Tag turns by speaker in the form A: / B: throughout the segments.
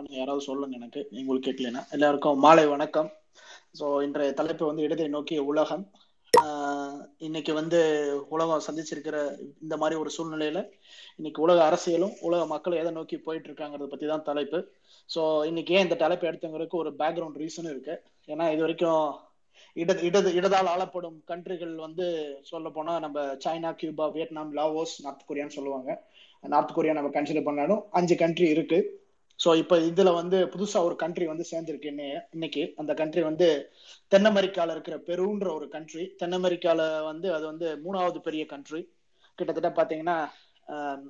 A: பண்ணி யாராவது சொல்லுங்க எனக்கு. உங்களுக்கு கேட்கலனா எல்லாருக்கும் மாலை வணக்கம். ஸோ இன்றைய தலைப்பு வந்து இடத்தை நோக்கிய உலகம். இன்னைக்கு வந்து உலகம் சந்திச்சிருக்கிற இந்த மாதிரி ஒரு சூழ்நிலையில இன்னைக்கு உலக அரசியலும் உலக மக்கள் எதை நோக்கி போயிட்டு இருக்காங்கிறத பத்தி தான் தலைப்பு. ஸோ இன்னைக்கு ஏன் இந்த தலைப்பு எடுத்தவங்களுக்கு ஒரு பேக்ரவுண்ட் ரீசனும் இருக்கு. ஏன்னா இது வரைக்கும் இடது இடது இடதால் ஆளப்படும் கண்ட்ரிகள் வந்து சொல்ல போனா நம்ம China Cuba Vietnam Laos north கொரியான்னு சொல்லுவாங்க. நார்த் கொரியா நம்ம கன்சிடர் பண்ணாலும் அஞ்சு கண்ட்ரி இருக்கு. ஸோ இப்போ இதில் வந்து புதுசாக ஒரு கண்ட்ரி வந்து சேர்ந்திருக்கு இன்னைக்கு அந்த கண்ட்ரி வந்து தென் அமெரிக்காவில் இருக்கிற பெருன்ற ஒரு கண்ட்ரி தென் அமெரிக்காவில் வந்து அது வந்து மூணாவது பெரிய கண்ட்ரி கிட்டத்தட்ட பார்த்தீங்கன்னா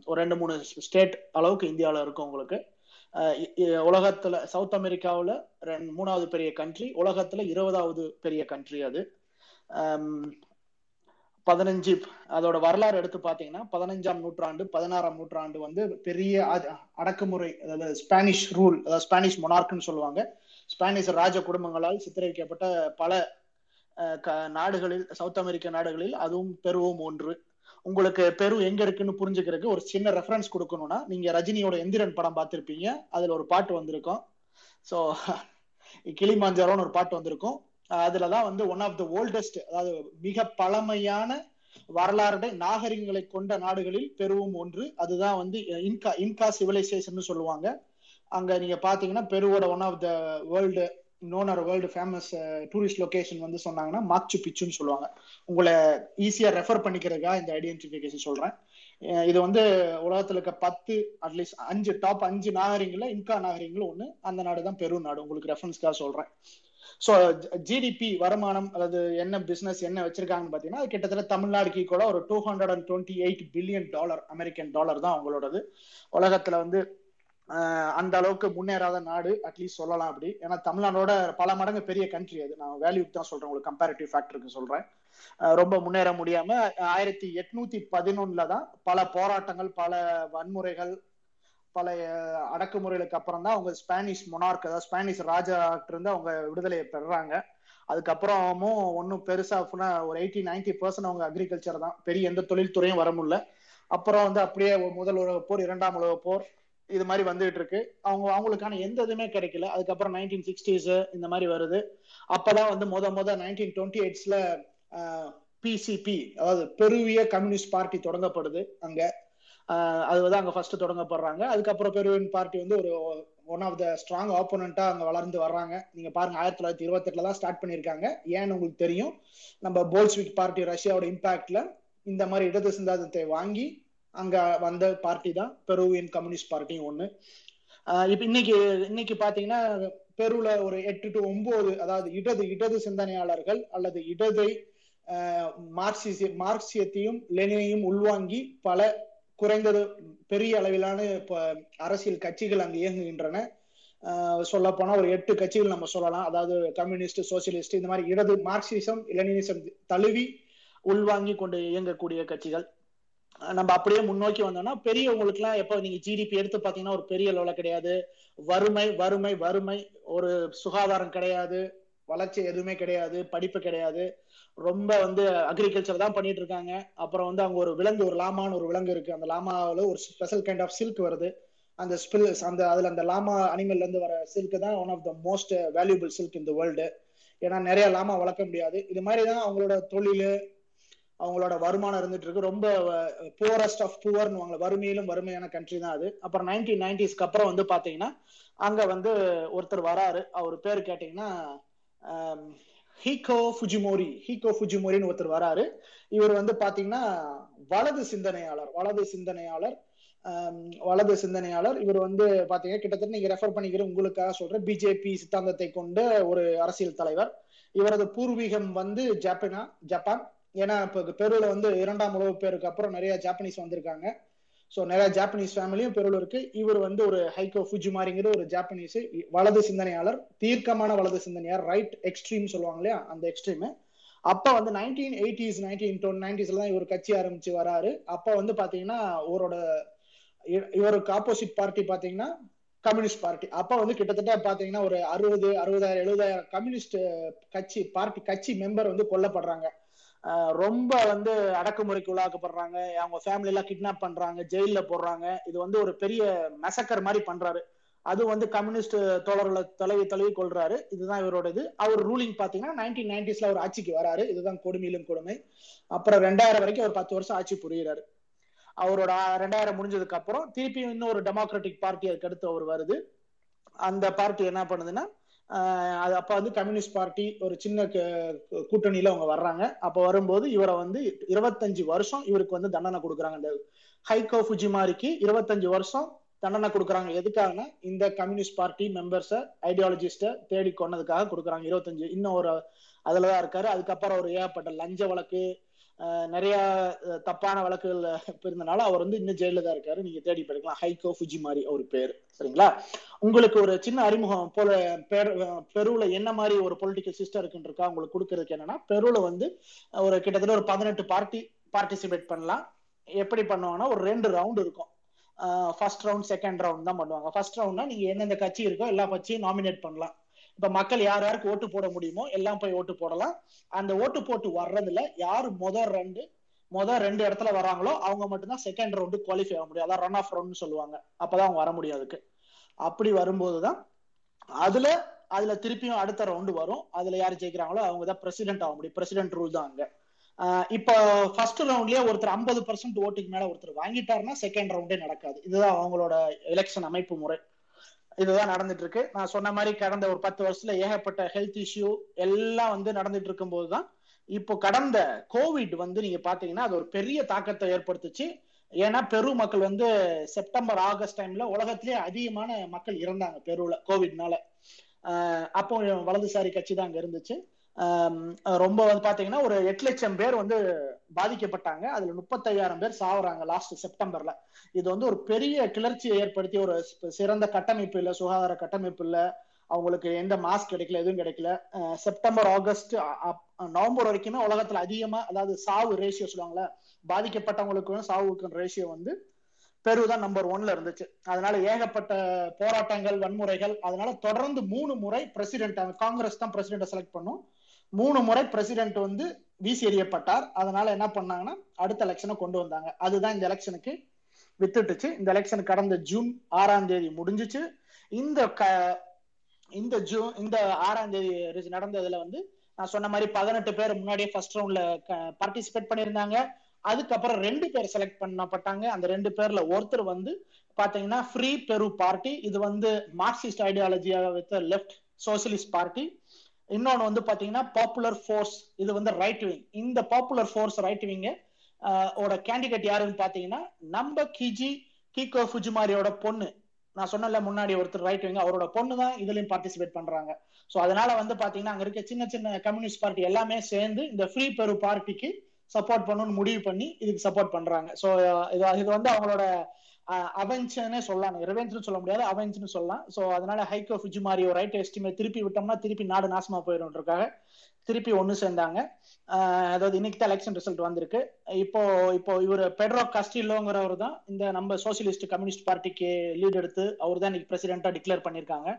A: ஒரு ரெண்டு மூணு ஸ்டேட் அளவுக்கு இந்தியாவில் இருக்கும் உங்களுக்கு. உலகத்தில் சவுத் அமெரிக்காவில் ரெண்டு மூணாவது பெரிய கண்ட்ரி உலகத்தில் இருபதாவது பெரிய கண்ட்ரி அது. பதினஞ்சு அதோட வரலாறு எடுத்து பார்த்தீங்கன்னா பதினஞ்சாம் நூற்றாண்டு பதினாறாம் நூற்றாண்டு வந்து பெரிய அடக்குமுறை அதாவது ஸ்பானிஷ் ரூல் அதாவது ஸ்பானிஷ் மொனார்க்னு சொல்லுவாங்க. ஸ்பானிஷ் ராஜ குடும்பங்களால் சித்தரிக்கப்பட்ட பல நாடுகளில் சவுத் அமெரிக்க நாடுகளில் அதுவும் பெருவும் ஒன்று. உங்களுக்கு பெரு எங்க இருக்குன்னு புரிஞ்சுக்கிறதுக்கு ஒரு சின்ன ரெஃபரன்ஸ் கொடுக்கணும்னா நீங்க ரஜினியோட எந்திரன் படம் பார்த்துருப்பீங்க. அதுல ஒரு பாட்டு வந்திருக்கும். ஸோ கிளிமாஞ்சாரோன்னு ஒரு பாட்டு வந்திருக்கும். அதுலதான் வந்து ஒன் ஆஃப் த ஓல்டஸ்ட் அதாவது மிக பழமையான வரலாறு நாகரிகங்களை கொண்ட நாடுகளில் பெருவும் ஒன்று. அதுதான் வந்து இன்கா இன்கா சிவிலைசேஷன் சொல்லுவாங்க. அங்க நீங்க பாத்தீங்கன்னா பெருவோட one of the world known world famous tourist location வந்து சொன்னாங்கன்னா மாச்சு பிச்சுன்னு சொல்லுவாங்க. உங்களை ஈஸியா ரெஃபர் பண்ணிக்கிறதுக்காக இந்த ஐடென்டிபிகேஷன் சொல்றேன். இது வந்து உலகத்துல இருக்க பத்து அட்லீஸ்ட் அஞ்சு டாப் அஞ்சு நாகரிகங்களில் இன்கா நாகரிகங்களும் ஒண்ணு. அந்த நாடு தான் பெரு நாடு. உங்களுக்கு ரெஃபரன்ஸ்க்காக சொல்றேன். ஸோ ஜிடிபி வருமானம் அல்லது என்ன பிசினஸ் என்ன வச்சிருக்காங்கன்னு பார்த்தீங்கன்னா கிட்டத்தட்ட தமிழ்நாடுக்கு கூட ஒரு two hundred and twenty eight billion dollar American dollar தான் அவங்களோடது. உலகத்துல வந்து அந்த அளவுக்கு முன்னேறாத நாடு அட்லீஸ்ட் சொல்லலாம் அப்படி. ஏன்னா தமிழ்நாடோட பல மடங்கு பெரிய கண்ட்ரி அது. நான் வேல்யூக்கு தான் சொல்றேன் உங்களுக்கு கம்பேரிட்டிவ் ஃபேக்டருக்கு சொல்றேன். ரொம்ப முன்னேற முடியாம ஆயிரத்தி எட்நூத்தி பதினொன்னுல தான் பல போராட்டங்கள் பல வன்முறைகள் பழைய அடக்குமுறைகளுக்கு அப்புறம் தான் அவங்க ஸ்பானிஷ் மொனார்க் அதாவது ஸ்பானிஷ் ராஜா இருந்து அவங்க விடுதலையை பெறாங்க. அதுக்கப்புறமும் ஒன்றும் பெருசா ஒரு எயிட்டி நைன்டி பர்சன்ட் அவங்க அக்ரிகல்ச்சர் தான். பெரிய எந்த தொழில்துறையும் வர முடியல. அப்புறம் வந்து அப்படியே முதல் உலக போர் இரண்டாம் உலக போர் இது மாதிரி வந்துகிட்டு இருக்கு. அவங்க அவங்களுக்கான எந்த இதுவுமே கிடைக்கல. அதுக்கப்புறம் நைன்டீன் சிக்ஸ்டீஸ் இந்த மாதிரி வருது. அப்பதான் வந்து முத முத நைன்டீன் டுவெண்ட்டி எயிட்ஸ்ல பிசிபி அதாவது பெருவிய கம்யூனிஸ்ட் பார்ட்டி தொடங்கப்படுது அங்க. அது வந்து அங்க ஃபர்ஸ்ட் தொடங்கப்படுறாங்க அதுக்கப்புறம் பெருவின் பார்ட்டி வந்து ஒரு ஒன் ஆஃப் த ஸ்ட்ராங் ஆப்போனண்டா அங்க வளர்ந்து வர்றாங்க. நீங்க பாருங்க ஆயிரத்தி தொள்ளாயிரத்தி இருபத்தெட்டுல தான் ஸ்டார்ட் பண்ணிருக்காங்க ஏன்னு உங்களுக்கு தெரியும் நம்ம போல்ஸ்விக் பார்ட்டி ரஷ்யாவோட இம்பாக்ட்ல இந்த மாதிரி இடது சிந்தாந்தத்தை வாங்கி அங்க வந்த பார்ட்டி தான் பெருவியன் கம்யூனிஸ்ட் பார்ட்டியும் ஒண்ணு. இப்ப இன்னைக்கு இன்னைக்கு பாத்தீங்கன்னா பெருல ஒரு எட்டு டு ஒன்பது அதாவது இடது இடது சிந்தனையாளர்கள் அல்லது இடதை மார்க்சிய மார்க்சியத்தையும் லெனினையும் உள்வாங்கி பல குறைந்தது பெரிய அளவிலான அரசியல் கட்சிகள் அங்கு இயங்குகின்றன. சொல்ல போனா ஒரு எட்டு கட்சிகள் நம்ம சொல்லலாம். அதாவது கம்யூனிஸ்ட் சோசியலிஸ்ட் இந்த மாதிரி இடது மார்க்சிசம் லெனினிசம் தழுவி உள்வாங்கி கொண்டு இயங்கக்கூடிய கட்சிகள். நம்ம அப்படியே முன்னோக்கி வந்தோம்னா பெரியவங்களுக்கு எல்லாம் எப்ப நீங்க ஜிடிபி எடுத்து பாத்தீங்கன்னா ஒரு பெரிய அளவுல கிடையாது. வறுமை வறுமை வறுமை ஒரு சுகாதாரம் கிடையாது. வளர்ச்சி எதுவுமே கிடையாது. படிப்பு கிடையாது. ரொம்ப வந்து அக்ரிகல்ச்சர் தான் பண்ணிட்டு இருக்காங்க. அப்புறம் வந்து அங்க ஒரு விலங்கு ஒரு லாமான்னு ஒரு விலங்கு இருக்கு. அந்த லாமாவில் ஒரு ஸ்பெஷல் கைண்ட் ஆஃப் சில்க் வருது. அந்த ஸ்பில் அந்த அதுல அந்த லாமா அனிமல்ல இருந்து வர சில்க் தான் one of the most valuable silk இந்த வேர்ல்டு ஏன்னா நிறைய லாமா வளர்க்க முடியாது. இது மாதிரி தான் அவங்களோட தொழில் அவங்களோட வருமானம் இருந்துட்டு இருக்கு. ரொம்ப புவரஸ்ட் ஆஃப் புவர்னு வறுமையிலும் வறுமையான கண்ட்ரி தான் அது. அப்புறம் நைன்டீன் நைன்டிஸ்க்கு அப்புறம் வந்து பாத்தீங்கன்னா அங்க வந்து ஒருத்தர் வராரு. அவர் பேர் கேட்டீங்கன்னா ஹீகோ ஃபுஜிமோரி ஹீகோ ஃபுஜிமோரின்னு ஒருத்தர் வராரு. இவர் வந்து பாத்தீங்கன்னா வலது சிந்தனையாளர் வலது சிந்தனையாளர் வலது சிந்தனையாளர். இவர் வந்து பாத்தீங்கன்னா கிட்டத்தட்ட நீங்க ரெஃபர் பண்ணிக்கிற உங்களுக்காக சொல்ற பிஜேபி சித்தாந்தத்தை கொண்ட ஒரு அரசியல் தலைவர். இவரது பூர்வீகம் வந்து ஜப்பானா ஜப்பான் ஏன்னா இப்ப பெருல வந்து இரண்டாம் உலக பேருக்கு அப்புறம் நிறைய ஜாப்பனீஸ் வந்திருக்காங்க. ஸோ நிறைய ஜாப்பனீஸ் ஃபேமிலியும் பெருவில் இருக்கு. இவர் வந்து ஒரு ஹைகோ ஃபுஜிமாரிங்கிற ஒரு ஜாப்பனீஸ் வலது சிந்தனையாளர் தீர்க்கமான வலது சிந்தனையார் ரைட் எக்ஸ்ட்ரீம் சொல்லுவாங்க இல்லையா? அந்த எக்ஸ்ட்ரீமு அப்போ வந்து நைன்டீன் எயிட்டிஸ் நைன்டீன் டொன் நைன்டிஸ்ல தான் இவர் கட்சி ஆரம்பிச்சு வராரு. அப்போ வந்து பாத்தீங்கன்னா இவரோட இவருக்கு ஆப்போசிட் பார்ட்டி பாத்தீங்கன்னா கம்யூனிஸ்ட் பார்ட்டி அப்போ வந்து கிட்டத்தட்ட பாத்தீங்கன்னா ஒரு அறுபது அறுபதாயிரம் எழுபதாயிரம் கம்யூனிஸ்ட் கட்சி பார்ட்டி கட்சி மெம்பர் வந்து கொல்லப்படுறாங்க. ரொம்ப வந்து அடக்குமுறைக்கு உள்ளாக்கப்படுறாங்க. அவங்க ஃபேமிலி எல்லாம் கிட்னாப் பண்றாங்க ஜெயில போடுறாங்க. இது வந்து ஒரு பெரிய மெசக்கர் மாதிரி பண்றாரு. அது வந்து கம்யூனிஸ்ட் தோழர்களை தொலைவி தொலைவி கொள்றாரு இதுதான் இவரோட இது அவர் ரூலிங் பாத்தீங்கன்னா நைன்டீன் நைன்டிஸ்ல அவர் ஆட்சிக்கு வராரு. இதுதான் கொடுமையிலும் கொடுமை. அப்புறம் ரெண்டாயிரம் வரைக்கும் அவர் பத்து வருஷம் ஆட்சி புரியிறாரு. அவரோட ரெண்டாயிரம் முடிஞ்சதுக்கு அப்புறம் திருப்பி ஒரு டெமோக்ராட்டிக் பார்ட்டி அதுக்கு அடுத்து அவர் வருது. அந்த பார்ட்டி என்ன பண்ணுதுன்னா அது அப்ப வந்து கம்யூனிஸ்ட் பார்ட்டி ஒரு சின்ன கூட்டணியில அவங்க வர்றாங்க. அப்ப வரும்போது இவரை வந்து இருபத்தஞ்சு வருஷம் இவருக்கு வந்து தண்டனை கொடுக்குறாங்க. இந்த ஹைகோ ஃபுஜிமாரிக்கு இருபத்தஞ்சு வருஷம் தண்டனை கொடுக்குறாங்க. எதுக்காகனா இந்த கம்யூனிஸ்ட் பார்ட்டி மெம்பர்ஸ ஐடியாலஜிஸ்டை தேடி கொண்டதுக்காக கொடுக்குறாங்க. இருபத்தஞ்சு இன்னும் ஒரு அதுலதான் இருக்காரு. அதுக்கப்புறம் ஒரு ஏகப்பட்ட லஞ்ச வழக்கு நிறைய தப்பான வழக்குகள் இருந்தனால அவர் வந்து இன்னும் ஜெயில தான் இருக்காரு. நீங்க தேடி படிக்கலாம் ஹைகோ ஃபுஜிமாரி அவர் பேர். சரிங்களா? உங்களுக்கு ஒரு சின்ன அறிமுகம் போல பெருவுல என்ன மாதிரி ஒரு பொலிட்டிக்கல் சிஸ்டம் இருக்குன்றக்கா உங்களுக்கு கொடுக்கறதுக்கு என்னன்னா பெருவுல வந்து ஒரு கிட்டத்தட்ட ஒரு பதினெட்டு பார்ட்டி பார்ட்டிசிபேட் பண்ணலாம். எப்படி பண்ணுவாங்கன்னா ஒரு ரெண்டு ரவுண்ட் இருக்கும். ஃபர்ஸ்ட் ரவுண்ட் செகண்ட் ரவுண்ட் தான் பண்ணுவாங்க. ஃபர்ஸ்ட் ரவுண்ட்னா நீங்க எந்தெந்த கட்சி இருக்கோ எல்லா கட்சியும் நாமினேட் பண்ணலாம். இப்ப மக்கள் யார் யாருக்கு ஓட்டு போட முடியுமோ எல்லாம் போய் ஓட்டு போடலாம். அந்த ஓட்டு போட்டு வர்றதுல யார் முதல் ரெண்டு முதல் ரெண்டு இடத்துல வராங்களோ அவங்க மட்டும்தான் செகண்ட் ரவுண்டு குவாலிஃபை ஆக முடியும். அதான் ரன் ஆஃப் ரவுண்ட் சொல்லுவாங்க. அப்பதான் அவங்க வர முடியும் அதுக்கு. அப்படி வரும்போதுதான் அதுல அதுல திருப்பியும் அடுத்த ரவுண்டு வரும். அதுல யார் ஜெயிக்கிறாங்களோ அவங்க தான் பிரசிடென்ட் ஆக முடியும். பிரசிடென்ட் ரூல் தான் அங்க. இப்போ ஃபர்ஸ்ட் ரவுண்ட்லயே ஒருத்தர் ஐம்பது பர்சன்ட் ஓட்டுக்கு மேல ஒருத்தர் வாங்கிட்டாருன்னா செகண்ட் ரவுண்டே நடக்காது. இதுதான் அவங்களோட எலெக்ஷன் அமைப்பு முறை. இதுதான் நடந்துட்டு இருக்கு நான் சொன்ன மாதிரி கடந்த ஒரு பத்து வருஷத்துல ஏகப்பட்ட ஹெல்த் இஷ்யூ எல்லாம் வந்து நடந்துட்டு இருக்கும் போதுதான் இப்போ கடந்த கோவிட் வந்து நீங்க பாத்தீங்கன்னா அது ஒரு பெரிய தாக்கத்தை ஏற்படுத்துச்சு. ஏன்னா பெரு மக்கள் வந்து செப்டம்பர் ஆகஸ்ட் டைம்ல உலகத்திலேயே அதிகமான மக்கள் இறந்தாங்க பெருவில் கோவிட்னால அப்போ வலதுசாரி கட்சி தான் அங்க இருந்துச்சு. ரொம்ப வந்து பாத்தீங்கன்னா ஒரு எட்டு லட்சம் பேர் வந்து பாதிக்கப்பட்டாங்க. அதுல முப்பத்தையாயிரம் பேர் சாவுறாங்க லாஸ்ட் செப்டம்பர்ல இது வந்து ஒரு பெரிய கிளர்ச்சியை ஏற்படுத்தி ஒரு சிறந்த கட்டமைப்பு இல்ல சுகாதார கட்டமைப்பு இல்ல. அவங்களுக்கு எந்த மாஸ்க் கிடைக்கல எதுவும் கிடைக்கல. செப்டம்பர் ஆகஸ்ட் நவம்பர் வரைக்குமே உலகத்துல அதிகமா அதாவது சாவு ரேஷியோ சொல்லுவாங்கல்ல பாதிக்கப்பட்டவங்களுக்கும் சாவுக்கு ரேஷியோ வந்து பெரு தான் நம்பர் ஒன்ல இருந்துச்சு. அதனால ஏகப்பட்ட போராட்டங்கள் வன்முறைகள் அதனால தொடர்ந்து மூணு முறை பிரசிடென்ட் காங்கிரஸ் தான் பிரசிடென்ட செலக்ட் பண்ணும். மூணு முறை பிரசிடென்ட் வந்து வீசி எறியப்பட்டார். அதனால என்ன பண்ணாங்கன்னா அடுத்த எலெக்ஷனை கொண்டு வந்தாங்க. அதுதான் இந்த எலெக்ஷனுக்கு வித்துட்டுச்சு. இந்த எலெக்ஷன் கடந்த ஜூன் ஆறாம் தேதி முடிஞ்சிச்சு. இந்த க இந்த ஜூன் இந்த ஆறாம் தேதி நடந்ததுல வந்து நான் சொன்ன மாதிரி பதினெட்டு பேர் முன்னாடியே ஃபர்ஸ்ட் ரவுண்ட்ல பார்ட்டிசிபேட் பண்ணியிருந்தாங்க. அதுக்கப்புறம் ரெண்டு பேர் செலக்ட் பண்ணப்பட்டாங்க. அந்த ரெண்டு பேர்ல ஒருத்தர் வந்து பாத்தீங்கன்னா ஃப்ரீ பெரு பார்ட்டி இது வந்து மார்க்சிஸ்ட் ஐடியாலஜியாக வித் லெப்ட் சோசியலிஸ்ட் பார்ட்டி இன்னொன்று வந்து பார்த்தீங்கன்னா பாப்புலர் ஃபோர்ஸ் இது வந்து ரைட் விங் இந்த பாப்புலர் ஃபோர்ஸ் ரைட் விங் ஓட கேண்டிடேட் யாருன்னு பார்த்தீங்கன்னா நம்ம கிஜி கீகோ ஃபுஜிமாரியோட பொண்ணு. நான் சொன்னல முன்னாடி ஒருத்தர் ரைட் விங் அவரோட பொண்ணு தான் இதுலயும் பார்ட்டிசிபேட் பண்றாங்க. ஸோ அதனால வந்து பாத்தீங்கன்னா அங்க இருக்க சின்ன சின்ன கம்யூனிஸ்ட் பார்ட்டி எல்லாமே சேர்ந்து இந்த ஃப்ரீ பெரு பார்ட்டிக்கு சப்போர்ட் பண்ணணும்னு முடிவு பண்ணி இதுக்கு சப்போர்ட் பண்றாங்க. ஸோ இது இது வந்து அவங்களோட அவென்ஸ்னே சொல்லலாம். ரிவென்ஸ்னு சொல்ல முடியாது அவென்ஸ்னு சொல்லலாம். ஸோ அதனால ஹைகோ ஃபிஜிமாரி ஒரு ரைட் எஸ்டிமேட் திருப்பி விட்டோம்னா திருப்பி நாடு நாசமா போயிடும்ன்றக்காக திருப்பி ஒன்று சேர்ந்தாங்க. அதாவது இன்னைக்கு தான் எலெக்ஷன் ரிசல்ட் வந்திருக்கு. இப்போ இப்போ இவர் பெட்ரோ கஸ்டிலோங்கிறவர் தான் இந்த நம்ம சோசியலிஸ்ட் கம்யூனிஸ்ட் பார்ட்டிக்கு லீட் எடுத்து அவர் தான் இன்னைக்கு பிரசிடென்டா டிக்ளேர் பண்ணியிருக்காங்க.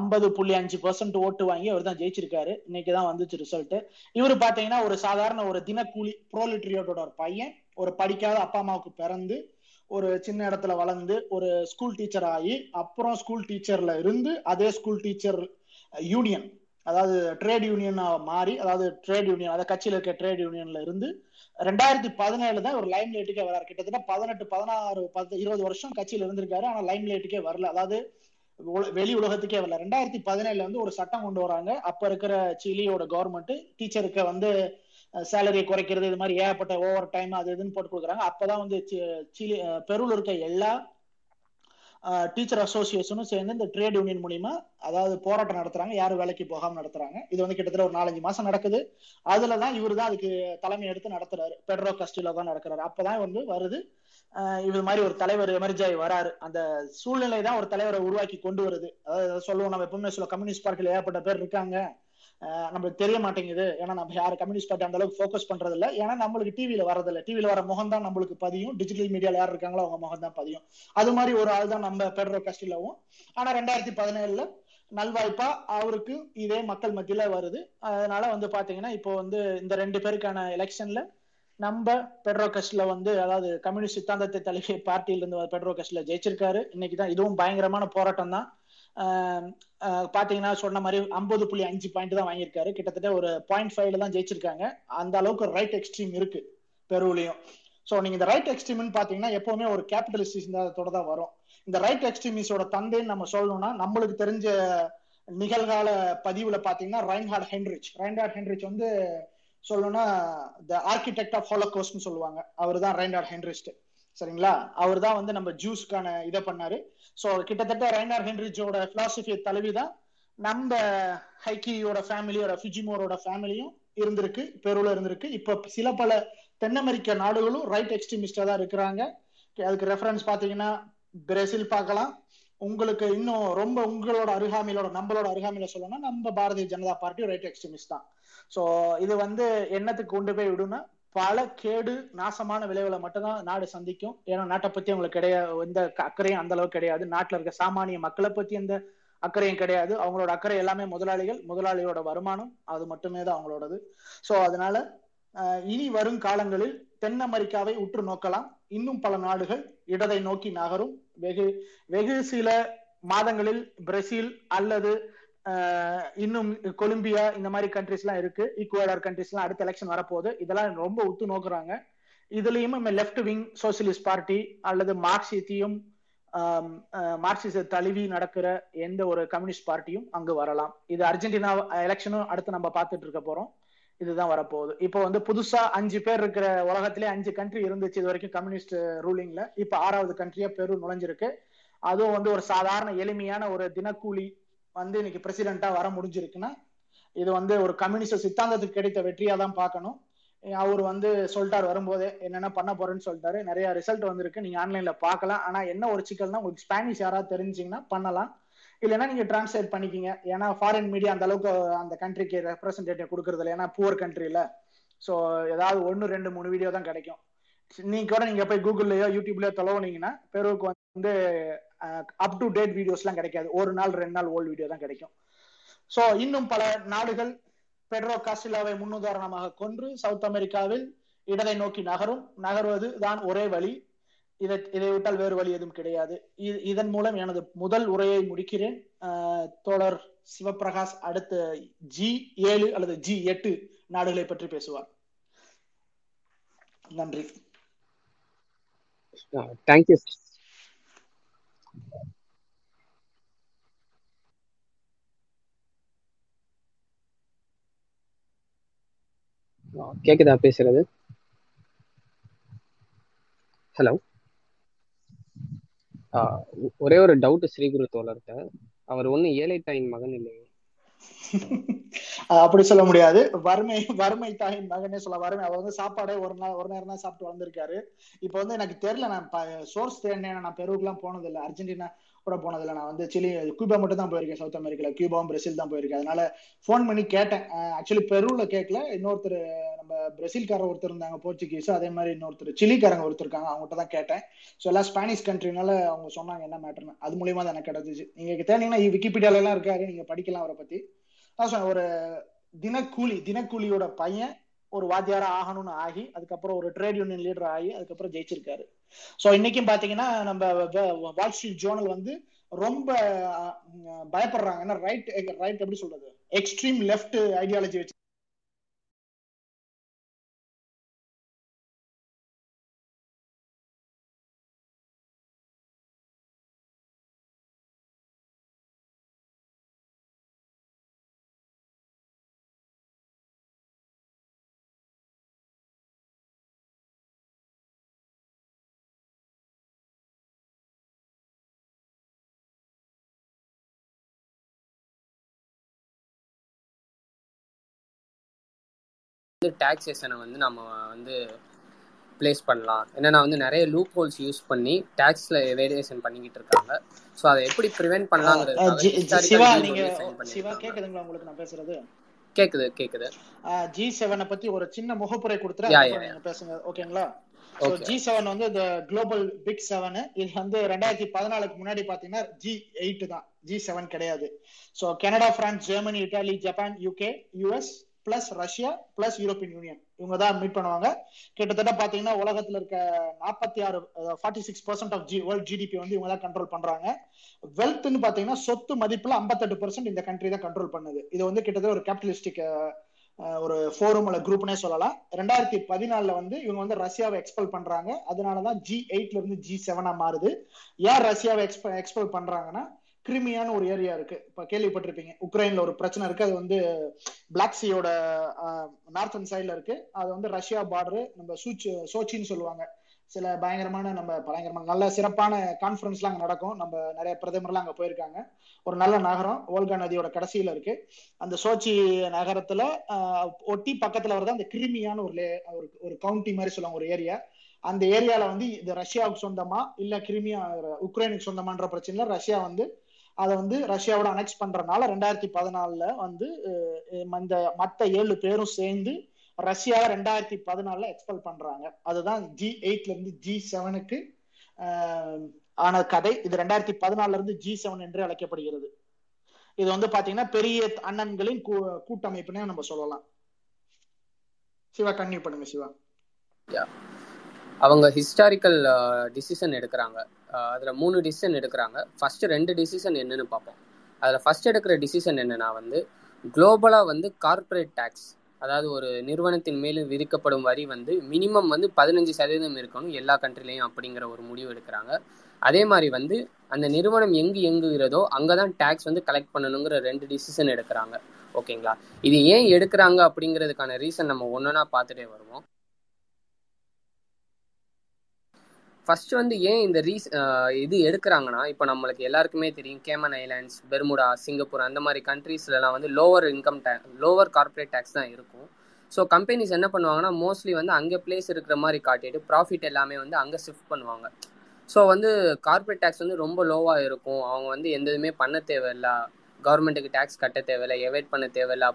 A: ஐம்பது புள்ளி அஞ்சு பர்சன்ட் ஓட்டு வாங்கி அவர் தான் ஜெயிச்சிருக்காரு. இன்னைக்கு தான் வந்துச்சு ரிசல்ட் இவர் பார்த்தீங்கன்னா ஒரு சாதாரண ஒரு தினக்கூலி ப்ரோலிட்ரியோட ஒரு பையன் ஒரு படிக்காத அப்பா அம்மாவுக்கு பிறந்து ஒரு சின்ன இடத்துல வளர்ந்து ஒரு ஸ்கூல் டீச்சர் ஆகி அப்புறம் ஸ்கூல் டீச்சர்ல இருந்து அதே ஸ்கூல் டீச்சர் யூனியன் அதாவது ட்ரேட் யூனியன் மாறி அதாவது ட்ரேட் யூனியன் அதாவது கட்சியில் இருக்க ட்ரேட் யூனியன்ல இருந்து ரெண்டாயிரத்தி பதினேழு தான் ஒரு லைம் லைட்டுக்கே வராரு. கிட்டத்தட்ட பதினெட்டு பதினாறு பத்து இருபது வருஷம் கட்சியில் இருந்திருக்காரு. ஆனா லைம் லைட்டுக்கே வரல. அதாவது வெளி உலகத்துக்கே வரல. ரெண்டாயிரத்தி பதினேழுல வந்து ஒரு சட்டம் கொண்டு வராங்க. அப்ப இருக்கிற சிலியோட கவர்மெண்ட் டீச்சருக்கு வந்து சேலரியை குறைக்கிறது இது மாதிரி ஏகப்பட்ட ஓவர் டைம் அது இதுன்னு போட்டு கொடுக்குறாங்க. அப்பதான் வந்து சிலி பெருவில் இருக்க எல்லா டீச்சர் அசோசியேஷனும் சேர்ந்து இந்த ட்ரேட் யூனியன் மூலியமா அதாவது போராட்டம் நடத்துறாங்க. யாரும் வேலைக்கு போகாம நடத்துறாங்க. இது வந்து கிட்டத்தட்ட ஒரு நாலஞ்சு மாசம் நடக்குது. அதுலதான் இவர் தான் அதுக்கு தலைமை எடுத்து நடத்துறாரு. பெட்ரோ கஸ்டிலோ தான் நடக்கிறாரு. அப்பதான் வந்து வருது. இது மாதிரி ஒரு தலைவர் எமர்ஜாய் வராரு. அந்த சூழ்நிலை தான் ஒரு தலைவரை உருவாக்கி கொண்டு வருது. அதாவது சொல்லுவோம் நம்ம எப்பவுமே சொல்ல கம்யூனிஸ்ட் பார்ட்டியில் ஏகப்பட்ட பேர் இருக்காங்க. நம்மளுக்கு தெரிய மாட்டேங்குது. ஏன்னா நம்ம யார் கம்யூனிஸ்ட் பார்ட்டி அந்த அளவுக்கு ஃபோக்கஸ் பண்றது இல்லை ஏன்னா நம்மளுக்கு டிவியில வரதில்லை. டிவியில வர முகம் தான் நம்மளுக்கு பதியும். டிஜிட்டல் மீடியால யார் இருக்காங்களோ அவங்க முகம் தான் பதியும். அது மாதிரி ஒரு ஆள் தான் நம்ம பெட்ரோ கஸ்டிலாவும் ஆனா ரெண்டாயிரத்தி பதினேழுல நல்வாய்ப்பா அவருக்கு இதே மக்கள் மத்தியில வருது. அதனால வந்து பாத்தீங்கன்னா இப்போ வந்து இந்த ரெண்டு பேருக்கான எலெக்ஷன்ல நம்ம பெட்ரோ கஸ்ட்ல வந்து அதாவது கம்யூனிஸ்ட் சித்தாந்தத்தை தழுவிய பார்ட்டியில இருந்து பெட்ரோ கஸ்ட்ல ஜெயிச்சிருக்காரு. இன்னைக்கு தான் இதுவும் பயங்கரமான போராட்டம் தான் பாத்தீங்கன்னா சொன்ன மாதிரி ஐம்பது புள்ளி அஞ்சு பாயிண்ட் தான் வாங்கியிருக்காரு. கிட்டத்தட்ட ஒரு பாயிண்ட் ஃபைவ்ல தான் ஜெயிச்சிருக்காங்க. அந்த அளவுக்கு ரைட் எக்ஸ்ட்ரீம் இருக்கு பெருவிலையும். ஸோ நீங்க இந்த ரைட் எக்ஸ்ட்ரீம்னு பாத்தீங்கன்னா எப்பவுமே ஒரு கேபிட்டலிஸ்ட் சிந்தாந்தத்தோட தான் வரும். இந்த ரைட் எக்ஸ்ட்ரீமிஸோட தந்தைன்னு நம்ம சொல்லணும்னா நம்மளுக்கு தெரிஞ்ச நிகழ்கால பதிவுல பாத்தீங்கன்னா ரைன்ஹார்ட் ஹென்ரிச் ரைன்ஹார்ட் ஹென்ரிச் வந்து சொல்லணும்னா த ஆர்கிடெக்ட் ஆஃப் ஹோலோகோஸ்ட்னு சொல்லுவாங்க. அவர் தான் ரைன்ஹார்ட் ஹென்ரிஸ்ட் சரிங்களா? அவர் தான் வந்து நம்ம ஜூஸ்க்கான இதை பண்ணாரு. ஸோ கிட்டத்தட்ட ரைனார் ஹென்ரிச்சோட பிலாசபியை தழுவி தான் நம்ம ஹைக்கியோட ஃபேமிலியோட ஃபிஜிமோரோட ஃபேமிலியும் இருந்திருக்கு பெருவில் இருந்திருக்கு. இப்போ சில பல தென் அமெரிக்க நாடுகளும் ரைட் எக்ஸ்ட்ரீமிஸ்டாக தான் இருக்கிறாங்க. அதுக்கு ரெஃபரன்ஸ் பார்த்தீங்கன்னா பிரேசில் பார்க்கலாம். உங்களுக்கு இன்னும் ரொம்ப உங்களோட அருகாமையிலோட நம்மளோட அருகாமையில சொல்லணும்னா நம்ம Bharatiya Janata party right extremist தான். ஸோ இது வந்து என்னத்துக்கு கொண்டு போய் விடுன்னா பல கேடு நாசமான விளைவுகளை மட்டும்தான் நாடு சந்திக்கும். ஏன்னா நாட்டை பத்தி அவங்களுக்கு கிடையாது எந்த அக்கறையும் அந்த அளவுக்கு கிடையாது. நாட்டில் இருக்க சாமானிய மக்களை பத்தி எந்த அக்கறையும் கிடையாது. அவங்களோட அக்கறை எல்லாமே முதலாளிகள் முதலாளியோட வருமானம் அது மட்டுமே தான் அவங்களோடது. ஸோ அதனால இனி வரும் காலங்களில் தென் அமெரிக்காவை உற்று நோக்கலாம். இன்னும் பல நாடுகள் இடதை நோக்கி நகரும். வெகு வெகு சில மாதங்களில் பிரேசில் அல்லது இன்னும் கொலம்பியா இந்த மாதிரி கண்ட்ரிஸ் எல்லாம் இருக்கு. ஈக்குவடார் கண்ட்ரிஸ் எல்லாம் அடுத்த எலெக்ஷன் வரப்போகுது. இதெல்லாம் ரொம்ப உத்து நோக்குறாங்க. இதுலயும் லெப்ட் விங் சோசியலிஸ்ட் பார்ட்டி அல்லது மார்க்சியத்தையும் மார்க்சிச தழுவி நடக்கிற எந்த ஒரு கம்யூனிஸ்ட் பார்ட்டியும் அங்கு வரலாம். இது அர்ஜென்டினா எலெக்ஷனும் அடுத்து நம்ம பார்த்துட்டு இருக்க போறோம். இதுதான் வரப்போகுது. இப்போ வந்து புதுசா அஞ்சு பேர் இருக்கிற உலகத்திலே அஞ்சு கண்ட்ரி இருந்துச்சு இது வரைக்கும் கம்யூனிஸ்ட் ரூலிங்ல இப்ப ஆறாவது கண்ட்ரியா பெரு நுழைஞ்சிருக்கு. அதுவும் வந்து ஒரு சாதாரண எளிமையான ஒரு தினக்கூலி வந்து இன்னைக்கு பிரசிடென்டா வர முடிஞ்சிருக்குன்னா இது வந்து ஒரு கம்யூனிஸ்ட் சித்தாந்தத்துக்கு கிடைத்த வெற்றியா தான் பார்க்கணும் அவர் வந்து சொல்லிட்டார் வரும்போதே என்னென்ன பண்ண போறேன்னு சொல்லிட்டாரு. நிறைய ரிசல்ட் வந்திருக்கு. நீங்க ஆன்லைன்ல பார்க்கலாம். ஆனா என்ன ஒரு சிக்கல்னா உங்களுக்கு ஸ்பானிஷ் யாராவது தெரிஞ்சிங்கன்னா பண்ணலாம். இல்லைன்னா நீங்க டிரான்ஸ்லேட் பண்ணிக்கிங்க. ஏன்னா ஃபாரின் மீடியா அந்த அளவுக்கு அந்த கண்ட்ரிக்கு ரெப்ரஸன்டேட்டிவ் கொடுக்கறது இல்லை. ஏன்னா புவர் கண்ட்ரில ஸோ ஏதாவது ஒன்று ரெண்டு மூணு வீடியோ தான் கிடைக்கும். நீங்க கூட நீங்க போய் கூகுள்லயோ யூடியூப்லயோ தொலைவுனீங்கன்னா பெருவுக்கு வந்து அப் டு டேட் வீடியோஸ்லாம் கிடைக்காது. ஒரு நாள் ரெண்டு நாள் ஓல்டு வீடியோ தான் கிடைக்கும். ஸோ இன்னும் பல நாடுகள் பெட்ரோ காசிலாவை முன்னுதாரணமாக கொன்று சவுத் அமெரிக்காவில் இடதை நோக்கி நகரும். நகர்வது தான் ஒரே வழி. இதை இதை விட்டால் வேறு வழி எதுவும் கிடையாது. இதன் மூலம் எனது முதல் உரையை முடிக்கிறேன். தோழர் சிவபிரகாஷ் அடுத்த ஜி ஏழு அல்லது ஜி எட்டு நாடுகளை பற்றி பேசுவார். நன்றி.
B: தேங்க்யூ கேக்குதா பேசுறது? ஹலோ ஒரே ஒரு டவுட் ஸ்ரீகுரு தோழர்கிட்ட அவர் ஒன்னும் ஏழை தாயின் மகன் இல்லையே.
A: அப்படி சொல்ல முடியாது. வறுமை வறுமை தாயின் மகனே சொல்ல வறுமை. அவர் வந்து சாப்பாடே ஒரு நாள் ஒரு நேரம் தான் சாப்பிட்டு வந்திருக்காரு இப்ப வந்து எனக்கு தெரியல நான் சோர்ஸ் தேடினேன். நான் பெருவுக்குலாம் போனது அர்ஜென்டினா கூட போனதில்லை. நான் வந்து சிலி கியூபா மட்டும் தான் போயிருக்கேன் சவுத் அமெரிக்கால. கியூபாவும் பிரேசில் தான் போயிருக்கேன். அதனால ஃபோன் பண்ணி கேட்டேன். ஆக்சுவலி பெருவுல கேட்கல இன்னொருத்தர் நம்ம பிரேசில்காரர் ஒருத்தர் இருந்தாங்க போர்ச்சுகீஸ். அதே மாதிரி இன்னொருத்தர் சிலிக்காரங்க ஒருத்தர் இருக்காங்க. அவங்ககிட்ட தான் கேட்டேன். ஸோ எல்லாம் ஸ்பானிஷ் கண்ட்ரினால அவங்க சொன்னாங்க என்ன மேட்டர்னு அது மூலியமா தான் எனக்கு கிடைச்சிச்சு. நீங்க தேனீங்கன்னா விக்கிபீடியால எல்லாம் இருக்காரு. நீங்க படிக்கலாம் அவரை பத்தி. ஒரு தினக்கூலி தினக்கூலியோட பையன் ஒரு வாத்தியாரா ஆகணும்னு ஆகி அதுக்கப்புறம் ஒரு ட்ரேட் யூனியன் லீடர் ஆகி அதுக்கப்புறம் ஜெயிச்சிருக்காரு. ஸோ இன்னைக்கும் பாத்தீங்கன்னா நம்ம வால் ஸ்ட்ரீட் ஜோனல் வந்து ரொம்ப பயப்படுறாங்க. ஏன்னா ரைட் ரைட் எப்படி சொல்றது? எக்ஸ்ட்ரீம் லெஃப்ட் ஐடியாலஜி வச்சு
B: வந்து டாக்ஸேஷனை வந்து நம்ம வந்து பிளேஸ் பண்ணலாம். என்னன்னா வந்து நிறைய லூப் ஹோல்ஸ் யூஸ் பண்ணி டாக்ஸ்ல வேரியேஷன் பண்ணிக்கிட்டு இருக்காங்க. ஸோ அதை எப்படி ப்ரிவென்ட் பண்ணலாங்கிறது
A: சிவா நீங்க சிவா கேக்குதுங்களா உங்களுக்கு நான் பேசுறது?
B: கேக்குது கேக்குது.
A: ஜி செவனை பத்தி ஒரு சின்ன முகப்புரை கொடுத்துட்டு பேசுங்க ஓகேங்களா ஜி செவன் வந்து இந்த குளோபல் பிக் செவன் இது வந்து ரெண்டாயிரத்தி பதினாலுக்கு முன்னாடி பாத்தீங்கன்னா ஜி எயிட் தான். ஜி செவன் கிடையாது. So Canada France Germany Italy Japan UK US plus Russia plus European union இவங்க தான் மீட் பண்ணுவாங்க. கிட்டத்தட்ட பாத்தீங்கன்னா உலகத்துல இருக்க நாற்பத்தி ஆறு forty six percent of the world GDP வந்து இவங்க தான் கண்ட்ரோல் பண்றாங்க வெல்த்னு பாத்தீங்கன்னா சொத்து மதிப்புல ஐம்பத்தெட்டு பர்சன்ட் இந்த கண்ட்ரி தான் கண்ட்ரோல் பண்ணுது. இது வந்து கிட்டத்தட்ட ஒரு கேபிட்டலிஸ்டிக் ஒரு ஃபோரம் உள்ள குரூப்னே சொல்லலாம். ரெண்டாயிரத்தி பதினாலுல வந்து இவங்க வந்து ரஷ்யாவை எக்ஸ்பெல் பண்றாங்க. அதனாலதான் ஜி எயிட்ல இருந்து ஜி செவனா மாறுது. ஏன் ரஷ்யாவை எக்ஸ்பெ எக்ஸ்பெல் பண்றாங்கன்னா கிரிமியான ஒரு ஏரியா இருக்கு. இப்ப கேள்விப்பட்டிருப்பீங்க. உக்ரைன்ல ஒரு பிரச்சனை இருக்கு. அது வந்து பிளாக் சீயோட நார்த்தன் சைட்ல இருக்கு. அது வந்து ரஷ்யா பார்டரு நம்ம சூச் சோச்சின்னு சொல்லுவாங்க. சில பயங்கரமான நம்ம பயங்கரமான நல்ல சிறப்பான கான்ஃபரன்ஸ் எல்லாம் நடக்கும். நம்ம நிறைய பிரதமர்லாம் அங்க போயிருக்காங்க. ஒரு நல்ல நகரம். ஓல்கா நதியோட கடைசியில இருக்கு. அந்த சோச்சி நகரத்துல ஒட்டி பக்கத்துல வரது அந்த கிருமியான ஒரு ஒரு கவுண்டி மாதிரி சொல்லுவாங்க ஒரு ஏரியா அந்த ஏரியால வந்து இது ரஷ்யாவுக்கு சொந்தமா இல்ல கிருமியா உக்ரைனுக்கு சொந்தமான்ற பிரச்சனைல ரஷ்யா வந்து அதை வந்து ரஷ்யாவோட அனெக்ஸ் பண்றதுனால ரெண்டாயிரத்தி பதினாலுல வந்து இந்த மத்த ஏழு பேரும் சேர்ந்து ரஷ்யாவை ரெண்டாயிரத்தி பதினாலுல எக்ஸ்பெல் பண்றாங்க. அதுதான் ஜி எயிட்ல இருந்து ஜி செவனுக்கு ஆன கதை. இது ரெண்டாயிரத்தி பதினாலுல இருந்து ஜி செவன் என்று அழைக்கப்படுகிறது. இது வந்து பாத்தீங்கன்னா பெரிய அண்ணன்களின் கூட்டமைப்புன்னு நம்ம சொல்லலாம். சிவா கன்னியூ பண்ணுங்க சிவா.
B: அவங்க ஹிஸ்டாரிக்கல் டிசிஷன் எடுக்கிறாங்க. அதில் மூணு டிசிஷன் எடுக்கிறாங்க. ஃபர்ஸ்ட் ரெண்டு டிசிஷன் என்னன்னு பார்ப்போம். அதில் ஃபர்ஸ்ட் எடுக்கிற டிசிஷன் என்னன்னா வந்து குளோபலாக வந்து கார்பரேட் டேக்ஸ் அதாவது ஒரு நிறுவனத்தின் மேலும் விதிக்கப்படும் வரி வந்து மினிமம் வந்து பதினஞ்சு சதவீதம் இருக்கணும் எல்லா கண்ட்ரிலையும் அப்படிங்கிற ஒரு முடிவு எடுக்கிறாங்க. அதே மாதிரி வந்து அந்த நிறுவனம் எங்கு எங்குகிறதோ அங்கே தான் டேக்ஸ் வந்து கலெக்ட் பண்ணணுங்கிற ரெண்டு டிசிஷன் எடுக்கிறாங்க. ஓகேங்களா? இது ஏன் எடுக்கிறாங்க அப்படிங்கிறதுக்கான ரீசன் நம்ம ஒன்றுனா பார்த்துட்டே வருவோம். ஃபர்ஸ்ட் வந்து ஏன் இந்த ரீஸ் இது எடுக்கிறாங்கன்னா இப்போ நம்மளுக்கு எல்லாருக்குமே தெரியும் கேமன் ஐலாண்ட்ஸ் பெர்முடா சிங்கப்பூர் அந்த மாதிரி கண்ட்ரீஸ்லலாம் வந்து லோவர் இன்கம் டே லோவர் கார்பரேட் டேக்ஸ் தான் இருக்கும். ஸோ கம்பெனிஸ் என்ன பண்ணுவாங்கன்னா மோஸ்ட்லி வந்து அங்கே பிளேஸ் இருக்கிற மாதிரி காட்டிட்டு ப்ராஃபிட் எல்லாமே வந்து அங்கே ஷிஃப்ட் பண்ணுவாங்க. ஸோ வந்து கார்பரேட் டேக்ஸ் வந்து ரொம்ப லோவாக இருக்கும். அவங்க வந்து எந்த இதுவுமே பண்ண தேவையில்ல. கவர்மெண்ட்டுக்கு டேக்ஸ் கட்ட தேவையில்ல. எவைட் பண்ண தேவையில்ல.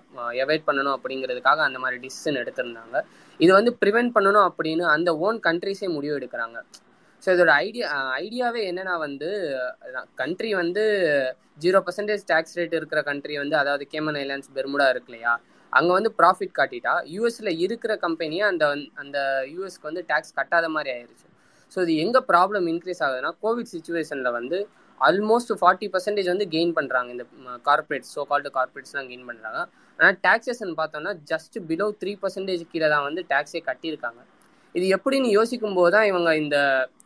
B: எவைட் பண்ணணும் அப்படிங்கிறதுக்காக அந்த மாதிரி டிசிஷன் எடுத்திருந்தாங்க. இது வந்து ப்ரிவெண்ட் பண்ணணும் அப்படின்னு அந்த ஓன் கண்ட்ரிஸே முடிவு எடுக்கிறாங்க. ஸோ இதோட ஐடியா ஐடியாவே என்னன்னா வந்து கண்ட்ரி வந்து ஜீரோ பர்சன்டேஜ் டேக்ஸ் ரேட் இருக்கிற கண்ட்ரி வந்து அதாவது கேமன் ஐலாண்ட்ஸ் பெர்முடா இருக்கு இல்லையா? அங்கே வந்து ப்ராஃபிட் காட்டிட்டா யூஎஸ்ல இருக்கிற கம்பெனியை அந்த அந்த யூஎஸ்க்கு வந்து டேக்ஸ் கட்டாத மாதிரி ஆயிடுச்சு ஸோ இது எங்கே ப்ராப்ளம் இன்க்ரீஸ் ஆகுதுன்னா கோவிட் சுச்சுவேஷனில் வந்து ஆல்மோஸ்ட் ஃபார்ட்டி பர்சன்டேஜ் வந்து கெயின் பண்ணுறாங்க இந்த கார்பரேட்ஸ் ஸோ கால்டு கார்பரேட்ஸ்லாம் கெயின் பண்ணுறாங்க ஆனால் டேக்ஸேஷன் பார்த்தோம்னா ஜஸ்ட் பிலோ த்ரீ பர்சன்டேஜ் கீழே தான் வந்து டேக்ஸே கட்டியிருக்காங்க. இது எப்படின்னு யோசிக்கும் போது தான் இவங்க இந்த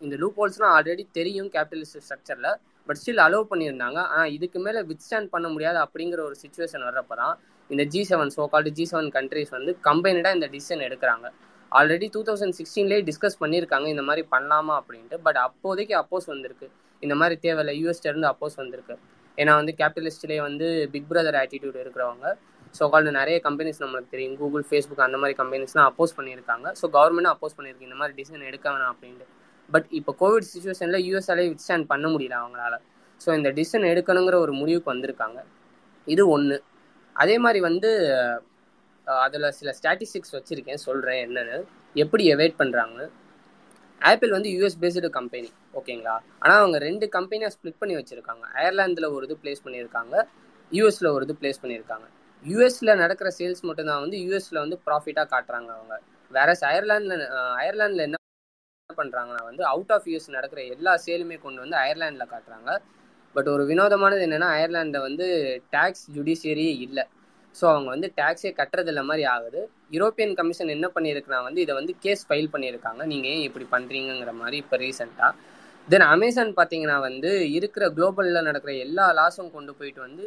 B: இந்த லூப் ஹோல்ஸ்லாம் ஆல்ரெடி தெரியும் கேபிட்டலிஸ்ட் ஸ்ட்ரக்சரில் பட் ஸ்டில் அலோவ் பண்ணியிருந்தாங்க. ஆனால் இதுக்கு மேலே வித் ஸ்டாண்ட் பண்ண முடியாது அப்படிங்கிற ஒரு சுச்சுவேஷன் வர்றப்ப தான் இந்த G seven so called G seven countries வந்து கம்பைனடாக இந்த டிசிஷன் எடுக்கிறாங்க. ஆல்ரெடி டூ தௌசண்ட் சிக்ஸ்டீன்லேயே டிஸ்கஸ் பண்ணியிருக்காங்க இந்த மாதிரி பண்ணலாமா அப்படின்ட்டு பட் அப்போதைக்கு அப்போஸ் வந்திருக்கு. இந்த மாதிரி தேவையில்லை யூஎஸ்டேருந்து அப்போஸ் வந்திருக்கு. ஏன்னா வந்து கேபிட்டலிஸ்ட்லேயே வந்து பிக் பிரதர் ஆட்டிடியூட் இருக்கிறவங்க. ஸோ கால்டு நிறைய கம்பெனிஸ் நம்மளுக்கு தெரியும். கூகுள் ஃபேஸ்புக் அந்த மாதிரி கம்பெனிஸ்லாம் அப்போஸ் பண்ணியிருக்காங்க. ஸோ கவர்மெண்ட்டும் அப்போஸ் பண்ணியிருக்கு. இந்த மாதிரி டிசிஷன் எடுக்க வேணாம் அப்படின்ட்டு. பட் இப்போ கோவிட் சுச்சுவேஷனில் யூஎஸ்ஆலே வித் ஸ்டாண்ட் பண்ண முடியல அவங்களால. ஸோ இந்த டிசிஷன் எடுக்கணுங்கிற ஒரு முடிவுக்கு வந்திருக்காங்க. இது ஒன்று அதே மாதிரி வந்து அதில் சில ஸ்டாட்டிஸ்டிக்ஸ் வச்சுருக்கேன். சொல்கிறேன் என்னென்னு. எப்படி எவைட் பண்ணுறாங்க ஆப்பிள் வந்து யூஎஸ் பேஸ்டு கம்பெனி ஓகேங்களா? ஆனால் அவங்க ரெண்டு கம்பெனியாக ஸ்ப்ளிட் பண்ணி வச்சுருக்காங்க. அயர்லாந்தில் ஒரு இது பிளேஸ் பண்ணியிருக்காங்க. யூஎஸில் ஒரு இது பிளேஸ் பண்ணியிருக்காங்க. யூஎஸ்ல நடக்கிற சேல்ஸ் மட்டும்தான் வந்து யூஎஸ்ல வந்து ப்ராஃபிட்டாக காட்டுறாங்க அவங்க. வேற அயர்லாண்டில் அயர்லாண்டில் என்ன பண்ணுறாங்கன்னா வந்து அவுட் ஆஃப் யூஎஸ் நடக்கிற எல்லா சேலுமே கொண்டு வந்து அயர்லாண்டில் காட்டுறாங்க. பட் ஒரு வினோதமானது என்னென்னா அயர்லாண்டில் வந்து டேக்ஸ் ஜுடிஷியரியே இல்லை. ஸோ அவங்க வந்து டேக்ஸே கட்டுறதில்ல மாதிரி ஆகுது. யூரோப்பியன் கமிஷன் என்ன பண்ணியிருக்குன்னா வந்து இதை வந்து கேஸ் ஃபைல் பண்ணியிருக்காங்க. நீங்கள் ஏன் இப்படி பண்ணுறீங்கிற மாதிரி இப்போ ரீசெண்டாக தென் அமேசான் பார்த்தீங்கன்னா வந்து இருக்கிற குளோபலில் நடக்கிற எல்லா லாஸும் கொண்டு போயிட்டு வந்து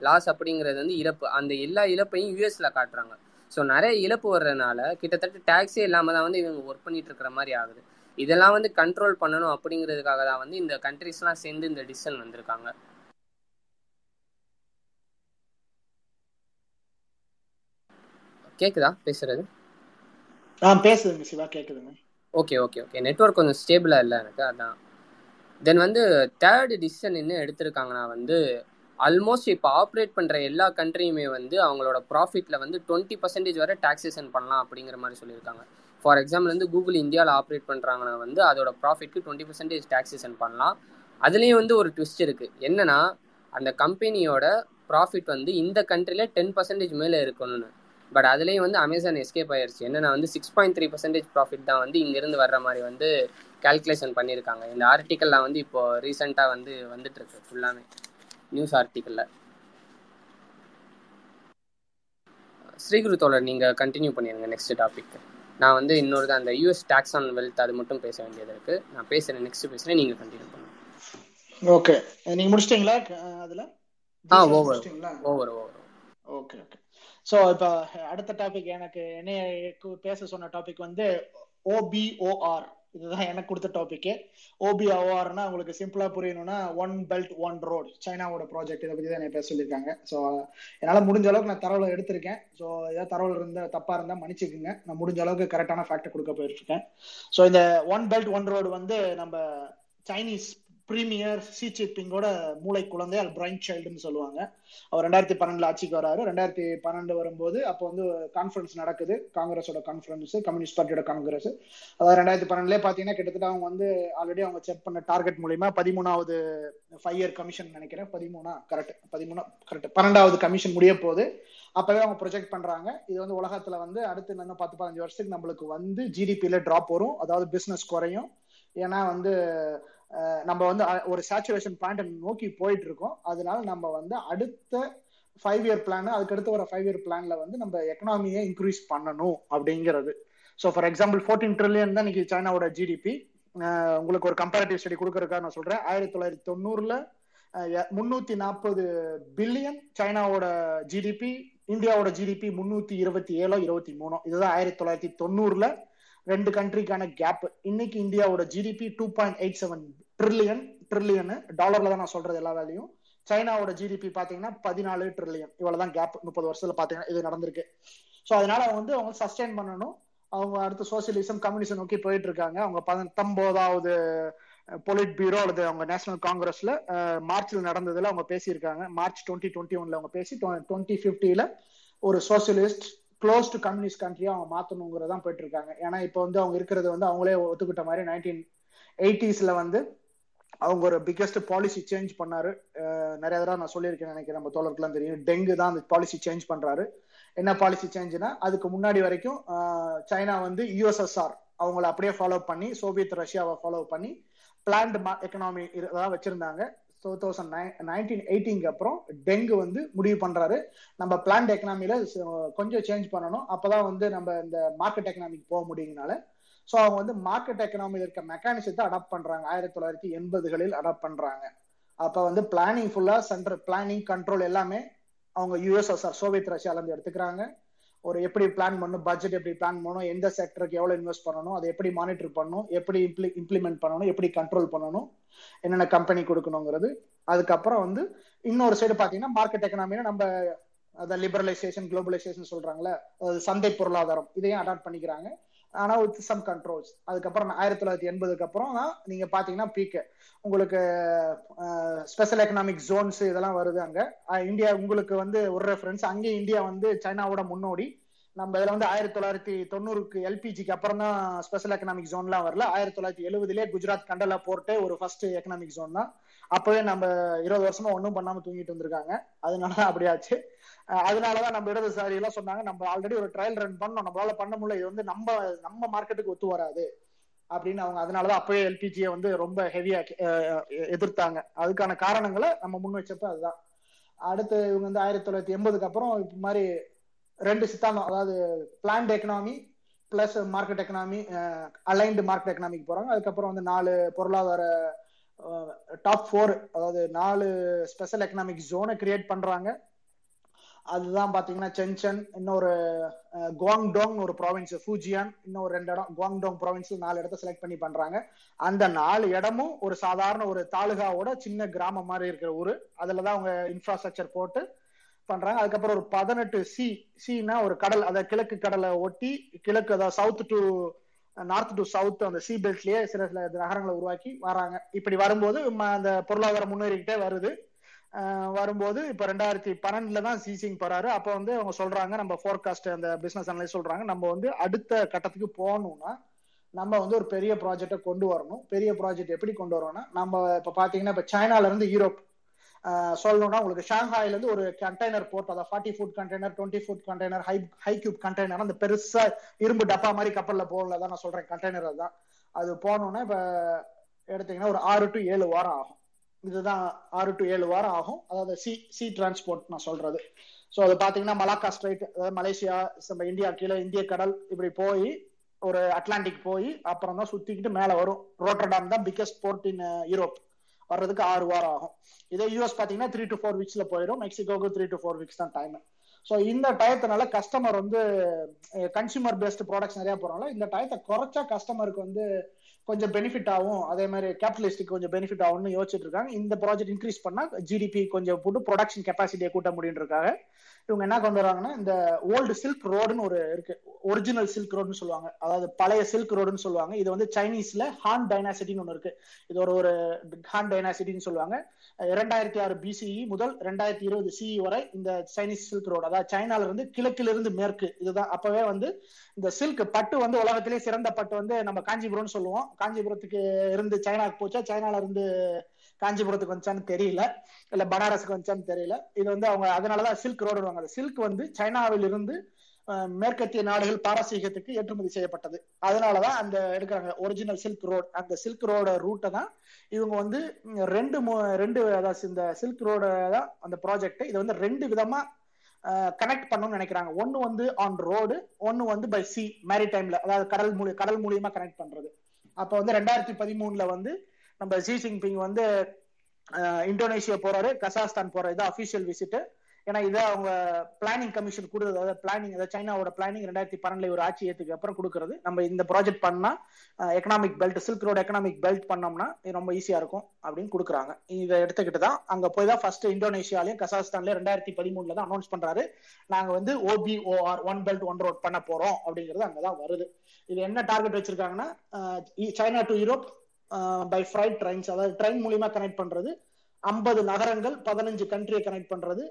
B: லாஸ் அப்படிங்கிறது வந்து இழப்பு. அந்த எல்லா இழப்பையும் யூஎஸ்ல காட்டுறாங்க. ஸோ நிறைய இழப்பு வர்றதுனால கிட்டத்தட்ட டேக்ஸே இல்லாமல் தான் வந்து இவங்க ஒர்க் பண்ணிட்டு இருக்கிற மாதிரி ஆகுது. இதெல்லாம் வந்து கண்ட்ரோல் பண்ணணும் அப்படிங்கிறதுக்காக தான் வந்து இந்த கண்ட்ரிஸ்லாம் சேர்ந்து இந்த டிசிஷன் வந்திருக்காங்க. கேக்குதா பேசுறது?
A: ஆ பேசுதுங்க சிவா கேக்குதுங்க.
B: ஓகே ஓகே ஓகே நெட்ஒர்க் கொஞ்சம் ஸ்டேபிளா இல்லை எனக்கு அதான். தென் வந்து தேர்ட் டிசிஷன் என்ன எடுத்திருக்காங்கன்னா வந்து ஆல்மோஸ்ட் இப்போ ஆப்ரேட் பண்ணுற எல்லா கண்ட்ரியுமே வந்து அவங்களோட ப்ராஃபிட்டில் வந்து டுவெண்ட்டி பர்சன்டேஜ் வரை டாக்ஸேஷன் பண்ணலாம் அப்படிங்கிற மாதிரி சொல்லியிருக்காங்க. ஃபார் எக்ஸாம்பிள் வந்து கூகுள் இந்தியாவில் ஆப்ரேட் பண்ணுறாங்கன்னா வந்து அதோட ப்ராஃபிட்க்கு டுவெண்ட்டி பர்சன்டேஜ் டாக்ஸேஷன் பண்ணலாம். அதுலேயும் வந்து ஒரு ட்விஸ்ட் இருக்குது என்னென்னா அந்த கம்பெனியோட ப்ராஃபிட் வந்து இந்த கண்ட்ரியில் டென் பர்சன்டேஜ் மேலே இருக்கணும்னு. பட் அதுலேயும் வந்து அமேசான் எஸ்கேப் ஆயிடுச்சு என்னன்னா வந்து six point three percentage profit தான் வந்து இங்கேருந்து வர்ற மாதிரி வந்து கால்குலேஷன் பண்ணியிருக்காங்க. இந்த ஆர்டிக்கல்லாம் வந்து இப்போ ரீசெண்டாக வந்து வந்துட்டு இருக்கு ஃபுல்லாமே நியூஸ் ஆர்டிக்கலில் ஸ்ரீகுரு தோழர் நீங்கள் கண்டினியூ பண்ணிடுங்க நெக்ஸ்ட் டாபிக் நான் வந்து இன்னொரு அந்த யூஎஸ் டேக்ஸ் ஆன் வெல்த் அது மட்டும் பேச வேண்டியது இருக்கு. நான் பேசுகிறேன் நெக்ஸ்ட் பேசுகிறேன் நீங்கள் கண்டினியூ பண்ணுங்க.
A: ஓகே நீங்க முடிச்சிட்டீங்களா? அதுல?
B: ஆ over over over
A: okay okay so இப்போ அடுத்த டாபிக் எனக்கு என்னைய பேச சொன்ன டாபிக் வந்து ஓபிஓஆர் இதுதான் எனக்கு கொடுத்த டாபிக் ஓபிஓஆர்னா உங்களுக்கு சிம்பிளா புரியணும்னா ஒன் பெல்ட் ஒன் ரோடு சைனாவோட ப்ராஜெக்ட் இதை பத்தி தான் பேச சொல்லியிருக்காங்க. ஸோ என்னால் முடிஞ்ச அளவுக்கு நான் தரவுல எடுத்திருக்கேன். ஸோ ஏதாவது தரவுல இருந்த தப்பா இருந்தா மன்னிச்சுக்குங்க. நான் முடிஞ்ச அளவுக்கு கரெக்டான ஃபேக்ட் கொடுக்க போயிட்டு இருக்கேன். ஸோ இந்த ஒன் பெல்ட் ஒன் ரோடு வந்து நம்ம சைனீஸ் பிரீமியர் சி சிப்பிங்கோட மூளை குழந்தை அது பிரைன் சைல்டுன்னு சொல்லுவாங்க. அவர் ரெண்டாயிரத்தி பன்னெண்டுல ஆட்சிக்கு வராரு. ரெண்டாயிரத்தி பன்னெண்டு வரும்போது அப்போ வந்து கான்ஃபரன்ஸ் நடக்குது. காங்கிரஸோட கான்ஃபரன்ஸ் கம்யூனிஸ்ட் பார்ட்டியோட காங்கிரஸ் அதாவது ரெண்டாயிரத்தி பன்னெண்டுலேயே பார்த்தீங்கன்னா கிட்டத்தட்ட அவங்க வந்து ஆல்ரெடி அவங்க செக் பண்ண டார்கெட் மூலியமா பதிமூணாவது ஃபைவ் இயர் கமிஷன் நினைக்கிறேன். பதிமூணா கரெக்ட் பதிமூணா கரெக்ட் பன்னெண்டாவது கமிஷன் முடிய போகுது. அப்பவே அவங்க ப்ரொஜெக்ட் பண்றாங்க. இது வந்து உலகத்துல வந்து அடுத்து இன்னும் பத்து பதினஞ்சு வருஷத்துக்கு நம்மளுக்கு வந்து ஜிடிபியில டிராப் வரும். அதாவது பிசினஸ் குறையும். ஏன்னா வந்து நம்ம வந்து ஒரு சேச்சுரேஷன் பாயிண்ட் நோக்கி போயிட்டு இருக்கோம் அதனால நம்ம வந்து அடுத்த ஃபைவ் இயர் பிளான் அதுக்கடுத்து வர ஃபைவ் இயர் பிளான்ல வந்து நம்ம எக்கனாமியை இன்க்ரீஸ் பண்ணணும் அப்படிங்கிறது. So for example fourteen trillion தான் இன்னைக்கு சைனாவோட ஜிடிபி உங்களுக்கு ஒரு கம்பேரிட்டிவ் ஸ்டடி கொடுக்கறக்கா நான் சொல்றேன். ஆயிரத்தி தொள்ளாயிரத்தி தொண்ணூறுல முன்னூத்தி நாற்பது பில்லியன் சைனாவோட ஜிடிபி இந்தியாவோட ஜிடிபி முன்னூத்தி இருபத்தி ஏழோ இருபத்தி மூணோ. இதுதான் ஆயிரத்தி தொள்ளாயிரத்தி தொண்ணூறுல ரெண்டு கண்ட்ரிக்கான கேப் இன்னைக்கு இந்தியாவோட GDP two point eight seven trillion trillion டாலர்ல தான் நான் சொல்றது எல்லா வேலையும். சைனாவோட ஜிடிபி பாத்தீங்கன்னா பதினாலு ட்ரில்லியன் இவ்வளவுதான் கேப் முப்பது வருஷத்துல பாத்தீங்கன்னா இது நடந்திருக்கு. ஸோ அதனால வந்து அவங்க சஸ்டைன் பண்ணணும். அவங்க அடுத்து சோசியலிசம் கம்யூனிசம் நோக்கி போயிட்டு இருக்காங்க அவங்க பத்தொன்பதாவது பொலிட் பியூரோ அல்லது அவங்க நேஷனல் காங்கிரஸ்ல மார்ச்ல நடந்ததுல அவங்க பேசியிருக்காங்க. மார்ச் டுவெண்ட்டி டுவெண்ட்டி ஒன்ல அவங்க பேசி டுவெண்ட்டி பிப்டியில ஒரு சோசியலிஸ்ட் க்ளோஸ் டு கம்யூனிஸ்ட் கண்ட்ரியா அவங்க மாத்தணுங்கிறதான் போயிட்டு இருக்காங்க ஏன்னா இப்போ வந்து அவங்க இருக்கிறது வந்து அவங்களே ஒத்துக்கிட்ட மாதிரி நைன்டீன் எயிட்டிஸ்ல வந்து அவங்க ஒரு பிக்கஸ்ட் பாலிசி சேஞ்ச் பண்ணாரு. நிறைய தடவை நான் சொல்லியிருக்கேன் நினைக்கிறேன். நம்ம தோழருக்குலாம் தெரியும். டெங்கு தான் அந்த பாலிசி சேஞ்ச் பண்றாரு. என்ன பாலிசி சேஞ்சுனா அதுக்கு முன்னாடி வரைக்கும் சைனா வந்து யூஎஸ்எஸ்ஆர் அவங்கள அப்படியே ஃபாலோ பண்ணி சோவியத் ரஷ்யாவை ஃபாலோ பண்ணி பிளான்டு எக்கனாமி இதெல்லாம் வச்சிருந்தாங்க. டூ தௌசண்ட் நைன் நைன்டீன் எயிட்டிங்க அப்புறம் டெங்கு வந்து முடிவு பண்றாரு. நம்ம பிளான்ட் எக்கனாமியில கொஞ்சம் சேஞ்ச் பண்ணணும். அப்பதான் வந்து நம்ம இந்த மார்க்கெட் எக்கனாமிக்கு போக முடியுங்கனால ஸோ அவங்க வந்து மார்க்கெட் எக்கனாமியில் இருக்க மெக்கானிசத்தை அடாப்ட் பண்றாங்க. ஆயிரத்தி தொள்ளாயிரத்தி எண்பதுகளில் அடாப்ட் பண்றாங்க. அப்ப வந்து பிளானிங் ஃபுல்லா சென்ட்ரல் பிளானிங் கண்ட்ரோல் எல்லாமே அவங்க யூஎஸ்எஸ்ஆர் சோவியத் ரஷ்யால இருந்து எடுத்துக்கிறாங்க. ஒரு எப்படி பிளான் பண்ணணும் பட்ஜெட் எப்படி பிளான் பண்ணணும் எந்த செக்டருக்கு எவ்வளவு இன்வெஸ்ட் பண்ணணும் அதை எப்படி மானிட்டர் பண்ணணும் எப்படி இம்ப்ளி இம்ப்ளிமெண்ட் பண்ணணும் எப்படி கண்ட்ரோல் பண்ணணும் என்னென்ன கம்பெனி கொடுக்கணுங்கிறது. அதுக்கப்புறம் வந்து இன்னொரு சைடு பாத்தீங்கன்னா மார்க்கெட் எக்கனாமினா நம்ம அதை லிபரலைசேஷன் குளோபலைசேஷன் சொல்றாங்களே சந்தை பொருளாதாரம் இதையும் அடாப்ட் பண்ணிக்கிறாங்க. ஆனா வித் சம் கண்ட்ரோல்ஸ் அதுக்கப்புறம் ஆயிரத்தி தொள்ளாயிரத்தி எண்பதுக்கு அப்புறம் தான் நீங்க பாத்தீங்கன்னா பீக்கு உங்களுக்கு ஸ்பெஷல் எக்கனாமிக் ஜோன்ஸ் இதெல்லாம் வருது அங்க. இந்தியா உங்களுக்கு வந்து ஒரு ரெஃபரன்ஸ் அங்கேயும் இந்தியா வந்து சைனாவோட முன்னோடி. நம்ம இதுல வந்து ஆயிரத்தி தொள்ளாயிரத்தி தொண்ணூறுக்கு எல்பிஜிக்கு அப்புறம் தான் ஸ்பெஷல் எக்கனாமிக் ஜோன்லாம் வரல. ஆயிரத்தி தொள்ளாயிரத்தி எழுபதுலேயே குஜராத் கண்டலா போர்ட்டே ஒரு ஃபர்ஸ்ட் எக்கனாமிக் ஜோன் தான். அப்பவே நம்ம இருபது வருஷமா ஒன்றும் பண்ணாம தூங்கிட்டு வந்திருக்காங்க. அதனாலதான் அப்படியாச்சு. அதனாலதான் நம்ம இடதுசாரி எல்லாம் சொன்னாங்க நம்ம ஆல்ரெடி ஒரு ட்ரையல் ரன் பண்ணோம். நம்மளால பண்ண முடியல. இது வந்து நம்ம நம்ம மார்க்கெட்டுக்கு ஒத்து வராது. அப்படின்னு அவங்க அதனாலதான் அப்பவே எல்பிஜியை வந்து ரொம்ப ஹெவியா எதிர்த்தாங்க. அதுக்கான காரணங்களை நம்ம முன் வச்சப்ப அதுதான். அடுத்து இவங்க வந்து ஆயிரத்தி தொள்ளாயிரத்தி எண்பதுக்கு அப்புறம் இப்ப மாதிரி ரெண்டு சித்தாந்தம் அதாவது planned economy plus market economy aligned market economic போறாங்க. அதுக்கப்புறம் வந்து நாலு பொருளாதார டாப் ஃபோர் அதாவது நாலு ஸ்பெஷல் எக்கனாமிக் ஜோனை கிரியேட் பண்றாங்க. அதுதான் பாத்தீங்கன்னா சென்சன் இன்னொரு குவாங்டோங் ஒரு ப்ராவின்ஸ் ஃபூஜியான் இன்னொரு ரெண்டு இடம் குவாங்டோங் ப்ராவின்ஸ்ல நாலு இடத்த செலக்ட் பண்ணி பண்றாங்க. அந்த நாலு இடமும் ஒரு சாதாரண ஒரு தாலுகாவோட சின்ன கிராமம் மாதிரி இருக்கிற ஊரு. அதுலதான் அவங்க இன்ஃப்ராஸ்ட்ரக்சர் போட்டு பண்றாங்க. அதுக்கப்புறம் ஒரு பதினெட்டு சி சீனா ஒரு கடல் அதாவது கிழக்கு கடலை ஒட்டி கிழக்கு அதாவது south to north to south அந்த சி பெல்ட்லயே சில சில நகரங்களை உருவாக்கி வராங்க. இப்படி வரும்போது அந்த பொருளாதாரம் முன்னேறிக்கிட்டே வருது. வரும்போது இப்ப ரெண்டாயிரத்தி பன்னெண்டுல தான் சீசிங் போறாரு. அப்ப வந்து அவங்க சொல்றாங்க நம்ம ஃபோர்காஸ்ட் அந்த பிசினஸ் அனலைஸ் சொல்றாங்க நம்ம வந்து அடுத்த கட்டத்துக்கு போகணும்னா நம்ம வந்து ஒரு பெரிய ப்ராஜெக்டை கொண்டு வரணும். பெரிய ப்ராஜெக்ட் எப்படி கொண்டு வரோம்னா நம்ம இப்ப பாத்தீங்கன்னா இப்ப சைனால இருந்து யூரோப் சொல்லணும்னா உங்களுக்கு ஷாங்காயில இருந்து ஒரு கண்டெய்னர் போர்ட் அதாவது forty foot container twenty foot container high high cube container அந்த பெருசா இரும்பு டப்பா மாதிரி கப்பல்ல போகல தான் நான் சொல்றேன் கண்டெய்னர் தான் அது போனோம்னா இப்ப எடுத்தீங்கன்னா ஒரு ஆறு டு ஏழு வாரம் ஆகும். இதுதான் ஆறு டு ஏழு வாரம் ஆகும். அதாவது சி சி டிரான்ஸ்போர்ட் நான் சொல்றது. ஸோ அது பார்த்தீங்கன்னா மலாக்கா ஸ்ட்ரைட் அதாவது மலேசியா நம்ம இந்தியா கீழே இந்திய கடல் இப்படி போய் ஒரு அட்லாண்டிக் போய் அப்புறம் தான் சுத்திக்கிட்டு மேலே வரும். ரோட்டர்டாம் தான் பிக்கஸ்ட் போர்ட் இன் யூரோப் வர்றதுக்கு ஆறு வாரம் ஆகும். இதே யூஎஸ் பார்த்தீங்கன்னா த்ரீ டு ஃபோர் வீக்ஸ்ல போயிடும். மெக்சிகோக்கு த்ரீ டு ஃபோர் வீக்ஸ் தான் டைம் ஸோ இந்த டயத்தினால கஸ்டமர் வந்து கன்சியூமர் பேஸ்டு ப்ராடக்ட்ஸ் நிறையா போறோம்ல இந்த டயத்தை குறைச்சா கஸ்டமருக்கு வந்து கொஞ்சம் பெனிஃபிட் ஆகும். அதே மாதிரி கேபிட்டலிஸ்டுக்கு கொஞ்சம் பெனிஃபிட் ஆகும்னு யோசிச்சுட்டு இருக்காங்க. இந்த ப்ராஜெக்ட் இன்க்ரீஸ் பண்ணா ஜிடிபி கொஞ்சம் போட்டு ப்ரொடக்ஷன் கெப்பாசிட்டியை கூட்ட முடியுன்றக்காக இவங்க என்ன கொண்டு வராங்கன்னா இந்த ஓல்டு சில்க் ரோடுன்னு ஒரு இருக்கு. ஒரிஜினல் சில்க் ரோடுன்னு சொல்லுவாங்க. அதாவது பழைய சில்க் ரோடுன்னு சொல்லுவாங்க. இது வந்து சைனீஸ்ல ஹான் டைனாசிட்டின்னு ஒன்று இருக்கு. இது ஒரு ஒரு ஹான் டைனாசிட்டின்னு சொல்லுவாங்க. இரண்டாயிரத்தி ஆறு பிசிஇ முதல் ரெண்டாயிரத்தி இருபது சிஇ வரை இந்த சைனீஸ் சில்க் ரோடு அதாவது சைனால இருந்து கிழக்கிலிருந்து இருந்து மேற்கு இதுதான். அப்பவே வந்து இந்த சில்க் பட்டு வந்து உலகத்திலே சிறந்த பட்டு வந்து நம்ம காஞ்சிபுரம்னு சொல்லுவோம். காஞ்சிபுரத்துக்கு இருந்து சைனாக்கு போச்சா? சைனால இருந்து காஞ்சிபுரத்துக்கு வந்துச்சான்னு தெரியல. இல்ல பனாரஸுக்கு வந்துச்சான்னு தெரியல. இது வந்து அவங்க அதனாலதான் சில்க் ரோடு அந்த சில்க் வந்து சைனாவில் இருந்து மேற்கத்திய நாடுகள் பாரசீகத்துக்கு ஏற்றுமதி செய்யப்பட்டது. அதனாலதான் அந்த எடுக்கிறாங்க. ஒரிஜினல் சில்க் ரோடு அந்த சில்க் ரோட ரூட்டை தான் இவங்க வந்து ரெண்டு ரெண்டு அதாவது இந்த சில்க் ரோட தான் அந்த ப்ராஜெக்ட் இதை வந்து ரெண்டு விதமா கனெக்ட் பண்ணணும்னு நினைக்கிறாங்க. ஒன்னு வந்து ஆன் ரோடு ஒன்னு வந்து பை சி மேரிடைம்ல அதாவது கடல் மூலி கடல் மூலியமா கனெக்ட் பண்றது. அப்ப வந்து ரெண்டாயிரத்தி பதிமூணுல வந்து நம்ம ஜி ஜின்பிங் வந்து இந்தோனேஷியா போறாரு கசாஸ்தான் போறாரு. இது அபிஷியல் விசிட் ஏன்னா இதை அவங்க பிளானிங் கமிஷன் கொடுத்தது. அதாவது பிளானிங் அதாவது சைனாவோட பிளானிங் ரெண்டாயிரத்தி பன்னெண்டுல ஒரு ஆட்சி ஏத்துக்கு அப்புறம் கொடுக்கறது. நம்ம இந்த ப்ராஜெக்ட் பண்ணா economic belt silk road economic belt பண்ணோம்னா இது ரொம்ப ஈஸியா இருக்கும் அப்படின்னு கொடுக்குறாங்க. இதை எடுத்துக்கிட்டு தான் அங்க போய் தான் ஃபர்ஸ்ட் இந்தோனேஷியாலையும் கசாஸ்தான்லயும் ரெண்டாயிரத்தி பதிமூணுல தான் அனௌன்ஸ் பண்றாரு. நாங்க வந்து OBOR one belt one road பண்ண போறோம் அப்படிங்கிறது அங்கதான் வருது. இது என்ன target வச்சிருக்காங்கன்னா China to Europe by freight trains அதாவது ட்ரெயின் மூலியமா கனெக்ட் பண்றது. ஐம்பது நகரங்கள் பதினஞ்சு கண்ட்ரியை கனெக்ட் பண்றது.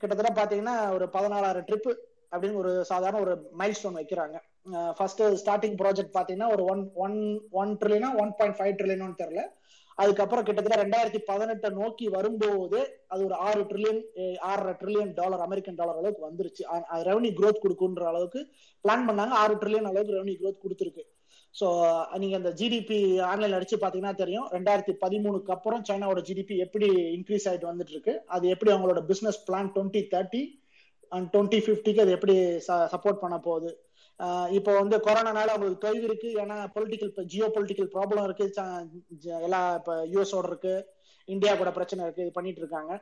A: கிட்டத்தட்ட பாத்தீங்கன்னா ஒரு பதினாலாயிரம் ட்ரிப் அப்படின்னு ஒரு சாதாரண ஒரு மைல் ஸ்டோன் வைக்கிறாங்க ஃபர்ஸ்ட் ஸ்டார்டிங் ப்ராஜெக்ட் பாத்தீங்கன்னா ஒரு ஒன் ஒன் ஒன் ட்ரில்லியனா ஒன் பாயிண்ட் ஃபைவ் ட்ரில்லியனும் தெரியல. அதுக்கப்புறம் கிட்டத்தட்ட ரெண்டாயிரத்தி பதினெட்டை நோக்கி வரும்போது அது ஒரு ஆறு ட்ரில்லியன் ஆறரை ட்ரில்லியன் டாலர் அமெரிக்கன் டாலர் அளவுக்கு வந்துருச்சு. ரெவன்யூ க்ரோத் கொடுக்குன்ற அளவுக்கு பிளான் பண்ணாங்க. ஆறு ட்ரில்லியன் அளவுக்கு ரெவன்யூ க்ரோத் கொடுத்துருக்கு. ஸோ நீங்க அந்த ஜிடிபி ஆன்லைன் அடிச்சு பாத்தீங்கன்னா தெரியும். ரெண்டாயிரத்தி பதிமூணுக்கு அப்புறம் சைனாவோட ஜிடிபி எப்படி இன்க்ரீஸ் ஆயிட்டு வந்துட்டு இருக்கு அது எப்படி அவங்களோட business plan twenty thirty and twenty ஃபிஃப்டிக்கு அது எப்படி சப்போர்ட் பண்ண போகுது. இப்போ வந்து கொரோனானால அவங்களுக்கு தொய்வு இருக்கு. ஏன்னா பொலிட்டிக்கல் இப்போ ஜியோ பொலிட்டிக்கல் ப்ராப்ளம் இருக்கு எல்லா இப்போ யூஎஸோட இருக்கு. இந்தியா கூட பிரச்சனை இருக்கு. இது பண்ணிட்டு இருக்காங்க.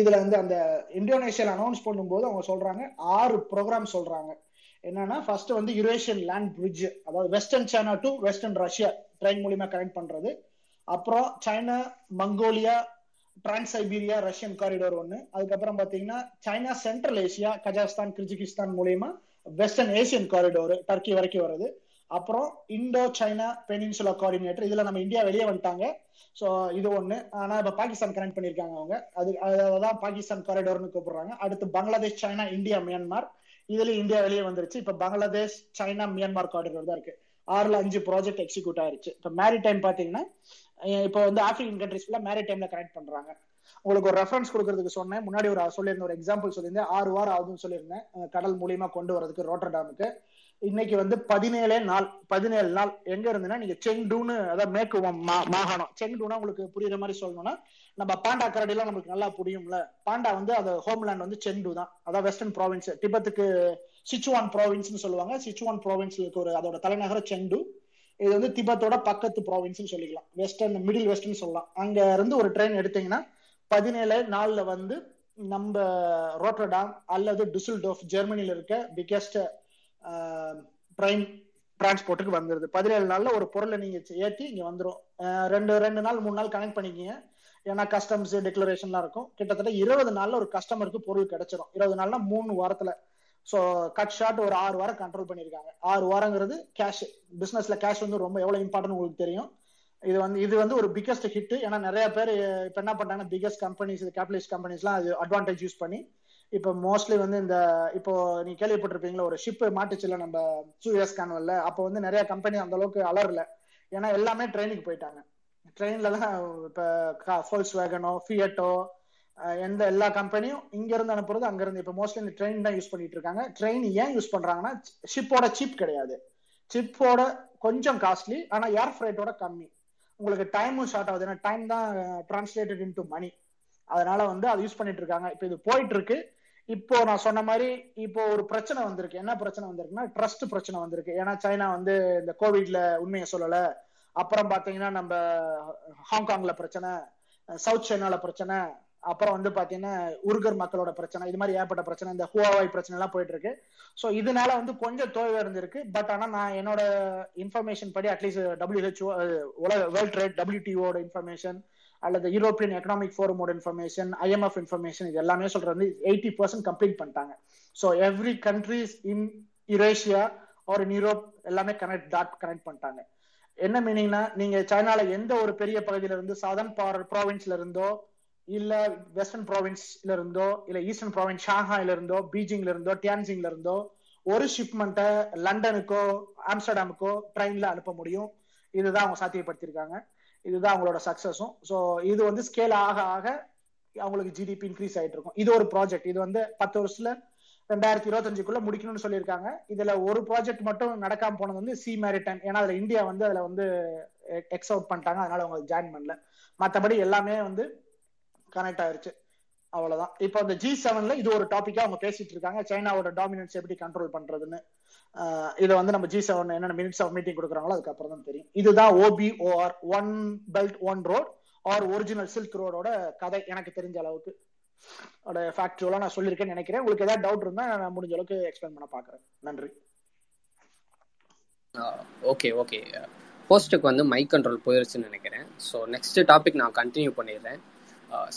A: இதுல வந்து அந்த இந்தோனேஷியால அனௌன்ஸ் பண்ணும்போது அவங்க சொல்றாங்க ஆறு ப்ரோக்ராம் சொல்றாங்க. என்னன்னா ஃபர்ஸ்ட் வந்து யுரேஷியன் லேண்ட் பிரிட்ஜ் அதாவது western China to western Russia train மூலியமா கனெக்ட் பண்றது. அப்புறம் China Mongolia trans Siberia Russian corridor ஒன்று அதுக்கப்புறம் பார்த்தீங்கன்னா China central Asia Kazakhstan Kyrgyzstan மூலியமா வெஸ்டர்ன் ஏசியன் காரிடோர் டர்க்கி வரைக்கும் வருது. அப்புறம் இண்டோ சைனா பெனின்சுலா கோஆர்டினேட்டர் இதுல நம்ம இந்தியா வெளியே வந்துட்டாங்க. ஸோ இது ஒண்ணு. ஆனா இப்ப பாகிஸ்தான் கனெக்ட் பண்ணியிருக்காங்க அவங்க. அது அதான் பாகிஸ்தான் காரிடோர்னு கூப்பிடுறாங்க. அடுத்து பங்களாதேஷ் சைனா இந்தியா மியான்மார் இதுல இந்தியா வெளியே வந்துருச்சு. இப்ப பங்களாதேஷ் சைனா மியான்மார் கார்டர் தான் இருக்கு. ஆறுல அஞ்சு ப்ராஜெக்ட் எக்ஸிக்யூட் ஆயிருச்சு. இப்ப மேரி டைம் பாத்தீங்கன்னா இப்போ வந்து ஆப்பிரிக்கன் கண்ட்ரிஸ்ல மேரி டைம்ல கனெக்ட் பண்றாங்க. உங்களுக்கு ஒரு ரெஃபரன்ஸ் கொடுக்கறதுக்கு சொன்னேன். முன்னாடி ஒரு சொல்லியிருந்தேன் ஒரு எக்ஸாம்பிள் சொல்லியிருந்தேன். ஆறு வாரம் ஆகுதுன்னு சொல்லியிருந்தேன். கடல் மூலியமா கொண்டு வரதுக்கு ரோட்டர்டாமுக்கு. இன்னைக்கு வந்து பதினேழே நாள் பதினேழு நாள் எங்க இருந்துன்னா நீங்க செங்டூன்னு அதாவது மேற்கு மாகாணம். செங்டூனா உங்களுக்கு புரியுற மாதிரி சொல்லணும்னா நம்ம பாண்டா கரடிலாம் நமக்கு நல்லா புரியும்ல. பாண்டா வந்து அது ஹோம்லேண்ட் வந்து செண்டு தான். அதாவது வெஸ்டர்ன் ப்ராவின்ஸ் திபத்துக்கு சிச்சுவான் ப்ராவின்ஸ்னு சொல்லுவாங்க. சிச்சுவான் ப்ராவின்ஸ்ல இருக்க ஒரு அதோட தலைநகர செண்டு. இது வந்து திபத்தோட பக்கத்து ப்ராவின்ஸ்னு சொல்லிக்கலாம். வெஸ்டர்ன் மிடில் வெஸ்டர்ன் சொல்லலாம். அங்க இருந்து ஒரு ட்ரெயின் எடுத்தீங்கன்னா பதினேழு நாள்ல வந்து நம்ம ரோட்டர்டாம் அல்லது டுசில்டோஃப் ஜெர்மனியில் இருக்க பிக்கெஸ்ட் ட்ரெயின் டிரான்ஸ்போர்ட்டுக்கு வந்துருது. பதினேழு நாள்ல ஒரு பொருளை நீங்க ஏற்றி இங்க வந்துடும் ரெண்டு ரெண்டு நாள் மூணு நாள் கனெக்ட் பண்ணிக்கிங்க. ஏன்னா கஸ்டம்ஸ் டிக்ளரேஷன்லாம் இருக்கும். கிட்டத்தட்ட இருபது நாள்ல ஒரு கஸ்டமருக்கு பொருள் கிடைச்சிடும் இருபது நாள்னா மூணு வாரத்துல. ஸோ கட் ஷார்ட் ஒரு ஆறு வாரம் கண்ட்ரோல் பண்ணியிருக்காங்க. ஆறு வாரங்கிறது கேஷ் பிஸ்னஸ்ல கேஷ் வந்து ரொம்ப எவ்வளவு இம்பார்ட்டன் உங்களுக்கு தெரியும். இது வந்து இது வந்து ஒரு பிக்கஸ்ட் ஹிட் ஏன்னா நிறைய பேர் இப்போ என்ன பண்ணாங்கன்னா பிகஸ்ட் கம்பெனிஸ் கேபிட்டலிஸ்ட் கம்பெனிஸ்லாம் அது அட்வான்டேஜ் யூஸ் பண்ணி இப்போ மோஸ்ட்லி வந்து இந்த இப்போ நீ கேள்விப்பட்டிருப்பீங்களா ஒரு ஷிப் மாட்டுச்சுல நம்ம சூஎஸ் கான்வல்ல அப்போ வந்து நிறைய கம்பெனி அந்த அளவுக்கு அலரல ஏன்னா எல்லாமே ட்ரெயினுக்கு போயிட்டாங்க. ட்ரெயின்ல தான் இப்போ ஃபோல்ஸ் வேகனோ ஃபியட்டோ எந்த எல்லா கம்பெனியும் இங்க இருந்து அனுப்புறது அங்க இருந்து இப்போ மோஸ்ட்லி ட்ரெயின் தான் யூஸ் பண்ணிட்டு இருக்காங்க. ட்ரெயின் ஏன் யூஸ் பண்றாங்கன்னா ஷிப்போட சீப் கிடையாது. சிப்போட கொஞ்சம் காஸ்ட்லி ஆனா ஏர் ஃப்ரைட்டோட கம்மி. உங்களுக்கு டைமும் ஷார்ட் ஆகுது. ஏன்னா டைம் தான் டிரான்ஸ்லேட்டட் இன்டு மணி அதனால வந்து அதை யூஸ் பண்ணிட்டு இருக்காங்க. இப்போ இது போயிட்டு இருக்கு. இப்போ நான் சொன்ன மாதிரி இப்போ ஒரு பிரச்சனை வந்திருக்கு. என்ன பிரச்சனை வந்திருக்குன்னா ட்ரஸ்ட் பிரச்சனை வந்திருக்கு. ஏன்னா சைனா வந்து இந்த கோவிட்ல உண்மையை சொல்லலை. அப்புறம் பாத்தீங்கன்னா நம்ம ஹாங்காங்ல பிரச்சனை சவுத் சைனால பிரச்சனை அப்புறம் வந்து பாத்தீங்கன்னா உருகர் மக்களோட பிரச்சனை இது மாதிரி ஏற்பட்ட பிரச்சனை இந்த ஹுவாவாய் பிரச்சனை எல்லாம் போயிட்டு இருக்கு ஸோ இதனால வந்து கொஞ்சம் தோய்வு இருந்திருக்கு பட் ஆனா நான் என்னோட இன்ஃபர்மேஷன் படி அட்லீஸ்ட் டபிள்யூஹெச்ஓ உலக வேர்ல்ட் ட்ரேட் டபிள்யூடிஓட இன்ஃபர்மேஷன் அல்லது யூரோப்பியன் எக்கனாமிக் ஃபோரமோட இன்ஃபர்மேஷன் ஐஎம்எஃப் இன்ஃபர்மேஷன் இது எல்லாமே சொல்றது வந்து எயிட்டி பர்சன்ட் கம்ப்ளீட் பண்ணிட்டாங்க. So every countries in Eurasia or in Europe எல்லாமே கனெக்ட் டாட் கனெக்ட் பண்ணிட்டாங்க. என்ன மீனிங்னா நீங்க சைனால எந்த ஒரு பெரிய பகுதியில இருந்து சதன் ப்ராவின்ஸ்ல இருந்தோ இல்ல வெஸ்டர்ன் ப்ராவின்ஸ்ல இருந்தோ இல்ல ஈஸ்டர்ன் ப்ராவின்ஸ் ஷாங்காய்ல இருந்தோ பீஜிங்ல இருந்தோ டியான்சிங்ல இருந்தோ ஒரு ஷிப்மெண்ட்டை லண்டனுக்கோ ஆம்ஸ்டர்டாமுக்கோ ட்ரெயின்ல அனுப்ப முடியும். இதுதான் அவங்க சாத்தியப்படுத்தியிருக்காங்க. இதுதான் அவங்களோட சக்சஸும் ஸோ இது வந்து ஸ்கேல் ஆக ஆக அவங்களுக்கு ஜிடிபி இன்க்ரீஸ் ஆயிட்டு இருக்கும் இது ஒரு ப்ராஜெக்ட் இது வந்து பத்து வருஷத்துல ரெண்டாயிரத்தி இருபத்தஞ்சுக்குள்ள முடிக்கணும்னு சொல்லியிருக்காங்க. இதுல ஒரு ப்ராஜெக்ட் மட்டும் நடக்காம போனது வந்து சி மேரிடைம் ஏன்னா அதுல இந்தியா வந்து அதுல வந்து எக்ஸ் அவுட் பண்ணிட்டாங்க. அதனால அவங்க ஜாயின் பண்ணல. மற்றபடி எல்லாமே வந்து கனெக்ட் ஆயிருச்சு. அவ்வளவுதான். இப்போ இந்த ஜி செவன்ல இது ஒரு டாபிக்கா அவங்க பேசிட்டு இருக்காங்க. சைனாவோட டாமினன்ஸ் எப்படி கண்ட்ரோல் பண்றதுன்னு. இதை வந்து நம்ம ஜி செவன் என்னென்ன மினிட்ஸ் ஆஃப் மீட்டிங் கொடுக்குறாங்களோ அதுக்கப்புறம் தான் தெரியும். இதுதான் OBOR one belt one road are original silk ரோடோட கதை எனக்கு தெரிஞ்ச அளவுக்கு. அதோட ஃபேக்சுவலா நான் சொல்லியிருக்கேன்னு நினைக்கிறேன். உங்களுக்கு ஏதாவது டவுட் இருந்தால் நான் முடிஞ்ச அளவுக்கு எக்ஸ்பிளைன் பண்ண பாக்குறேன். நன்றி.
B: ஓகே ஓகே போஸ்ட்டுக்கு வந்து மைக் கண்ட்ரோல் போயிருச்சுன்னு நினைக்கிறேன். ஸோ நெக்ஸ்ட் டாபிக் நான் கண்டினியூ பண்ணிடுறேன்.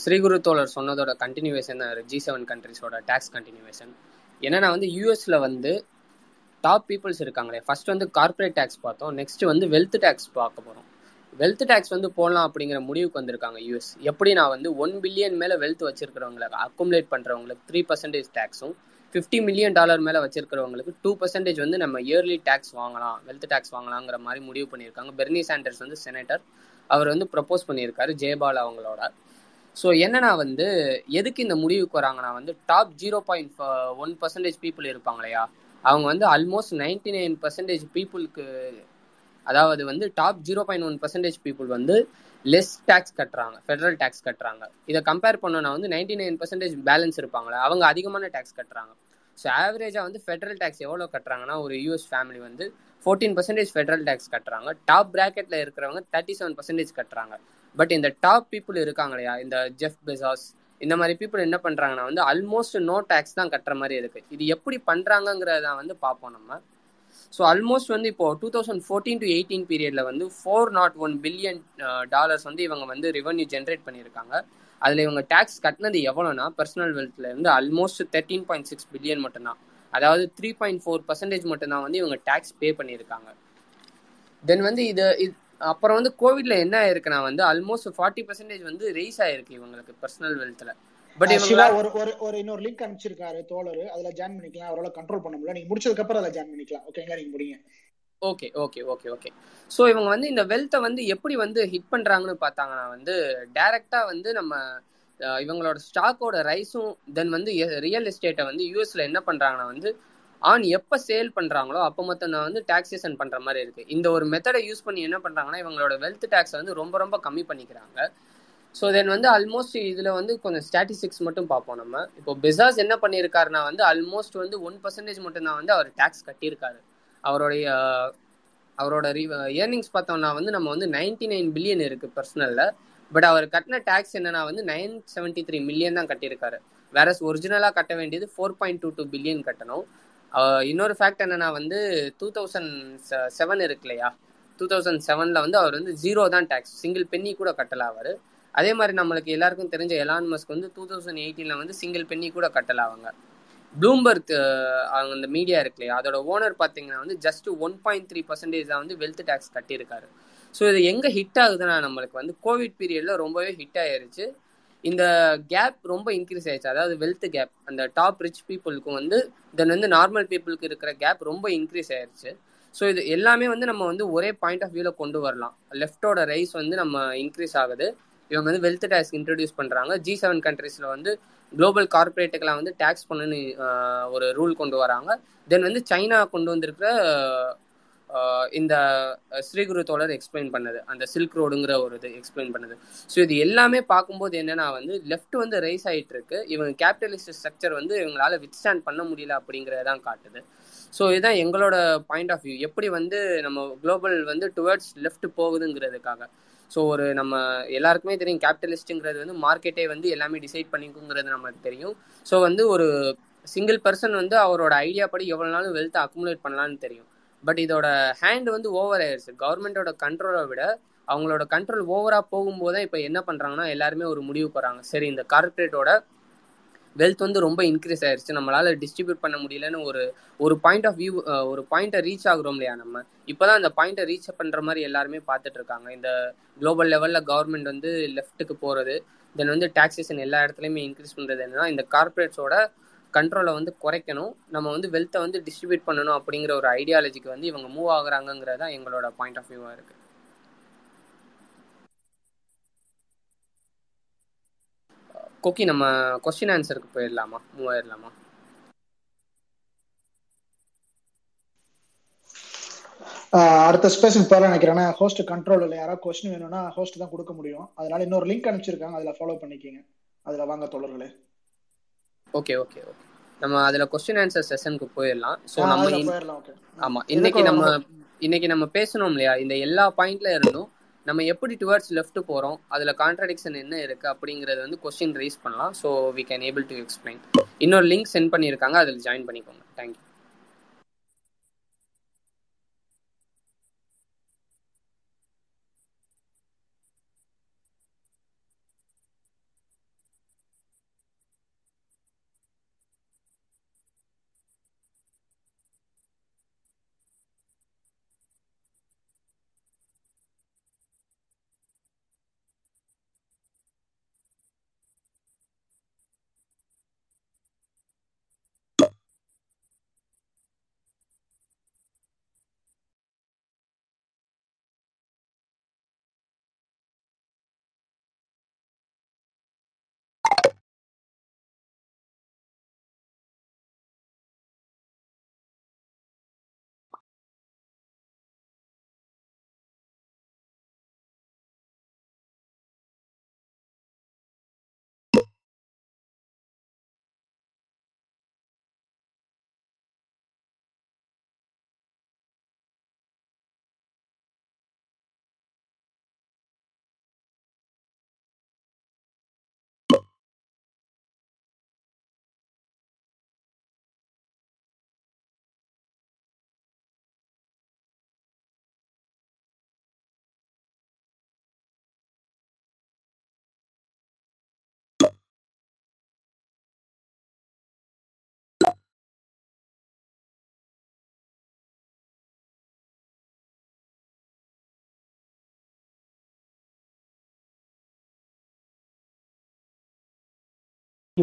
B: ஸ்ரீகுரு தோழர் சொன்னதோட கண்டினியூவேஷன் ஜி செவன் கண்ட்ரிஸோட டேக்ஸ் கண்டினியூவேஷன் என்னன்னா வந்து யூஎஸ்ல வந்து டாப் பீப்புள்ஸ் இருக்காங்களே. ஃபர்ஸ்ட் வந்து கார்பரேட் டேக்ஸ் பார்த்தோம். நெக்ஸ்ட் வந்து வெல்த் டேக்ஸ் பார்க்க போகிறோம் வெல்த் டேக்ஸ் வந்து போடலாம் அப்படிங்கிற முடிவுக்கு வந்திருக்காங்க யூஎஸ் எப்படி நான் வந்து ஒன் பில்லியன் மேலே வெல்த் வச்சிருக்கிறவங்களுக்கு அக்குமுலேட் பண்ணுறவங்களுக்கு த்ரீ பர்சன்டேஜ் டேக்ஸும் ஃபிஃப்டி மில்லியன் டாலர் மேலே வச்சிருக்கிறவங்களுக்கு டூ பர்சன்டேஜ் வந்து நம்ம இயர்லி டேக்ஸ் வாங்கலாம் வெல்த் டேக்ஸ் வாங்கலாங்கிற மாதிரி முடிவு பண்ணியிருக்காங்க. பெர்னி சாண்டர்ஸ் வந்து செனட்டர் அவர் வந்து ப்ரப்போஸ் பண்ணியிருக்காரு ஜெயபால் அவங்களோட. ஸோ என்னன்னா வந்து எதுக்கு இந்த முடிவுக்கு வராங்கன்னா வந்து top zero point one percentage people இருப்பாங்க இல்லையா? அவங்க வந்து ஆல்மோஸ்ட் நைன்டி நைன் பர்சன்டேஜ் பீப்புளுக்கு அதாவது வந்து top zero point one percentage people வந்து லெஸ் டேக்ஸ் கட்டுறாங்க ஃபெடரல் டேக்ஸ் கட்டுறாங்க. இதை கம்பேர் பண்ணோன்னா வந்து நைன்டி நைன் பர்சன்டேஜ் பேலன்ஸ் இருப்பாங்களே அவங்க அதிகமான டேக்ஸ் கட்டுறாங்க. ஸோ ஆவரேஜாக வந்து ஃபெடரல் டேக்ஸ் எவ்வளோ கட்டுறாங்கன்னா ஒரு யூஎஸ் ஃபேமிலி வந்து ஃபோர்டீன் பர்சன்டேஜ் ஃபெடரல் டேக்ஸ் கட்டுறாங்க. டாப் ப்ராக்கெட்டில் இருக்கிறவங்க தேர்ட்டி செவன் பர்சன்டேஜ் கட்டுறாங்க. பட் இந்த டாப் பீப்புள் இருக்காங்க இல்லையா இந்த ஜெஃப் பெசாஸ் இந்த மாதிரி பீப்புள் என்ன பண்ணுறாங்கன்னா வந்து ஆல்மோஸ்ட் நோ டேக்ஸ் தான் கட்டுற மாதிரி இருக்குது இது எப்படி பண்ணுறாங்கங்கிறத வந்து பார்ப்போம் நம்ம. ஸோ ஆல்மோஸ்ட் வந்து இப்போ two thousand fourteen to eighteen பீரியட்ல வந்து four nought one billion dollars வந்து இவங்க வந்து ரெவன்யூ ஜென்ரேட் பண்ணியிருக்காங்க. அதில் இவங்க டேக்ஸ் கட்டினது எவ்வளோனா பர்சனல் வெல்த்ல இருந்து almost thirteen point six billion மட்டும்தான். அதாவது த்ரீ பாயிண்ட் ஃபோர் பர்சன்டேஜ் மட்டும்தான் வந்து இவங்க டேக்ஸ் பே பண்ணியிருக்காங்க. தென் வந்து இது அப்புறம் வந்து கோவிட்ல என்ன ஆயிருக்குன்னா வந்து ஆல்மோஸ்ட் ஃபார்ட்டி பர்சன்டேஜ் வந்து ரைஸ் ஆயிருக்கு இவங்களுக்கு பர்சனல் வெல்த்ல
A: பட் சிவா ஒரு ஒரு ஒரு இன்னொரு லிங்க் அனுப்பிச்சிருக்காரு தோழர். அதுல ஜாயின் பண்ணிக்கலாம். அவரால் கண்ட்ரோல் பண்ண முடியல நீங்க முடிச்சதுக்கு அப்புறம் அதில் ஜாயின் பண்ணிக்கலாம். ஓகேங்களா நீங்க முடியுங்க
B: okay okay okay okay so இவங்க வந்து இந்த வெல்த்தை வந்து எப்படி வந்து ஹிட் பண்றாங்கன்னு பார்த்தாங்கன்னா வந்து டைரக்டா வந்து நம்ம இவங்களோட ஸ்டாக்கோட ரைஸும் தென் வந்து ரியல் எஸ்டேட்டை வந்து யூஎஸ்ல என்ன பண்றாங்கன்னா வந்து ஆன் எப்போ சேல் பண்ணுறாங்களோ அப்போ மட்டும் நான் வந்து டாக்ஸேஷன் பண்ணுற மாதிரி இருக்குது இந்த ஒரு மெத்தடை யூஸ் பண்ணி என்ன பண்ணுறாங்கன்னா இவங்களோட வெல்த் டேக்ஸை வந்து ரொம்ப ரொம்ப கம்மி பண்ணிக்கிறாங்க. ஸோ தென் வந்து ஆல்மோஸ்ட் இதில் வந்து கொஞ்சம் ஸ்டாட்டிஸ்டிக்ஸ் மட்டும் பார்ப்போம் நம்ம. இப்போ பெசாஸ் என்ன பண்ணியிருக்காருனா வந்து ஆல்மோஸ்ட் வந்து ஒன் பர்சன்டேஜ் மட்டும்தான் வந்து அவர் டேக்ஸ் கட்டியிருக்காரு. அவருடைய அவரோட ஏர்னிங்ஸ் பார்த்தோம்னா வந்து நம்ம வந்து நைன்டி நைன் பில்லியன் இருக்குது பர்சனலில் பட் அவர் கட்டின டேக்ஸ் என்னன்னா வந்து நைன் செவன்ட்டி த்ரீ மில்லியன் தான் கட்டியிருக்காரு. வேற ஒரிஜினலாக கட்ட வேண்டியது four point two two billion கட்டணும். இன்னொரு ஃபேக்ட் என்னன்னா வந்து டூ தௌசண்ட் செவன் இருக்கு இல்லையா? டூ தௌசண்ட் செவனில் வந்து அவர் வந்து ஜீரோ தான் டேக்ஸ் சிங்கிள் பென்னி கூட கட்டல அவர். அதே மாதிரி நம்மளுக்கு எல்லாருக்கும் தெரிஞ்ச எலான் மஸ்க் வந்து டூ தௌசண்ட் எயிட்டீனில் வந்து சிங்கிள் பென்னி கூட கட்டலாவாங்க ப்ளூம்பர்க் அவங்க அந்த மீடியா இருக்கு இல்லையா? அதோட ஓனர் பார்த்தீங்கன்னா வந்து just one point three percentage தான் வந்து வெல்த் டேக்ஸ் கட்டியிருக்காரு. ஸோ இது எங்கே ஹிட் ஆகுதுன்னா நம்மளுக்கு வந்து கோவிட் பீரியடில் ரொம்பவே ஹிட் ஆயிருச்சு. இந்த கேப் ரொம்ப இன்க்ரீஸ் ஆயிடுச்சு அதாவது வெல்த் கேப் அந்த டாப் ரிச் பீப்புளுக்கும் வந்து தென் வந்து நார்மல் பீப்புளுக்கு இருக்கிற கேப் ரொம்ப இன்க்ரீஸ் ஆயிருச்சு. ஸோ இது எல்லாமே வந்து நம்ம வந்து ஒரே பாயிண்ட் ஆஃப் வியூவில் கொண்டு வரலாம். லெஃப்டோட ரைஸ் வந்து நம்ம இன்க்ரீஸ் ஆகுது. இவங்க வந்து வெல்த் டேக்ஸ் இன்ட்ரடியூஸ் பண்ணுறாங்க ஜி செவன் கண்ட்ரீஸில் வந்து குளோபல் கார்பரேட்டுக்கெல்லாம் வந்து டேக்ஸ் பண்ணுன்னு ஒரு ரூல் கொண்டு வராங்க. தென் வந்து சைனா கொண்டு வந்திருக்கிற இந்த ஸ்ரீகுரு தோழர் எக்ஸ்பிளைன் பண்ணது. அந்த சில்க் ரோடுங்கிற ஒரு இது எக்ஸ்பிளைன் பண்ணது. ஸோ இது எல்லாமே பார்க்கும்போது என்னன்னா வந்து லெஃப்ட் வந்து ரைஸ் ஆகிட்டு இருக்கு இவங்க கேபிட்டலிஸ்ட் ஸ்ட்ரக்சர் வந்து இவங்களால வித் ஸ்டாண்ட் பண்ண முடியல அப்படிங்கிறதான் காட்டுது. ஸோ இதுதான் எங்களோட பாயிண்ட் ஆஃப் வியூ எப்படி வந்து நம்ம குளோபல் வந்து டுவர்ட்ஸ் லெஃப்ட் போகுதுங்கிறதுக்காக. ஸோ ஒரு நம்ம எல்லாருக்குமே தெரியும் கேபிட்டலிஸ்ட்டுங்கிறது வந்து மார்க்கெட்டே வந்து எல்லாமே டிசைட் பண்ணிக்குங்கிறது நமக்கு தெரியும். ஸோ வந்து ஒரு சிங்கிள் பர்சன் வந்து அவரோட ஐடியா படி எவ்வளோ நாளும் வெல்த் அக்குமுலேட் பண்ணலான்னு தெரியும். பட் இதோட ஹேண்ட் வந்து ஓவர் ஆயிடுச்சு கவர்மெண்டோட கண்ட்ரோலை விட அவங்களோட கண்ட்ரோல் ஓவராக போகும்போது தான் இப்போ என்ன பண்ணுறாங்கன்னா எல்லாருமே ஒரு முடிவுக்கு வராங்க. சரி இந்த கார்பரேட்டோட வெல்த் வந்து ரொம்ப இன்க்ரீஸ் ஆயிருச்சு. நம்மளால டிஸ்ட்ரிபியூட் பண்ண முடியலன்னு ஒரு ஒரு பாயிண்ட் ஆஃப் வியூ ஒரு பாயிண்ட்டை ரீச் ஆகுறோம் இல்லையா நம்ம? இப்போதான் அந்த பாயிண்ட்டை ரீச் பண்ற மாதிரி எல்லாருமே பார்த்துட்டு இருக்காங்க. இந்த குளோபல் லெவல்ல கவர்மெண்ட் வந்து லெஃப்ட்டுக்கு போறது தென் வந்து டாக்ஸேஷன் எல்லா இடத்துலையுமே இன்க்ரீஸ் பண்றது என்னன்னா இந்த கார்பரேட்ஸோட கண்ட்ரோலை வந்து குறைக்கணும். நம்ம வந்து வெல்த்தை வந்து டிஸ்ட்ரிபியூட் பண்ணணும் அப்படிங்கிற ஒரு ஐடியாலஜிக்கு வந்து இவங்க மூவ் ஆகுறாங்கிறது தான் எங்களோட பாயிண்ட் ஆஃப் வியூவாக இருக்குது கோக்கி நம்ம கொஸ்டின் ஆன்சருக்கு போயிடலாமா? மூவ் ஆயிடலாமா
A: அடுத்த ஸ்பேஸுக்கு போற நினைக்கிறேன் ஹோஸ்ட் கண்ட்ரோல் இல்லை யாராவது கொஸ்டின் வேணும்னா ஹோஸ்ட் தான் கொடுக்க முடியும். அதனால இன்னொரு லிங்க் அனுப்பிச்சிருக்காங்க அதில் ஃபாலோ பண்ணிக்கிங்க. அதில் வாங்க தொடர்களே
B: ஓகே ஓகே ஓகே நம்ம அதுல கொஸ்டின் ஆன்சர் செஷனுக்கு போயிடலாம். ஸோ நம்ம ஆமா இன்னைக்கு நம்ம இன்னைக்கு நம்ம பேசணும் இல்லையா? இந்த எல்லா பாயிண்ட்ல இருந்தும் நம்ம எப்படி டுவர்ட்ஸ் லெஃப்ட் போகிறோம் அதில் கான்ட்ராடிக்ஷன் என்ன இருக்கு அப்படிங்கறது வந்து கொஸ்டின் ரைஸ் பண்ணலாம் so we can able to explain இன்னொரு லிங்க் சென்ட் பண்ணியிருக்காங்க அதில் ஜாயின் பண்ணிக்கோங்க. தேங்க்யூ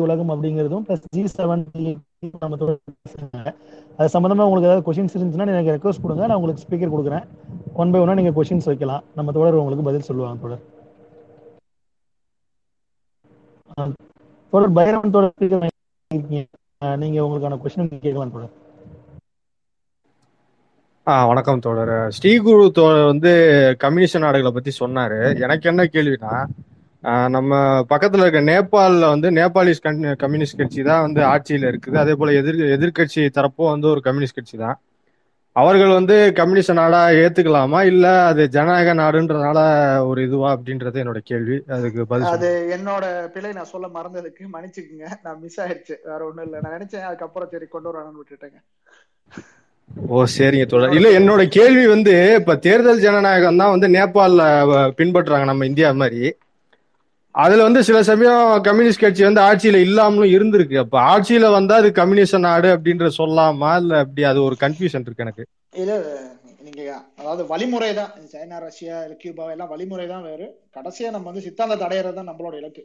C: உலகம் அப்படிங்கிறதும் பிளஸ் ஜி செவன் நம்ம அது சம்பந்தமா உங்களுக்கு ஏதாவது கொஸ்டின்ஸ் இருந்துச்சுன்னா எனக்கு ரெக்வஸ்ட் கொடுங்க. நான் உங்களுக்கு ஸ்பீக்கர் கொடுக்குறேன். ஒன் பை ஒன்னா நீங்க கொஸ்டின்ஸ் வைக்கலாம். நம்ம தொடர் உங்களுக்கு பதில் சொல்லுவாங்க தொடர் தொடர் பைரவன் தொடர் நீங்க உங்களுக்கான கொஸ்டின் கேட்கலாம் தொடர்
D: ஆ வணக்கம் தோழர். ஸ்ரீகுரு தோழர் வந்து கம்யூனிஸ்ட் நாடுகளை பத்தி சொன்னாரு. எனக்கு என்ன கேள்வினா நம்ம பக்கத்துல இருக்க நேபாளில் வந்து நேபாளிஸ் கம்யூனிஸ்ட் கட்சி தான் வந்து ஆட்சியில இருக்குது. அதே போல எதிர் எதிர்கட்சி தரப்பும் வந்து ஒரு கம்யூனிஸ்ட் கட்சி தான். அவர்கள் வந்து கம்யூனிஸ்ட் நாடா ஏத்துக்கலாமா? இல்ல அது ஜனநாயக நாடுன்றதுனால ஒரு இதுவா அப்படின்றது என்னோட கேள்வி. அதுக்கு பதில்
A: அது என்னோட பிழை நான் சொல்ல மறந்ததுக்கு மன்னிச்சுக்குங்க. நான் மிஸ் ஆயிடுச்சு. வேற ஒண்ணும் இல்லை. நான் நினைச்சேன் அதுக்கப்புறம் சரி கொண்டு வரணும்னு விட்டுட்டேங்க.
D: ஓ சரிங்க தோழர். இல்ல என்னோட கேள்வி வந்து இப்ப தேர்தல் ஜனநாயகம் தான் வந்து நேபாளில பின்பற்றுறாங்க நம்ம இந்தியா மாதிரி. அதுல வந்து சில சமயம் கம்யூனிஸ்ட் கட்சி வந்து ஆட்சியில இல்லாமலும் இருந்திருக்கு. அப்ப ஆட்சியில வந்தா அது கம்யூனிஸ்ட் நாடு அப்படின்ற சொல்லாமா? இல்ல அப்படி அது ஒரு கன்ஃபியூஷன் இருக்கு எனக்கு.
A: இல்ல நீங்க அதாவது வழிமுறை தான் சைனா ரஷ்யா கியூபா எல்லாம் வழிமுறை தான் வேறு. கடைசியா நம்ம வந்து சித்தாந்தத்தை அடையிறது தான் நம்மளோட இலக்கு.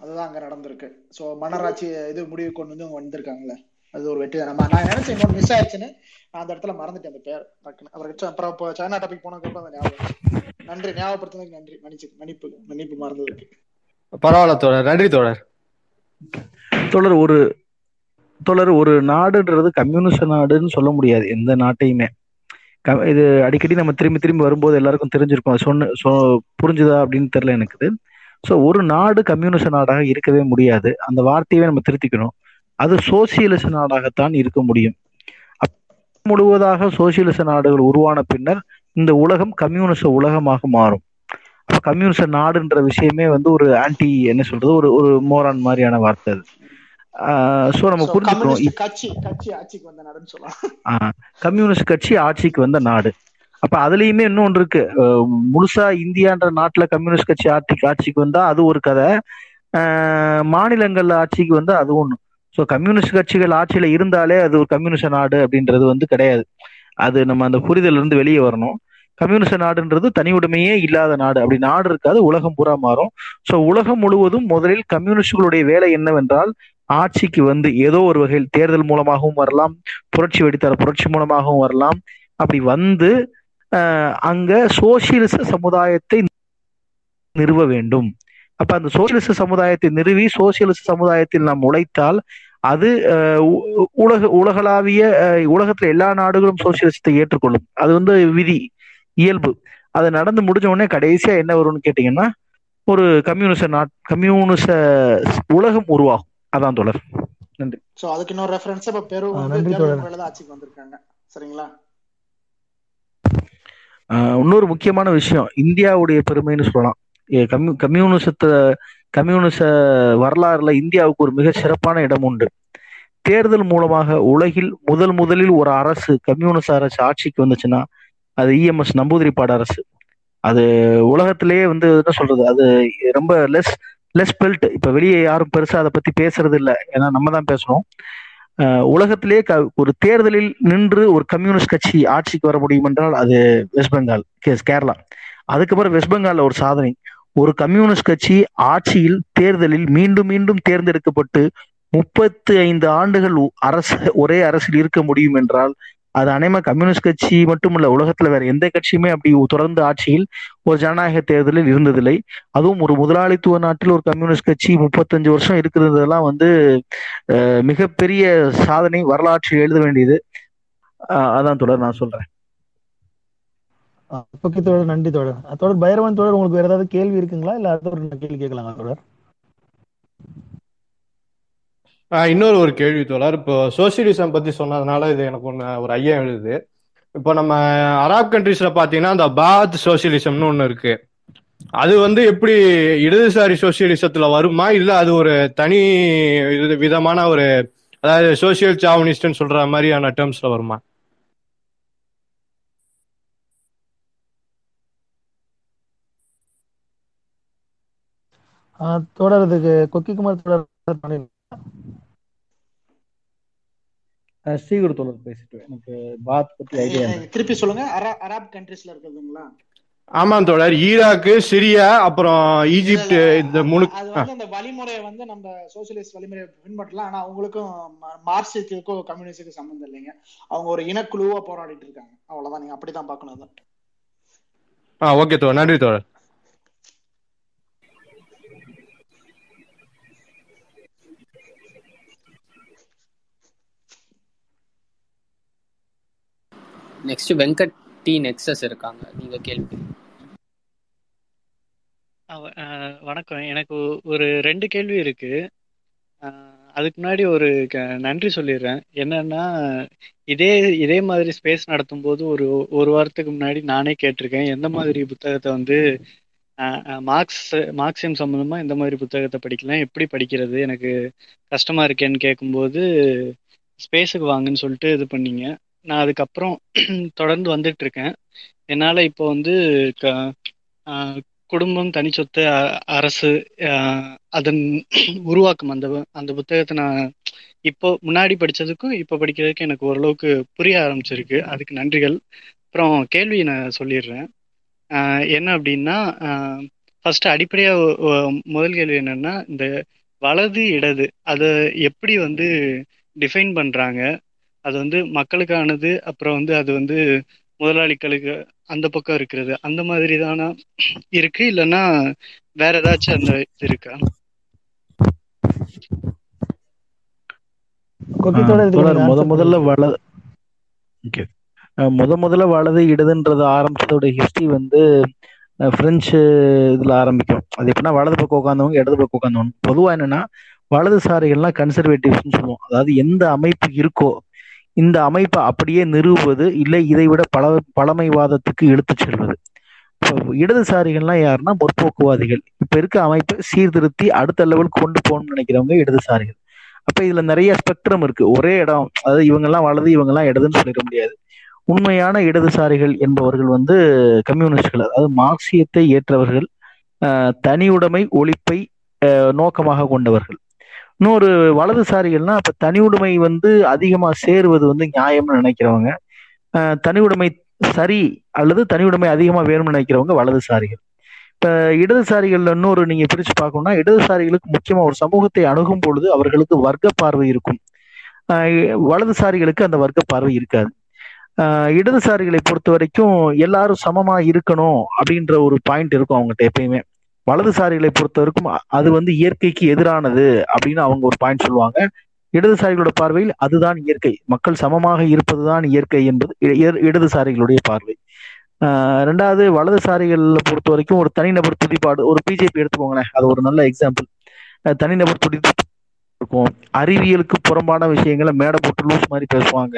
A: அதுதான் அங்க நடந்திருக்கு. சோ மன்னராட்சி இது முடிவு கொண்டு வந்து வந்திருக்காங்களே அது ஒரு வெற்றி தான். நம்ம நான் நினைச்சேன் இன்னொரு மிஸ் ஆயிடுச்சுன்னு. நான் அந்த இடத்துல மறந்துட்டேன் அந்த பேர். டக்குன்னு அப்புறம் அப்புறம் இப்போ சைனா டாபிக் போனதுக்கு அப்புறம் அந்த ஞாபகம் நன்றி. ஞாபகப்படுத்துனதுக்கு நன்றி. மன்னிச்சு மன்னிப்பு மன்னிப்பு மறந்ததுக்கு.
D: பரவாயில்ல தோழர். நன்றி தோழர்.
E: தோழர் ஒரு தோழர் ஒரு நாடுன்றது கம்யூனிஸ்ட் நாடுன்னு சொல்ல முடியாது எந்த நாட்டையுமே. இது அடிக்கடி நம்ம திரும்பி திரும்பி வரும்போது எல்லாருக்கும் தெரிஞ்சிருக்கும். சொன்ன சொ புரிஞ்சுதா அப்படின்னு தெரியல எனக்கு. ஸோ ஒரு நாடு கம்யூனிஸ்ட் நாடாக இருக்கவே முடியாது. அந்த வார்த்தையவே நம்ம திருத்திக்கணும். அது சோசியலிச நாடாகத்தான் இருக்க முடியும். முழுவதாக சோசியலிச நாடுகள் உருவான பின்னர் இந்த உலகம் கம்யூனிச உலகமாக மாறும். அப்ப கம்யூனிச நாடுன்ற விஷயமே வந்து ஒரு ஆன்டி என்ன சொல்றது ஒரு ஒரு மோரான் மாதிரியான வார்த்தை அது. ஸோ நம்ம புரிஞ்சுக்கணும்.
A: கட்சி கட்சி ஆட்சிக்கு வந்த நாடுன்னு சொல்லலாம்.
E: கம்யூனிஸ்ட் கட்சி ஆட்சிக்கு வந்த நாடு. அப்ப அதுலயுமே இன்னொன்று இருக்கு. முழுசா இந்தியான்ற நாட்டுல கம்யூனிஸ்ட் கட்சி ஆட்சிக்கு ஆட்சிக்கு வந்தா அது ஒரு கதை. மாநிலங்கள்ல ஆட்சிக்கு வந்தா அது ஒண்ணு. ஸோ கம்யூனிஸ்ட் கட்சிகள் ஆட்சியில இருந்தாலே அது ஒரு கம்யூனிஸ்ட் நாடு அப்படின்றது வந்து கிடையாது. அது நம்ம அந்த புரிதல் இருந்து வெளியே வரணும். கம்யூனிஸ்ட் நாடுன்றது தனி உடைமையே இல்லாத நாடு. அப்படி நாடு இருக்காது உலகம் பூரா மாறும். ஸோ உலகம் முழுவதும் முதலில் கம்யூனிஸ்டுகளுடைய வேலை என்னவென்றால் ஆட்சிக்கு வந்து ஏதோ ஒரு வகையில் தேர்தல் மூலமாகவும் வரலாம் புரட்சி வெடித்தர புரட்சி மூலமாகவும் வரலாம். அப்படி வந்து அங்க சோசியலிச சமுதாயத்தை நிறுவ வேண்டும். அப்ப அந்த சோசியலிச சமுதாயத்தை நிறுவி சோசியலிச சமுதாயத்தில் நாம் உழைத்தால் அது உலக உலகளாவிய உலகத்துல எல்லா நாடுகளும் சோசியலிசத்தை ஏற்றுக்கொள்ளும். அது வந்து விதி இயல்பு. அது நடந்து முடிஞ்ச உடனே கடைசியா என்ன வரும்னு கேட்டீங்கன்னா ஒரு கம்யூனிச நாட் கம்யூனிச உலகம் உருவாகும். அதான் தொடர் நன்றி.
A: சோ அதுக்கு இன்னொரு ரெஃபரன்ஸ் இப்ப பெரு வந்து ஆட்சிக்கு வந்திருக்காங்க. சரிங்களா?
E: இன்னொரு முக்கியமான விஷயம். இந்தியாவுடைய பெருமைன்னு சொல்லலாம். கம்யூ கம்யூனிசத்தை கம்யூனிச வரலாறுல இந்தியாவுக்கு ஒரு மிக சிறப்பான இடம் உண்டு. தேர்தல் மூலமாக உலகில் முதல் முதலில் ஒரு அரசு கம்யூனிச அரசு ஆட்சிக்கு வந்துச்சுன்னா அது இஎம்எஸ் நம்பூதிரிப்பாடு அரசு. அது உலகத்திலேயே வந்து என்ன சொல்றது அது ரொம்ப லெஸ் லெஸ் பெல்ட் இப்ப வெளியே யாரும் பெருசா அதை பத்தி பேசுறது இல்லை. ஏன்னா நம்ம தான் பேசணும் உலகத்திலேயே ஒரு தேர்தலில் நின்று ஒரு கம்யூனிஸ்ட் கட்சி ஆட்சிக்கு வர முடியும் என்றால் அது வெஸ்ட் பெங்கால் கேரளா. அதுக்கப்புறம் வெஸ்ட் பெங்கால்ல ஒரு சாதனை. ஒரு கம்யூனிஸ்ட் கட்சி ஆட்சியில் தேர்தலில் மீண்டும் மீண்டும் தேர்ந்தெடுக்கப்பட்டு முப்பத்தி ஐந்து ஆண்டுகள் அரசு ஒரே அரசில் இருக்க முடியும் என்றால் அது அனைமா கம்யூனிஸ்ட் கட்சி மட்டுமல்ல உலகத்துல வேற எந்த கட்சியுமே அப்படி தொடர்ந்து ஆட்சியில் ஒரு ஜனநாயக தேர்தலில் இருந்ததில்லை. அதுவும் ஒரு முதலாளித்துவ நாட்டில் ஒரு கம்யூனிஸ்ட் கட்சி முப்பத்தஞ்சு வருஷம் இருக்கிறதெல்லாம் வந்து மிகப்பெரிய சாதனை வரலாற்றில் எழுத வேண்டியது. அதான் தொடர் நான் சொல்றேன்.
C: ஓகே தோழர் நன்றி தோழர். தோழர் பைரவன் தோழர் உங்களுக்கு வேற ஏதாவது கேள்வி இருக்குங்களா? இல்ல அது ஒரு கேள்வி கேட்கலாங்க தோழர்?
D: இன்னொரு ஒரு கேள்வி தோழர். இப்போ சோசியலிசம் பத்தி சொன்னதுனால இது எனக்கு ஒன்று ஒரு ஐயா எழுது. இப்போ நம்ம அராப் கண்ட்ரீஸ்ல பாத்தீங்கன்னா அந்த பாத் சோசியலிசம்னு ஒன்று இருக்கு. அது வந்து எப்படி இடதுசாரி சோசியலிசத்துல வருமா? இல்ல அது ஒரு தனி விதமான ஒரு அதாவது சோசியல் சாவனிஸ்ட்னு சொல்ற மாதிரியான டேர்ம்ஸ்ல வருமா?
C: தொடர்றதுக்கு கொக்கிக்குமார் தொடர்
E: ஸ்ரீகுரு தோழர் பேசிட்டு எனக்கு பாத் பத்தி ஐடியா
A: திருப்பி சொல்லுங்க. அராப் கண்ட்ரீஸ்ல இருக்குதுங்களா
D: ஆமாம் தோழர். ஈராக்கு சிரியா அப்புறம் ஈஜிப்ட் இந்த முழு
A: அது வந்து அந்த வழிமுறையை வந்து நம்ம சோசியலிஸ்ட் வழிமுறையை பின்பற்றலாம். ஆனா அவங்களுக்கும் மார்க்சிஸ்டுக்கும் கம்யூனிஸ்டுக்கும் சம்மந்தம் இல்லைங்க. அவங்க ஒரு இனக்குழுவா போராடிட்டு இருக்காங்க. அவ்வளவுதான். நீங்க அப்படிதான்
D: ஆ ஓகே தோழர். நன்றி தோழர்.
B: நெக்ஸ்ட் வெங்கட் டி நெக்ஸஸ் இருக்காங்க. நீங்க கேள்வி.
F: வணக்கம். எனக்கு ஒரு ரெண்டு கேள்வி இருக்கு. அதுக்கு முன்னாடி ஒரு நன்றி சொல்லிடுறேன். என்னன்னா இதே இதே மாதிரி ஸ்பேஸ் நடத்தும் போது ஒரு ஒரு வாரத்துக்கு முன்னாடி நானே கேட்டிருக்கேன். எந்த மாதிரி புத்தகத்தை வந்து மார்க்ஸ் மார்க்சியம் சம்மந்தமா எந்த மாதிரி புத்தகத்தை படிக்கலாம்? எப்படி படிக்கிறது? எனக்கு கஷ்டமா இருக்கேன்னு கேட்கும்போது ஸ்பேஸுக்கு வாங்கன்னு சொல்லிட்டு இது பண்ணீங்க. நான் அதுக்கப்புறம் தொடர்ந்து வந்துட்டு இருக்கேன் என்னால் இப்போ வந்து குடும்பம் தனி சொத்து அரசு அதன் உருவாக்கம் அந்த அந்த புத்தகத்தை நான் இப்போ முன்னாடி படித்ததுக்கும் இப்போ படிக்கிறதுக்கும் எனக்கு ஓரளவுக்கு புரிய ஆரம்பிச்சிருக்கு. அதுக்கு நன்றிகள். அப்புறம் கேள்வி நான் சொல்லிடுறேன். என்ன அப்படின்னா ஃபர்ஸ்ட் அடிப்படையாக முதல் கேள்வி என்னன்னா இந்த வலது இடது அதை எப்படி வந்து டிஃபைன் பண்ணுறாங்க அது வந்து மக்களுக்கானது அப்புறம் வந்து அது வந்து முதலாளிகளுக்கு அந்த பக்கம் இருக்கிறது. அந்த மாதிரி தானா இருக்கு இல்லைன்னா வேற ஏதாச்சும் அந்த இது இருக்கா?
E: முத முதல்ல ஓகே. முத முதல்ல வலது இடதுன்றது ஆரம்பிச்சதோட ஹிஸ்டரி வந்து பிரெஞ்சு இதுல ஆரம்பிக்கும். அது எப்படின்னா வலது பக்கம் உட்காந்தவங்க இடது பக்கம் உட்காந்தவங்க பொதுவா என்னன்னா வலதுசாரிகள்லாம் கன்சர்வேட்டிவ்ஸ்னு சொல்லுவோம். அதாவது எந்த அமைப்பு இருக்கோ இந்த அமைப்பை அப்படியே நிறுவுவது இல்லை இதை விட பல பழமைவாதத்துக்கு இழுத்துச் செல்வது. இப்போ இடதுசாரிகள்லாம் யாருன்னா முற்போக்குவாதிகள். இப்ப இருக்க அமைப்பை சீர்திருத்தி அடுத்த லெவலுக்கு கொண்டு போகணும்னு நினைக்கிறவங்க இடதுசாரிகள். அப்ப இதுல நிறைய ஸ்பெக்ட்ரம் இருக்கு. ஒரே இடம் அதாவது இவங்கெல்லாம் வலது இவங்கெல்லாம் இடதுன்னு சொல்லிட முடியாது. உண்மையான இடதுசாரிகள் என்பவர்கள் வந்து கம்யூனிஸ்ட்கள். அதாவது மார்க்சியத்தை ஏற்றவர்கள் தனியுடைமை ஒழிப்பை நோக்கமாக கொண்டவர்கள். இன்னொரு வலதுசாரிகள்னா இப்ப உடைமை வந்து அதிகமா சேருவது வந்து நியாயம்னு நினைக்கிறவங்க. தனி உடைமை சரி அல்லது தனி உடைமை அதிகமா வேணும்னு நினைக்கிறவங்க வலதுசாரிகள். இப்ப இடதுசாரிகள்ல இன்னொரு நீங்க பிரிச்சு பார்க்கணும்னா இடதுசாரிகளுக்கு முக்கியமா ஒரு சமூகத்தை அணுகும் பொழுது அவர்களுக்கு வர்க்க பார்வை இருக்கும் வலதுசாரிகளுக்கு அந்த வர்க்க பார்வை இருக்காது இடதுசாரிகளை பொறுத்த வரைக்கும் எல்லாரும் சமமா இருக்கணும் அப்படின்ற ஒரு பாயிண்ட் இருக்கும் அவங்ககிட்ட எப்பயுமே. வலதுசாரிகளை பொறுத்தவரைக்கும் அது வந்து இயற்கைக்கு எதிரானது அப்படின்னு அவங்க ஒரு பாயிண்ட் சொல்லுவாங்க. இடதுசாரிகளோட பார்வையில் அதுதான் இயற்கை. மக்கள் சமமாக இருப்பதுதான் இயற்கை என்பது இடதுசாரிகளுடைய பார்வை. ரெண்டாவது வலதுசாரிகளை பொறுத்த வரைக்கும் ஒரு தனிநபர் துதிப்பாடு ஒரு பிஜேபி எடுத்துக்கோங்களேன். அது ஒரு நல்ல எக்ஸாம்பிள் தனிநபர் துடி இருக்கும் அறிவியலுக்கு புறம்பான விஷயங்களை மேடை போட்டு லூஸ் மாதிரி பேசுவாங்க.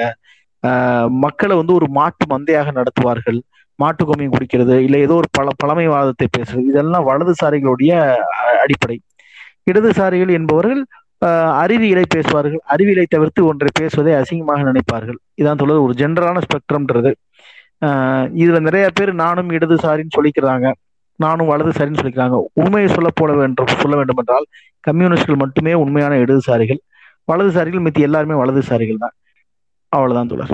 E: மக்களை வந்து ஒரு மாட்டு மந்தையாக நடத்துவார்கள். மாட்டு குடிக்கிறது இல்லை ஏதோ ஒரு பல பழமைவாதத்தை பேசுறது இதெல்லாம் வலதுசாரிகளுடைய அடிப்படை. இடதுசாரிகள் என்பவர்கள் அறிவியலை பேசுவார்கள். அறிவியலை தவிர்த்து ஒன்றை பேசுவதை அசிங்கமாக நினைப்பார்கள். இதான் சொல்றது ஒரு ஜென்ரலான ஸ்பெக்ட்ரம்ன்றது இதுல நிறைய பேர் நானும் இடதுசாரின்னு சொல்லிக்கிறாங்க. நானும் வலதுசாரின்னு சொல்லிக்கிறாங்க. உண்மையை சொல்ல போல வேண்டும் சொல்ல வேண்டும் என்றால் கம்யூனிஸ்ட்கள் மட்டுமே உண்மையான இடதுசாரிகள். வலதுசாரிகள் மித்தி எல்லாருமே வலதுசாரிகள் தான். அவ்வளவுதான் தோழர்.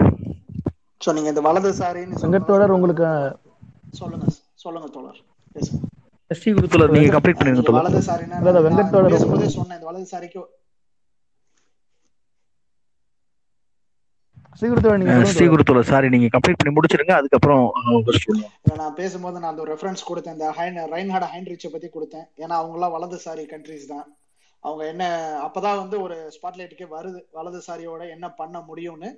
A: சோ நீங்க இந்த வலதுசாரின்னு
C: வெங்கத்தோடர் உங்களுக்கு
A: சொல்லுங்க சொல்லுங்க தோழர். பேசுங்க
E: ஸ்ரீ குருத்தோழர் நீங்க கம்ப்ளீட் பண்ணிருங்க
A: நீங்க
E: தோழர்
A: நான்
C: வெங்கத்தோடர்
A: பேசும்போதே சொன்னேன் இந்த வலதுசாரிக்கு
C: ஸ்ரீகுருத்தோட நீங்க
E: அஹ்
C: சொல்லுங்க
E: ஸ்ரீ
C: தோழர்.
E: குருத்தோழர் சாரி நீங்க கம்ப்ளீட் பண்ணி முடிச்சிருங்க அதுக்கப்புறம்
A: நான் பேசும்போது நான் அந்த ரெஃபரன்ஸ் கொடுத்தேன் இந்த ஹைன் ரைன்ஹார்ட் ஹைன்ரிச்சை பத்தி கொடுத்தேன். ஏன்னா அவங்க எல்லாம் வலதுசாரி கண்ட்ரிஸ் தான். அவங்க என்ன அப்பதான் வந்து ஒரு ஸ்பாட்லைட்டுக்கே வருது. வலதுசாரியோட என்ன பண்ண முடியும்னு.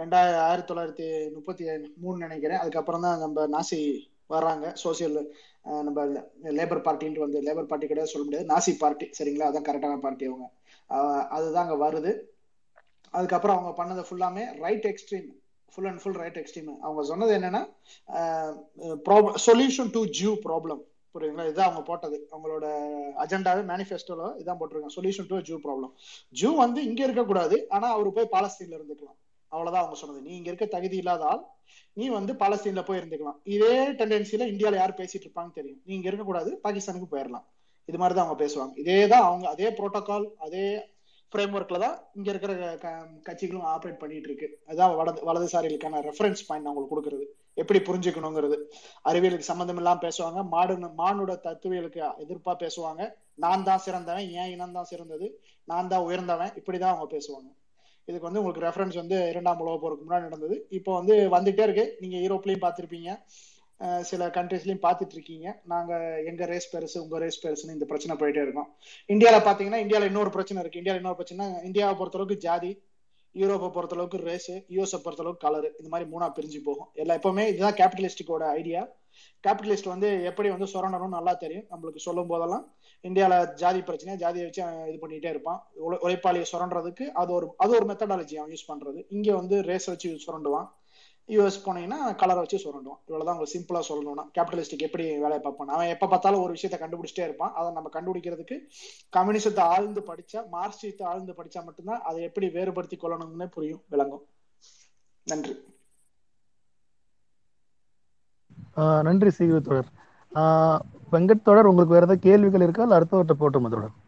A: ரெண்டாயிரம் ஆயிரத்தி தொள்ளாயிரத்தி முப்பத்தி மூணு நினைக்கிறேன். அதுக்கப்புறம் தான் நம்ம நாசி வர்றாங்க. சோசியல் நம்ம லேபர் பார்ட்டின்ட்டு வந்து லேபர் பார்ட்டி கிடையாது சொல்ல முடியாது. நாசி பார்ட்டி சரிங்களா? அதான் கரெக்டான பார்ட்டி அவங்க. அதுதான் அங்கே வருது. அதுக்கப்புறம் அவங்க பண்ணது ஃபுல்லாமே right extreme full and full right extreme அவங்க சொன்னது என்னன்னா சொல்யூஷன் டு ஜியூ ப்ராப்ளம் புரியுதுங்களா? இதுதான் அவங்க போட்டது. அவங்களோட அஜெண்டாவே மேனிஃபெஸ்டோல இதான் போட்டிருக்காங்க. Solution to Jew problem Jew வந்து இங்க இருக்கக்கூடாது. ஆனா அவர் போய் பாலஸ்தீன்ல இருந்துக்கலாம். அவ்வளவுதான் அவங்க சொன்னது. நீ இங்க இருக்க தகுதி இல்லாத ஆள். நீ வந்து பாலஸ்தீன்ல போய் இருந்துக்கலாம். இதே டெண்டன்சில இந்தியால யார் பேசிட்டு இருப்பாங்கன்னு தெரியும். நீ இங்க இருக்கக்கூடாது. பாகிஸ்தானுக்கு போயிடலாம் இது மாதிரி தான் அவங்க பேசுவாங்க. இதே தான் அவங்க அதே புரோட்டோகால் அதே ஃப்ரேம் ஒர்க்ல தான் இங்க இருக்கிற க- கட்சிகளும் ஆப்ரேட் பண்ணிட்டு இருக்கு. அதுதான் வலது வலதுசாரிகளுக்கான ரெஃபரன்ஸ் பாயிண்ட் அவங்களுக்கு கொடுக்குறது. எப்படி புரிஞ்சுக்கணுங்கிறது. அறிவியலுக்கு சம்மந்தம் இல்லாம பேசுவாங்க. மாடு மானுட தத்துவியலுக்கு எதிர்ப்பா பேசுவாங்க. நான் தான் சிறந்தவன் ஏன் இனம் தான் சிறந்தது. நான் தான் உயர்ந்தவன். இப்படிதான் அவங்க பேசுவாங்க. இதுக்கு வந்து உங்களுக்கு ரெஃபரன்ஸ் வந்து இரண்டாம் உலக போருக்கு முன்னாடி நடந்தது. இப்போ வந்து வந்துட்டே இருக்கு. நீங்க யூரோப்லயும் பார்த்துருப்பீங்க. சில கண்ட்ரீஸ்லயும் பார்த்துட்டு இருக்கீங்க நாங்க எங்க ரேஸ் பெருசு உங்க ரேஸ் பெருசுன்னு இந்த பிரச்சனை போயிட்டே இருக்கோம். இந்தியாவில பாத்தீங்கன்னா இந்தியாவில இன்னொரு பிரச்சனை இருக்கு. இந்தியாவில இன்னொரு பிரச்சனை இந்தியாவை பொறுத்தளவுக்கு ஜாதி யூரோப்பை பொறுத்த அளவுக்கு ரேஸ் யூஎஸ்ஐ பொறுத்தளவுக்கு கலர் இந்த மாதிரி மூணா பிரிஞ்சு போகும். எல்லாம் எப்பவுமே இதுதான் கேபிட்டலிஸ்டிக்கோட ஐடியா கேபிட்டலிஸ்ட் வந்து எப்படி வந்து சுரண்டணும்னு நல்லா தெரியும். நம்மளுக்கு சொல்லும் போதெல்லாம் இந்தியாவில் ஜாதி பிரச்சனை ஜாதியை வச்சு இது பண்ணிட்டே இருப்பான். உழைப்பாளியை சுரண்டுறதுக்கு அது ஒரு அது ஒரு மெத்தடாலஜி அவன் யூஸ் பண்றது. இங்க வந்து ரேஸ் வச்சு சுரண்டுவான். யூஎஸ் போனீங்கன்னா கலரை வச்சு சுரண்டுவான் இவ்வளவுதான் உங்களுக்கு சிம்பிளா சொல்லணும்னா. கேபிட்டலிஸ்டிக் எப்படி வேலையை பார்ப்பான்? அவன் எப்ப பார்த்தாலும் ஒரு விஷயத்தை கண்டுபிடிச்சிட்டே இருப்பான். அதை நம்ம கண்டுபிடிக்கிறதுக்கு கம்யூனிசத்தை ஆழ்ந்து படிச்சா மார்க்சியத்தை ஆழ்ந்து படிச்சா மட்டும்தான் அதை எப்படி வேறுபடுத்தி கொள்ளணும்னு புரியும் விளங்கும். நன்றி.
C: ஆஹ் நன்றி சீக்கிரம் தொடர். ஆஹ் வெங்கட் தொடர் உங்களுக்கு வேற ஏதாவது கேள்விகள் இருக்கா? இல்ல அடுத்தவர்கிட்ட போட்டுமா தொடர்?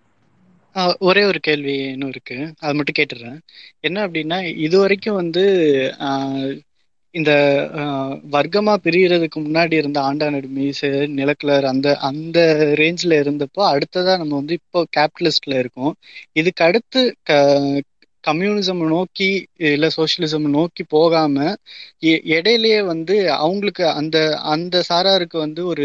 F: ஒரே ஒரு கேள்வி இன்னும் இருக்கு. அது மட்டும் கேட்டுடுறேன் என்ன அப்படின்னா இது வரைக்கும் வந்து இந்த வர்க்கமா பிரியறதுக்கு முன்னாடி இருந்த ஆண்டானடு மீசு நிலக்கலர் அந்த அந்த ரேஞ்சில் இருந்தப்போ அடுத்ததா நம்ம வந்து இப்போ கேபிட்டலிஸ்ட்ல இருக்கோம். இதுக்கு அடுத்து க கம்யூனிசம் நோக்கி இல்லை சோசியலிசம் நோக்கி போகாம இடையிலேயே வந்து அவங்களுக்கு அந்த அந்த சாராருக்கு வந்து ஒரு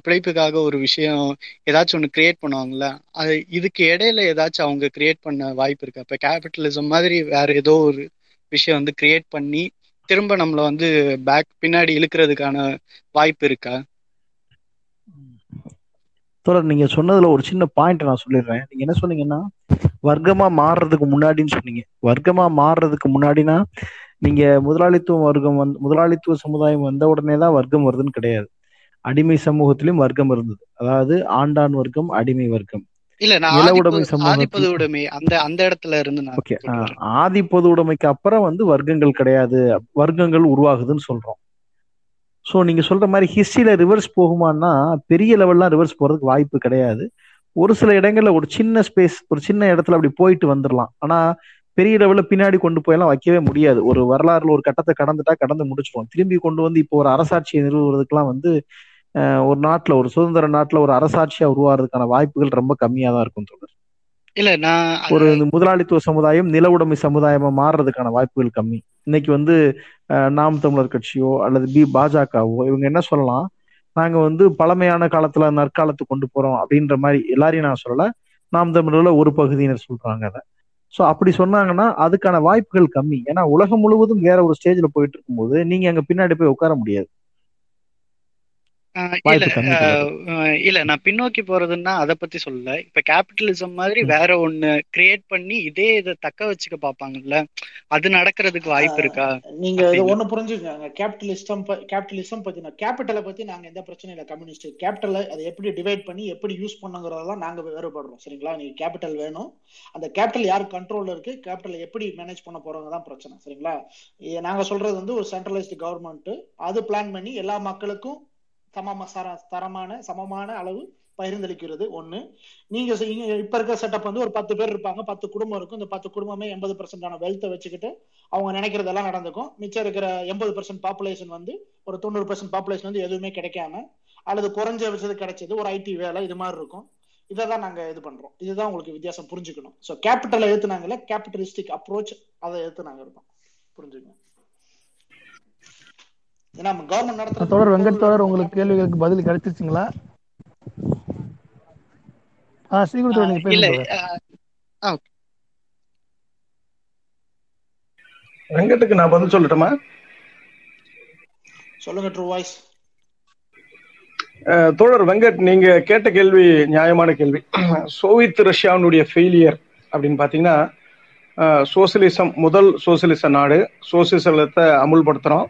F: பிழைப்புக்காக ஒரு விஷயம் ஏதாச்சும் ஒன்று கிரியேட் பண்ணுவாங்கல்ல அது இதுக்கு இடையில ஏதாச்சும் அவங்க கிரியேட் பண்ண வாய்ப்பு இருக்கு. அப்போ கேபிட்டலிசம் மாதிரி வேற ஏதோ ஒரு விஷயம் வந்து கிரியேட் பண்ணி திரும்ப நம்மள வந்து பேக் பின்னாடி இழுக்கிறதுக்கான வாய்ப்பு இருக்கா?
E: தோழர் நீங்க சொன்னதுல ஒரு சின்ன பாயிண்ட் நான் சொல்லிடுறேன். நீங்க என்ன சொன்னீங்கன்னா வர்க்கமா மாறுறதுக்கு முன்னாடின்னு சொன்னீங்க. வர்க்கமா மாறுறதுக்கு முன்னாடினா நீங்க முதலாளித்துவ வர்க்கம் வந்து முதலாளித்துவ சமுதாயம் வந்த உடனே தான் வர்க்கம் வருதுன்னு கிடையாது. அடிமை சமூகத்திலும் வர்க்கம் இருந்தது. அதாவது ஆண்டான் வர்க்கம் அடிமை வர்க்கம்.
F: இல்ல நான் ஆதிப்பது உடைமை அந்த அந்த இடத்துல இருந்து
E: ஓகே
F: சொல்றேன்.
E: ஆதி பொது உடைமைக்கு அப்புறம் வந்து வர்க்கங்கள் கிடையாது. வர்க்கங்கள் உருவாகுதுன்னு சொல்றோம். ஸோ நீங்க சொல்ற மாதிரி ஹிஸ்டரியில ரிவர்ஸ் போகுமான்னா பெரிய லெவல்லாம் ரிவர்ஸ் போறதுக்கு வாய்ப்பு கிடையாது. ஒரு சில இடங்கள்ல ஒரு சின்ன ஸ்பேஸ் ஒரு சின்ன இடத்துல அப்படி போயிட்டு வந்துடலாம் ஆனா பெரிய லெவல்ல பின்னாடி கொண்டு போயெல்லாம் வைக்கவே முடியாது. ஒரு வரலாறுல ஒரு கட்டத்தை கடந்துட்டா கடந்து முடிச்சிருவோம். திரும்பி கொண்டு வந்து இப்போ ஒரு அரசாட்சியை நிறுவுறதுக்கெல்லாம் வந்து ஒரு நாட்டுல ஒரு சுதந்திர நாட்டுல ஒரு அரசாட்சியா உருவாகிறதுக்கான வாய்ப்புகள் ரொம்ப கம்மியா தான் இருக்கும் தோழர்.
F: இல்ல நான்
E: ஒரு முதலாளித்துவ சமுதாயம் நில உடைமை சமுதாயமா மாறுறதுக்கான வாய்ப்புகள் கம்மி. இன்னைக்கு வந்து நாம் தமிழர் கட்சியோ அல்லது பி பாஜகவோ இவங்க என்ன சொல்லலாம்? நாங்க வந்து பழமையான காலத்துல நற்காலத்துக்கு கொண்டு போறோம் அப்படின்ற மாதிரி எல்லாரையும் நான் சொல்லல. நாம் தமிழர்ல ஒரு பகுதியினர் சொல்றாங்க அதை. ஸோ அப்படி சொன்னாங்கன்னா அதுக்கான வாய்ப்புகள் கம்மி. ஏன்னா உலகம் முழுவதும் வேற ஒரு ஸ்டேஜ்ல போயிட்டு இருக்கும்போது நீங்க அங்க பின்னாடி போய் உட்கார முடியாது.
F: இல்ல இல்ல நான் பின்னோக்கி போறதுன்னா அதை பத்தி சொல்லல. இப்ப கேபிட்டலிசம் மாதிரி வேற ஒண்ணு கிரியேட் பண்ணி இதே இதை தக்க வச்சுக்க பாப்பாங்கல்ல அது நடக்கிறதுக்கு வாய்ப்பு இருக்கா
A: நீங்க ஒண்ணு புரிஞ்சுக்கோங்க. கேபிட்டலிஸ்டம் கேபிட்டலிசம் பத்தி நான் கேபிட்டலை பத்தி நாங்க எந்த பிரச்சனையும் இல்லை. கம்யூனிஸ்ட் கேபிட்டலை அதை எப்படி டிவைட் பண்ணி எப்படி யூஸ் பண்ணுங்கிறதெல்லாம் நாங்க வேறுபடுறோம். சரிங்களா? நீங்க கேபிட்டல் வேணும். அந்த கேபிட்டல் யார் கண்ட்ரோல்ல இருக்கு? கேபிட்டலை எப்படி மேனேஜ் பண்ண போறவங்க தான் பிரச்சனை. சரிங்களா? நாங்க சொல்றது வந்து ஒரு சென்ட்ரலைஸ்டு கவர்மெண்ட் அது பிளான் பண்ணி எல்லா மக்களுக்கும் சமம சர- தரமான சமமான அளவு பகிர்ந்தளிக்கிறது. ஒண்ணு நீங்க இப்ப இருக்க செட்டப் வந்து ஒரு பத்து பேர் இருப்பாங்க பத்து குடும்பம் இருக்கும். இந்த பத்து குடும்பமே எண்பது பர்சன்டான வெல்த்தை வச்சுக்கிட்டு அவங்க நினைக்கிறதெல்லாம் நடந்துக்கும். மிச்சம் இருக்கிற எண்பது பர்சன்ட் பாப்புலேஷன் வந்து ஒரு தொண்ணூறு பர்சன்ட் பாப்புலேஷன் வந்து எதுவுமே கிடைக்காம அல்லது குறைஞ்ச வச்சது கிடைச்சது ஒரு ஐடி வேலை இது மாதிரி இருக்கும். இதை தான் நாங்க இது பண்றோம். இதுதான் உங்களுக்கு வித்தியாசம் புரிஞ்சுக்கணும். ஸோ கேபிட்டலை ஏத்துனாங்கல்ல கேபிட்டலிஸ்டிக் அப்ரோச் அதை ஏத்து நாங்க இருக்கோம். புரிஞ்சுக்கணும் ஏன்னா கவர்மெண்ட் நடத்துறது
C: தொடர் வெங்கட் தொடர் உங்களுக்கு கேள்விகளுக்கு பதில் கிடைச்சிருச்சுங்களா? ஆ ஸ்ரீகுரு தொடர் நீங்க
F: இல்ல
G: வெங்கட்டுக்கு நான் பதில் சொல்லட்டுமா?
A: சொல்லுங்க ட்ரூ வாய்ஸ்
G: தோழர் வெங்கட் நீங்க கேட்ட கேள்வி நியாயமான கேள்வி. சோவியத் ரஷ்யாவினுடைய ஃபெயிலியர் அப்படின்னு பாத்தீங்கன்னா சோசியலிசம் முதல் சோசியலிச நாடு. சோசியலிசத்தை அமுல்படுத்துறோம்.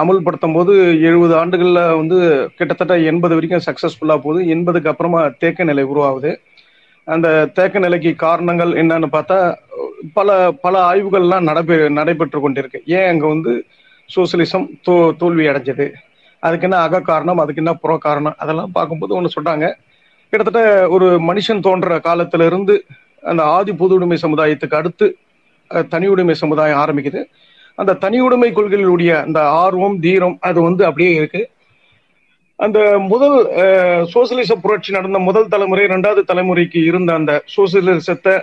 G: அமுல்படுத்தும் போது எழுபது ஆண்டுகள்ல வந்து கிட்டத்தட்ட எண்பது வரைக்கும் சக்சஸ்ஃபுல்லா போகுது. எண்பதுக்கு அப்புறமா தேக்க நிலை உருவாகுது. அந்த தேக்க நிலைக்கு காரணங்கள் என்னன்னு பார்த்தா பல பல ஆய்வுகள்லாம் நடைபெ நடைபெற்று கொண்டிருக்கு. ஏன் அங்க வந்து சோசியலிசம் தோ தோல்வி அடைஞ்சது? அதுக்கு என்ன அக காரணம் அதுக்கு என்ன புற காரணம்? அதெல்லாம் பார்க்கும்போது ஒன்று சொல்றாங்க. கிட்டத்தட்ட ஒரு மனுஷன் தோன்ற காலத்திலிருந்து அந்த ஆதி பொது உடைமை சமுதாயத்துக்கு அடுத்து தனி உடைமை சமுதாயம் ஆரம்பிக்குது. அந்த தனி உடைமை கொள்கைகளுடைய அந்த ஆர்வம் தீரம் அது வந்து அப்படியே இருக்கு. அந்த முதல் சோசியலிச புரட்சி நடந்த முதல் தலைமுறை இரண்டாவது தலைமுறைக்கு இருந்த அந்த சோசியலிசத்தை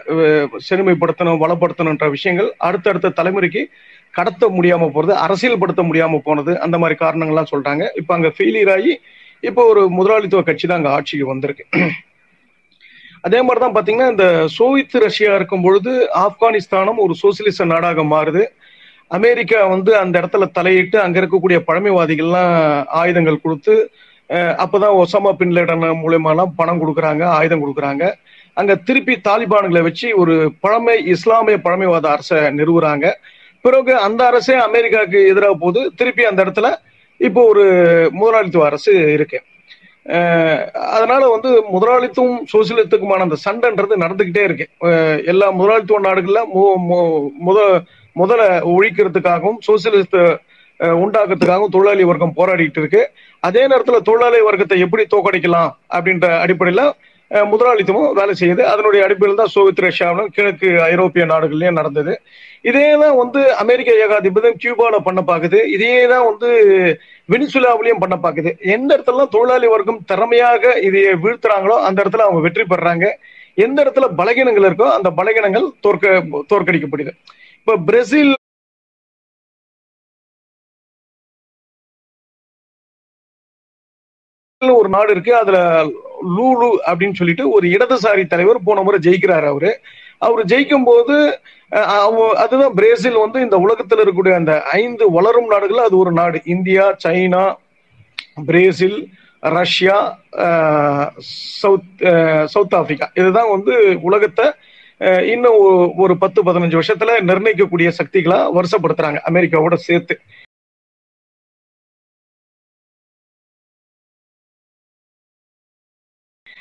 G: செழுமைப்படுத்தணும் வளப்படுத்தணுன்ற விஷயங்கள் அடுத்தடுத்த தலைமுறைக்கு கடத்த முடியாம போறது அரசியல்படுத்த முடியாம போனது அந்த மாதிரி காரணங்கள்லாம் சொல்றாங்க. இப்ப அங்க ஃபெயிலியர் ஆகி இப்போ ஒரு முதலாளித்துவ கட்சி தான் அங்க ஆட்சிக்கு வந்திருக்கு. அதே மாதிரிதான் பாத்தீங்கன்னா இந்த சோவியத் ரஷ்யா இருக்கும் பொழுது ஆப்கானிஸ்தானம் ஒரு சோசியலிச நாடாக மாறுது. அமெரிக்கா வந்து அந்த இடத்துல தலையிட்டு அங்க இருக்கக்கூடிய பழமைவாதிகள்லாம் ஆயுதங்கள் கொடுத்து அப்பதான் ஒசாமா பின் லேடன் மூலியமாலாம் பணம் கொடுக்குறாங்க ஆயுதம் கொடுக்குறாங்க. அங்க திருப்பி தாலிபான்களை வச்சு ஒரு பழமை இஸ்லாமிய பழமைவாத அரசை நிறுவுறாங்க. பிறகு அந்த அரசே அமெரிக்காவுக்கு எதிராக போது திருப்பி அந்த இடத்துல இப்போ ஒரு முதலாளித்துவ அரசு இருக்கு. அதனால வந்து முதலாளித்துவம் சோசியலித்துக்குமான அந்த சண்டைன்றது நடந்துகிட்டே இருக்கு. எல்லா முதலாளித்துவ நாடுகள்ல மு- மு- முத முதல ஒழிக்கிறதுக்காகவும் சோசியலிஸ்ட் உண்டாக்குறதுக்காகவும் தொழிலாளி வர்க்கம் போராடிட்டு இருக்கு. அதே நேரத்துல தொழிலாளி வர்க்கத்தை எப்படி தோக்கடிக்கலாம் அப்படின்ற அடிப்படையில முதலாளித்துவம் வேலை செய்யுது. அதனுடைய அடிப்படையில் தான் சோவியத் ரஷ்யாவிலும் கிழக்கு ஐரோப்பிய நாடுகள்லயும் நடந்தது. இதே தான் வந்து அமெரிக்க ஏகாதிபதியம் கியூபால பண்ண பாக்குது. இதே தான் வந்து வெனிசுலாவிலையும் பண்ண பாக்குது. எந்த இடத்துல தொழிலாளி வர்க்கம் திறமையாக இதை வீழ்த்துறாங்களோ அந்த இடத்துல அவங்க வெற்றி பெறாங்க. எந்த இடத்துல பலகீனங்கள் இருக்கோ அந்த பலகீனங்கள் தோற்க தோற்கடிக்கப்படுது. இப்ப பிரேசில் ஒரு நாடு இருக்கு அதுல லூலு அப்படின்னு சொல்லிட்டு ஒரு இடதுசாரி தலைவர் போன முறை ஜெயிக்கிறாரு அவரு. அவர் ஜெயிக்கும் போது அதுதான் பிரேசில் வந்து இந்த உலகத்தில் இருக்கக்கூடிய அந்த ஐந்து வளரும் நாடுகள் அது ஒரு நாடு. India China Brazil Russia South South Africa இதுதான் வந்து உலகத்தை இன்னும் ஒரு பத்து பதினஞ்சு வருஷத்துல நிர்ணயிக்கக்கூடிய சக்திகளா வருஷப்படுத்துறாங்க அமெரிக்காவோட சேர்த்து.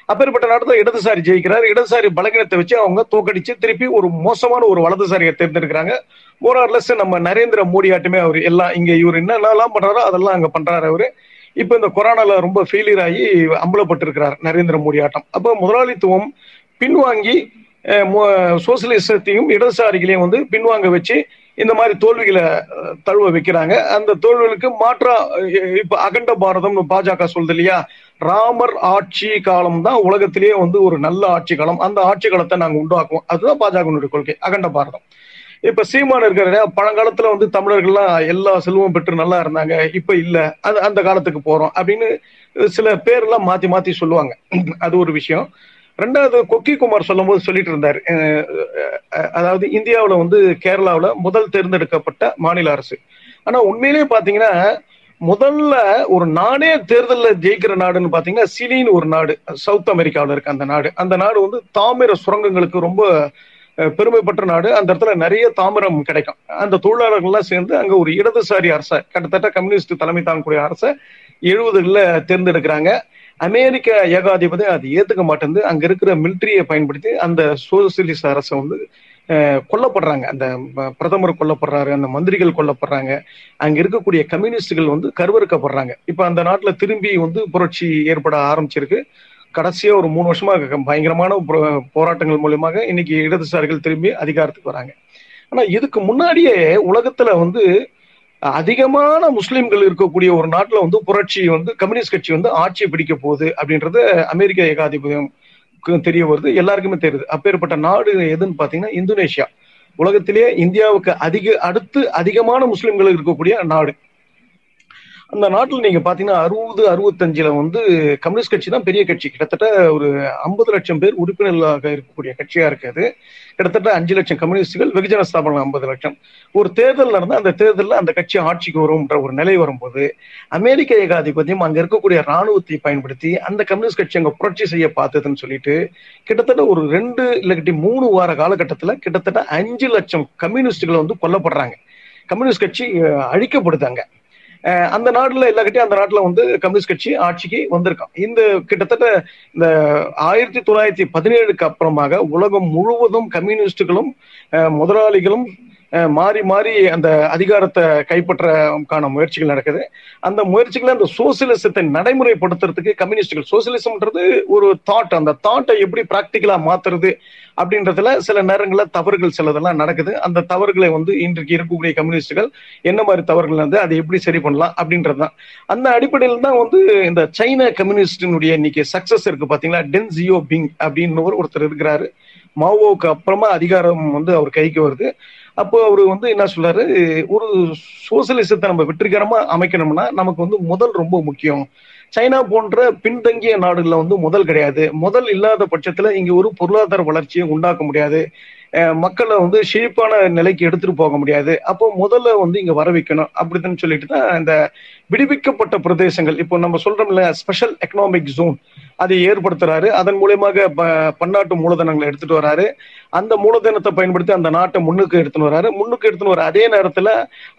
G: அப்பேற்பட்ட நாடு இடதுசாரி ஜெயிக்கிறார். இடதுசாரி பலகீனத்தை வச்சு அவங்க தோக்கடிச்சு திருப்பி ஒரு மோசமான ஒரு வலதுசாரியை தேர்ந்தெடுக்கிறாங்க. ஓரளஸ் நம்ம நரேந்திர மோடி ஆட்டுமே அவர். எல்லாம் இங்க இவர் என்னென்னலாம் பண்றாரோ அதெல்லாம் அங்க பண்றாரு அவரு. இப்ப இந்த கொரோனால ரொம்ப ஃபெயிலியர் ஆகி அம்பலப்பட்டிருக்கிறார் நரேந்திர மோடி ஆட்டம். அப்போ முதலாளித்துவம் பின்வாங்கி சோசியலிசத்தையும் இடதுசாரிகளையும் வந்து பின்வாங்க வச்சு இந்த மாதிரி தோல்விகளை தழுவ வைக்கிறாங்க. அந்த தோல்விகளுக்கு மாற்றா இப்ப அகண்ட பாரதம் பாஜக சொல்லுது இல்லையா? ராமர் ஆட்சி காலம் தான் உலகத்திலேயே வந்து ஒரு நல்ல ஆட்சி காலம். அந்த ஆட்சி காலத்தை நாங்க உண்டாக்குவோம். அதுதான் பாஜகனுடைய கொள்கை அகண்ட பாரதம். இப்ப சீமான் இருக்கிற பழங்காலத்துல வந்து தமிழர்கள்லாம் எல்லா செல்வம் பெற்று நல்லா இருந்தாங்க. இப்ப இல்ல. அது அந்த காலத்துக்கு போறோம் அப்படின்னு சில பேர்லாம் மாத்தி மாத்தி சொல்லுவாங்க. அது ஒரு விஷயம். ரெண்டாவது கொக்கி குமார் சொல்லும் போது சொல்லிட்டு இருந்தார். அதாவது இந்தியாவில் வந்து கேரளாவில் முதல் தேர்ந்தெடுக்கப்பட்ட மாநில அரசு. ஆனா உண்மையிலேயே பாத்தீங்கன்னா முதல்ல ஒரு நாடே தேர்தலில் ஜெயிக்கிற நாடுன்னு பாத்தீங்கன்னா சிலின்னு ஒரு நாடு சவுத் அமெரிக்காவில் இருக்கு அந்த நாடு. அந்த நாடு வந்து தாமிர சுரங்கங்களுக்கு ரொம்ப பெருமைப்பட்ட நாடு. அந்த இடத்துல நிறைய தாமிரம் கிடைக்கும். அந்த தொழிலாளர்கள்லாம் சேர்ந்து அங்க ஒரு இடதுசாரி அரசை கிட்டத்தட்ட கம்யூனிஸ்ட் தலைமை தாங்கக்கூடிய அரசை எழுபதுல தேர்ந்தெடுக்கிறாங்க. அமெரிக்க ஏகாதிபதி அது ஏத்துக்க மாட்டேங்குது அங்க இருக்கிற மிலிட்டரியை பயன்படுத்தி அந்த சோசியலிச அரசை வந்து கொல்லப்படுறாங்க. அந்த பிரதமர் கொல்லப்படுறாரு அந்த மந்திரிகள் கொல்லப்படுறாங்க. அங்க இருக்கக்கூடிய கம்யூனிஸ்டுகள் வந்து கருவறுக்கப்படுறாங்க. இப்ப அந்த நாட்டுல திரும்பி வந்து புரட்சி ஏற்பட ஆரம்பிச்சிருக்கு. கடைசியா ஒரு மூணு வருஷமா பயங்கரமான போராட்டங்கள் மூலியமாக இன்னைக்கு இடதுசாரிகள் திரும்பி அதிகாரத்துக்கு வராங்க. ஆனா இதுக்கு முன்னாடியே உலகத்துல வந்து அதிகமான முஸ்லிம்கள் இருக்கக்கூடிய ஒரு நாட்டுல வந்து புரட்சி வந்து கம்யூனிஸ்ட் கட்சி வந்து ஆட்சி பிடிக்க போகுது அப்படின்றது அமெரிக்க ஏகாதிபதியம் தெரிய வருது எல்லாருக்குமே தெரியுது. அப்பேற்பட்ட நாடு எதுன்னு பாத்தீங்கன்னா இந்தோனேஷியா. உலகத்திலேயே இந்தியாவுக்கு அதிக அடுத்து அதிகமான முஸ்லிம்கள் இருக்கக்கூடிய நாடு. அந்த நாட்டில் நீங்க பாத்தீங்கன்னா அறுபது அறுபத்தஞ்சுல வந்து கம்யூனிஸ்ட் கட்சி தான் பெரிய கட்சி. கிட்டத்தட்ட ஒரு ஐம்பது லட்சம் பேர் உறுப்பினர்களாக இருக்கக்கூடிய கட்சியா இருக்குது கிட்டத்தட்ட அஞ்சு லட்சம் கம்யூனிஸ்டுகள் வெகுஜன ஸ்தாபனம் ஐம்பது லட்சம். ஒரு தேர்தல் நடந்தால் அந்த தேர்தலில் அந்த கட்சி ஆட்சிக்கு வரும்ன்ற ஒரு நிலை வரும்போது அமெரிக்க ஏகாதிபத்தியம் அங்க இருக்கக்கூடிய ராணுவத்தை பயன்படுத்தி அந்த கம்யூனிஸ்ட் கட்சி அங்க புரட்சி செய்ய பார்த்ததுன்னு சொல்லிட்டு கிட்டத்தட்ட ஒரு ரெண்டு இல்லாட்டி மூணு வார காலகட்டத்தில் கிட்டத்தட்ட அஞ்சு லட்சம் கம்யூனிஸ்டுகள் வந்து கொல்லப்படுறாங்க. கம்யூனிஸ்ட் கட்சி அழிக்கப்படுது அங்கே. அந்த நாடுல எல்லாக்கிட்டையும் அந்த நாட்டுல வந்து கம்யூனிஸ்ட் கட்சி ஆட்சிக்கு வந்திருக்கான் இந்த கிட்டத்தட்ட இந்த ஆயிரத்தி தொள்ளாயிரத்தி பதினேழுக்கு அப்புறமாக உலகம் முழுவதும் கம்யூனிஸ்டுகளும் முதலாளிகளும் மாறி மாறி அந்த அதிகாரத்தை கைப்பற்றக்கான முயற்சிகள் நடக்குது. அந்த முயற்சிகளை அந்த சோசியலிசத்தை நடைமுறைப்படுத்துறதுக்கு கம்யூனிஸ்டுகள். சோசியலிசம்ன்றது ஒரு தாட் அந்த தாட்டை எப்படி பிராக்டிக்கலா மாத்துறது அப்படின்றதுல சில நேரங்களில் தவறுகள் சிலதெல்லாம் நடக்குது. அந்த தவறுகளை வந்து இன்றைக்கு இருக்கக்கூடிய கம்யூனிஸ்டுகள் என்ன மாதிரி தவறுகள் வந்து அதை எப்படி சரி பண்ணலாம் அப்படின்றது தான் அந்த அடிப்படையில் தான் வந்து இந்த சைனா கம்யூனிஸ்டினுடைய இன்னைக்கு சக்சஸ் இருக்கு பாத்தீங்களா? டென் ஜியோ பிங் அப்படின்னு ஒருத்தர் இருக்கிறாரு. மாவோவுக்கு அப்புறமா அதிகாரம் வந்து அவர் கைக்கு வருது. அப்போ அவர் வந்து என்ன சொல்றாரு? ஒரு சோசியலிசத்தை நம்ம வெற்றிகரமா அமைக்கணும்னா நமக்கு வந்து முதல் ரொம்ப முக்கியம். சைனா போன்ற பின்தங்கிய நாடுகள்ல வந்து முதல் கிடையாது. முதல் இல்லாத பட்சத்துல இங்க ஒரு பொருளாதார வளர்ச்சியை உண்டாக்க முடியாது. மக்களை வந்து செழிப்பான நிலைக்கு எடுத்துட்டு போக முடியாது. அப்போ முதல்ல வந்து இங்க வர வைக்கணும். அப்படின்னு சொல்லிட்டு தான் இந்த விடுவிக்கப்பட்ட பிரதேசங்கள். இப்போ நம்ம சொல்றோம்ல ஸ்பெஷல் எக்கனாமிக் ஜோன் அதை ஏற்படுத்துறாரு. அதன் மூலியமாக பன்னாட்டு மூலதனங்களை எடுத்துட்டு வராரு. அந்த மூலதனத்தை பயன்படுத்தி அந்த நாட்டை முன்னுக்கு எடுத்துன்னு வராரு. முன்னுக்கு எடுத்துன்னு வர அதே நேரத்துல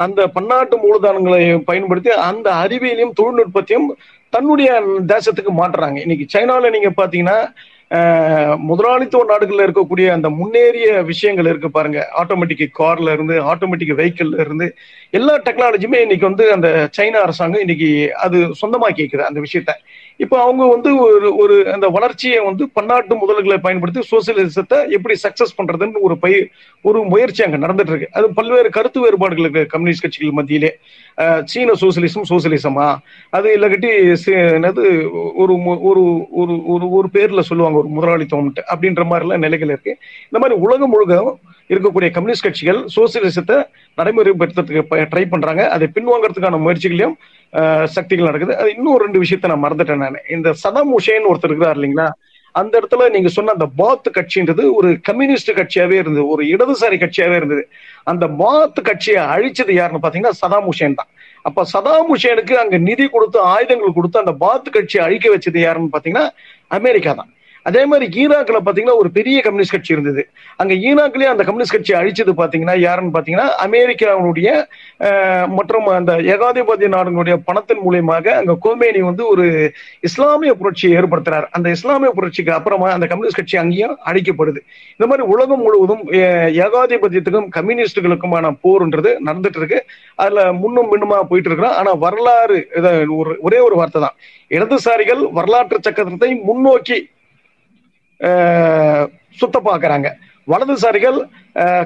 G: அந்த பன்னாட்டு மூலதனங்களை பயன்படுத்தி அந்த அறிவியலையும் தொழில்நுட்பத்தையும் தன்னுடைய தேசத்துக்கு மாற்றுறாங்க. இன்னைக்கு சைனால நீங்க பாத்தீங்கன்னா முதலாளித்துவ நாடுகள்ல இருக்கக்கூடிய அந்த முன்னேறிய விஷயங்கள் இருக்கு பாருங்க. ஆட்டோமேட்டிக் கார்ல இருந்து ஆட்டோமேட்டிக் வெஹிக்கிள்ல இருந்து எல்லா டெக்னாலஜியுமே இன்னைக்கு வந்து அந்த சைனா அரசாங்கம் இன்னைக்கு அது சொந்தமாக்கி வைக்குது அந்த விஷயத்த. இப்போ அவங்க வந்து ஒரு ஒரு அந்த வளர்ச்சியை வந்து பன்னாட்டு முதல்களை பயன்படுத்தி சோசியலிசத்தை எப்படி சக்சஸ் பண்றதுன்னு ஒரு பய ஒரு முயற்சி அங்கே நடந்துட்டு இருக்கு அது பல்வேறு கருத்து வேறுபாடுகள் இருக்கு. கம்யூனிஸ்ட் கட்சிகள் மத்தியிலே. சீன சோசியலிசம் சோசியலிசமா? அது இல்லகட்டி என்னது ஒரு ஒரு ஒரு ஒரு ஒரு பேர்ல சொல்லுவாங்க ஒரு முதலாளித்துவம் அப்படின்ற மாதிரிலாம் நிலைகள் இருக்கு. இந்த மாதிரி உலகம் முழுக்க இருக்கக்கூடிய கம்யூனிஸ்ட் கட்சிகள் சோசியலிசத்தை நடைமுறைப்படுத்துறதுக்கு ட்ரை பண்றாங்க. அதை பின்வாங்கிறதுக்கான முயற்சிகளையும் சக்திகள் நடக்குது. அது இன்னும் ரெண்டு விஷயத்த நான் மறந்துட்டேன் நான். இந்த சதாம் ஹுசேன் ஒருத்தர் இருக்கிறார் இல்லைங்களா? அந்த இடத்துல நீங்க சொன்ன அந்த பாத் கட்சின்றது ஒரு கம்யூனிஸ்ட் கட்சியாவே இருந்தது. ஒரு இடதுசாரி கட்சியாவே இருந்தது. அந்த பாத் கட்சியை அழிச்சது யாருன்னு பாத்தீங்கன்னா சதாம் ஹுசேன் தான். அப்ப சதாம் ஹுசேனுக்கு அங்க நிதி கொடுத்து ஆயுதங்கள் கொடுத்து அந்த பாத் கட்சியை அழிக்க வச்சது யாருன்னு பாத்தீங்கன்னா அமெரிக்கா தான். அதே மாதிரி ஈராக்ல பாத்தீங்கன்னா ஒரு பெரிய கம்யூனிஸ்ட் கட்சி இருந்தது. அங்க ஈராக்லயே அந்த கம்யூனிஸ்ட் கட்சி அழிச்சது பாத்தீங்கன்னா யாருன்னு பாத்தீங்கன்னா அமெரிக்காவுடைய மற்றும் அந்த ஏகாதிபத்திய நாடுகளுடைய பணத்தின் மூலியமாக அங்க கோமேனி வந்து ஒரு இஸ்லாமிய புரட்சியை ஏற்படுத்துறாரு. அந்த இஸ்லாமிய புரட்சிக்கு அப்புறமா அந்த கம்யூனிஸ்ட் கட்சி அங்கேயும் அழிக்கப்படுது. இந்த மாதிரி உலகம் முழுவதும் ஏகாதிபத்தியத்துக்கும் கம்யூனிஸ்டுகளுக்குமான போர்ன்றது நடந்துட்டு இருக்கு. அதுல முன்னும் மின்னுமா போயிட்டு இருக்கிறோம் ஆனா வரலாறு ஒரு ஒரே ஒரு வார்த்தை தான். இடதுசாரிகள் வரலாற்று சக்கரத்தை முன்னோக்கி சுத்த பாக்குறாங்க வலதுசாரிகள்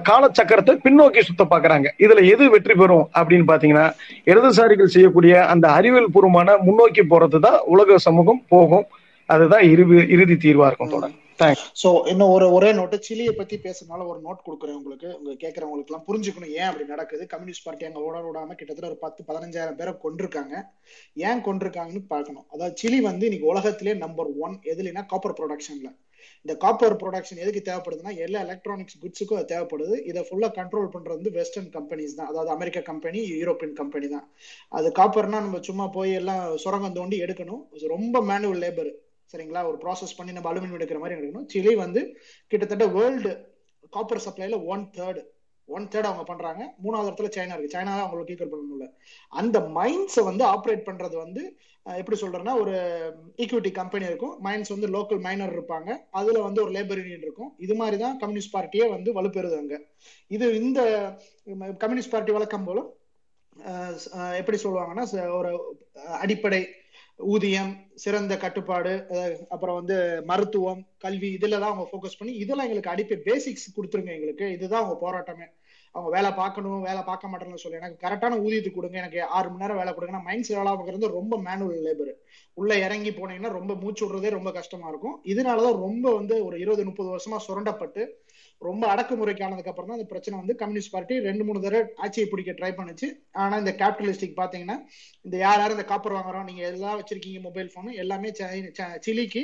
G: காலச்சக்கரத்தை பின்னோக்கி சுத்த பாக்குறாங்க இதுல எது வெற்றி பெறும் அப்படின்னு பாத்தீங்கன்னா இடதுசாரிகள் செய்யக்கூடிய அந்த அறிவியல் பூர்வமான முன்னோக்கி போறது தான் உலக சமூகம் போகும். அதுதான் இறுதி இறுதி தீர்வா இருக்கும் தொடர் தேங்க்ஸ்
A: சோ இன்னும் ஒரு ஒரே நோட்டு சிலியை பத்தி பேசுறதுனால ஒரு நோட் கொடுக்குறேன் உங்களுக்கு. உங்க கேட்கறவங்களுக்கு எல்லாம் புரிஞ்சுக்கணும் ஏன் அப்படி நடக்குது. கம்யூனிஸ்ட் பார்ட்டி அங்க ஓட விடாம கிட்டத்தட்ட ஒரு பத்து பதினஞ்சாயிரம் பேரை கொண்டிருக்காங்க ஏன் கொண்டிருக்காங்கன்னு பார்க்கணும். அதாவது சிலி வந்து இன்னைக்கு உலகத்திலே நம்பர் ஒன் எதுலனா காப்பர் ப்ரொடக்ஷன்ல இந்த காப்பர் ப்ரொடக்ஷன் எதுக்கு தேவைப்படுதுன்னா எல்லா எலக்ட்ரானிக்ஸ் குட்ஸுக்கும் அது தேவைப்படுது. இதை ஃபுல்லாக கண்ட்ரோல் பண்ணுறது வந்து வெஸ்டர்ன் கம்பெனிஸ் தான். அதாவது அமெரிக்க கம்பெனி யூரோப்பியன் கம்பெனி தான். அது காப்பர்னா நம்ம சும்மா போய் எல்லாம் சுரங்கம் தோண்டி எடுக்கணும். ரொம்ப மேனுவல் லேபர் சரிங்களா? ஒரு ப்ராசஸ் பண்ணி நம்ம அலுமினியம் எடுக்கிற மாதிரி எடுக்கணும். சிலி வந்து கிட்டத்தட்ட வேர்ல்டு காப்பர் சப்ளைல ஒன் தேர்டு ஒன் தேர்ட் அவங்க பண்றாங்க. மூணாவது இடத்துல சைனா இருக்கு. சைனா தான் அவங்களுக்கு ஈக்குவல் பண்ண முடியல. அந்த மைண்ட்ஸை வந்து ஆப்ரேட் பண்றது வந்து எப்படி சொல்றேன்னா ஒரு ஈக்விட்டி கம்பெனி இருக்கும். மைன்ஸ் வந்து லோக்கல் மைனர் இருப்பாங்க. அதுல வந்து ஒரு லேபர் யூனியன் இருக்கும். இது மாதிரி தான் கம்யூனிஸ்ட் பார்ட்டியே வந்து வலுப்பெறுது அங்க இது இந்த கம்யூனிஸ்ட் பார்ட்டி வழக்கம் போல எப்படி சொல்லுவாங்கன்னா ச- ஒரு அடிப்படை ஊதியம் சிறந்த கட்டுப்பாடு அப்புறம் வந்து மருத்துவம் கல்வி இதுல தான் அவங்க ஃபோக்கஸ் பண்ணி இதெல்லாம் எங்களுக்கு அடிப்படை பேசிக்ஸ் கொடுத்துருங்க எங்களுக்கு. இதுதான் அவங்க போராட்டமே. அவங்க வேலை பார்க்கணும் வேலை பார்க்க மாட்டேன்னு சொல்லி. எனக்கு கரெக்டான ஊதியத்துக்கு கொடுங்க எனக்கு ஆறு மணி நேரம் வேலை கொடுங்க. மைண்ட் வேலை பார்க்கறது ரொம்ப மேனுவல் லேபர் உள்ள இறங்கி போனீங்கன்னா ரொம்ப மூச்சு விடுறதே ரொம்ப கஷ்டமா இருக்கும். இதனாலதான் ரொம்ப வந்து ஒரு இருபது முப்பது வருஷமா சுரண்டப்பட்டு ரொம்ப அடக்குமுறைக்கு ஆனதுக்கு அப்புறம் தான் இந்த பிரச்சனை வந்து கம்யூனிஸ்ட் பார்ட்டி ரெண்டு மூணு தடவை ஆட்சியை பிடிக்க ட்ரை பண்ணுச்சு. ஆனா இந்த கேபிட்டலிஸ்டிக் பாத்தீங்கன்னா இந்த யார் யாரும் இந்த காப்பர் வாங்குறோம் நீங்க எல்லாம் வச்சிருக்கீங்க மொபைல் போன் எல்லாமே ச- சிலிக்கு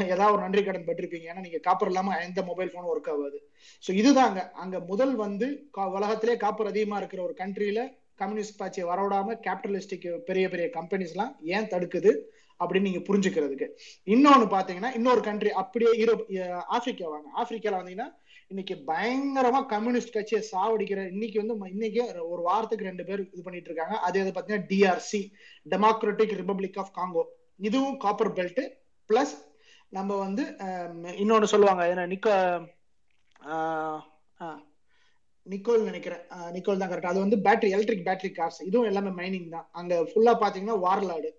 A: ஏதாவது ஒரு நன்றி கடன் பெற்றிருப்பீங்க ஏன்னா நீங்க காப்பர் இல்லாம எந்த மொபைல் போனும் ஒர்க் ஆகாது. ஸோ இதுதாங்க. அங்க முதல் வந்து கா- உலகத்திலே காப்பர் அதிகமா இருக்கிற ஒரு கண்ட்ரியில கம்யூனிஸ்ட் ஆட்சியை வரவிடாம கேபிட்டலிஸ்டிக் பெரிய பெரிய கம்பெனிஸ் எல்லாம் ஏன் தடுக்குது அப்படின்னு நீங்க புரிஞ்சுக்கிறதுக்கு. இன்னொன்னு பாத்தீங்கன்னா இன்னொரு கண்ட்ரி அப்படியே யூரோப் ஆப்பிரிக்கா வாங்க. ஆப்பிரிக்கால வந்தீங்கன்னா இன்னைக்கு பயங்கரமா கம்யூனிஸ்ட் கட்சியை சாவடிக்கிற இன்னைக்கு வந்து இன்னைக்கு ஒரு வாரத்துக்கு ரெண்டு பேர் இது பண்ணிட்டு இருக்காங்க. அது எது பாத்தீங்கன்னா DRC democratic republic of Congo இதுவும் காப்பர் பெல்ட் பிளஸ் நம்ம வந்து இன்னொன்று சொல்லுவாங்க. ஏன்னா நிக்கோ நிக்கோல் நினைக்கிறேன். நிக்கோல் தான் கரெக்ட் அது வந்து பேட்டரி எலக்ட்ரிக் பேட்டரி கார்ஸ் இதுவும் எல்லாமே மைனிங் தான். அங்க ஃபுல்லா பாத்தீங்கன்னா வார்லாடு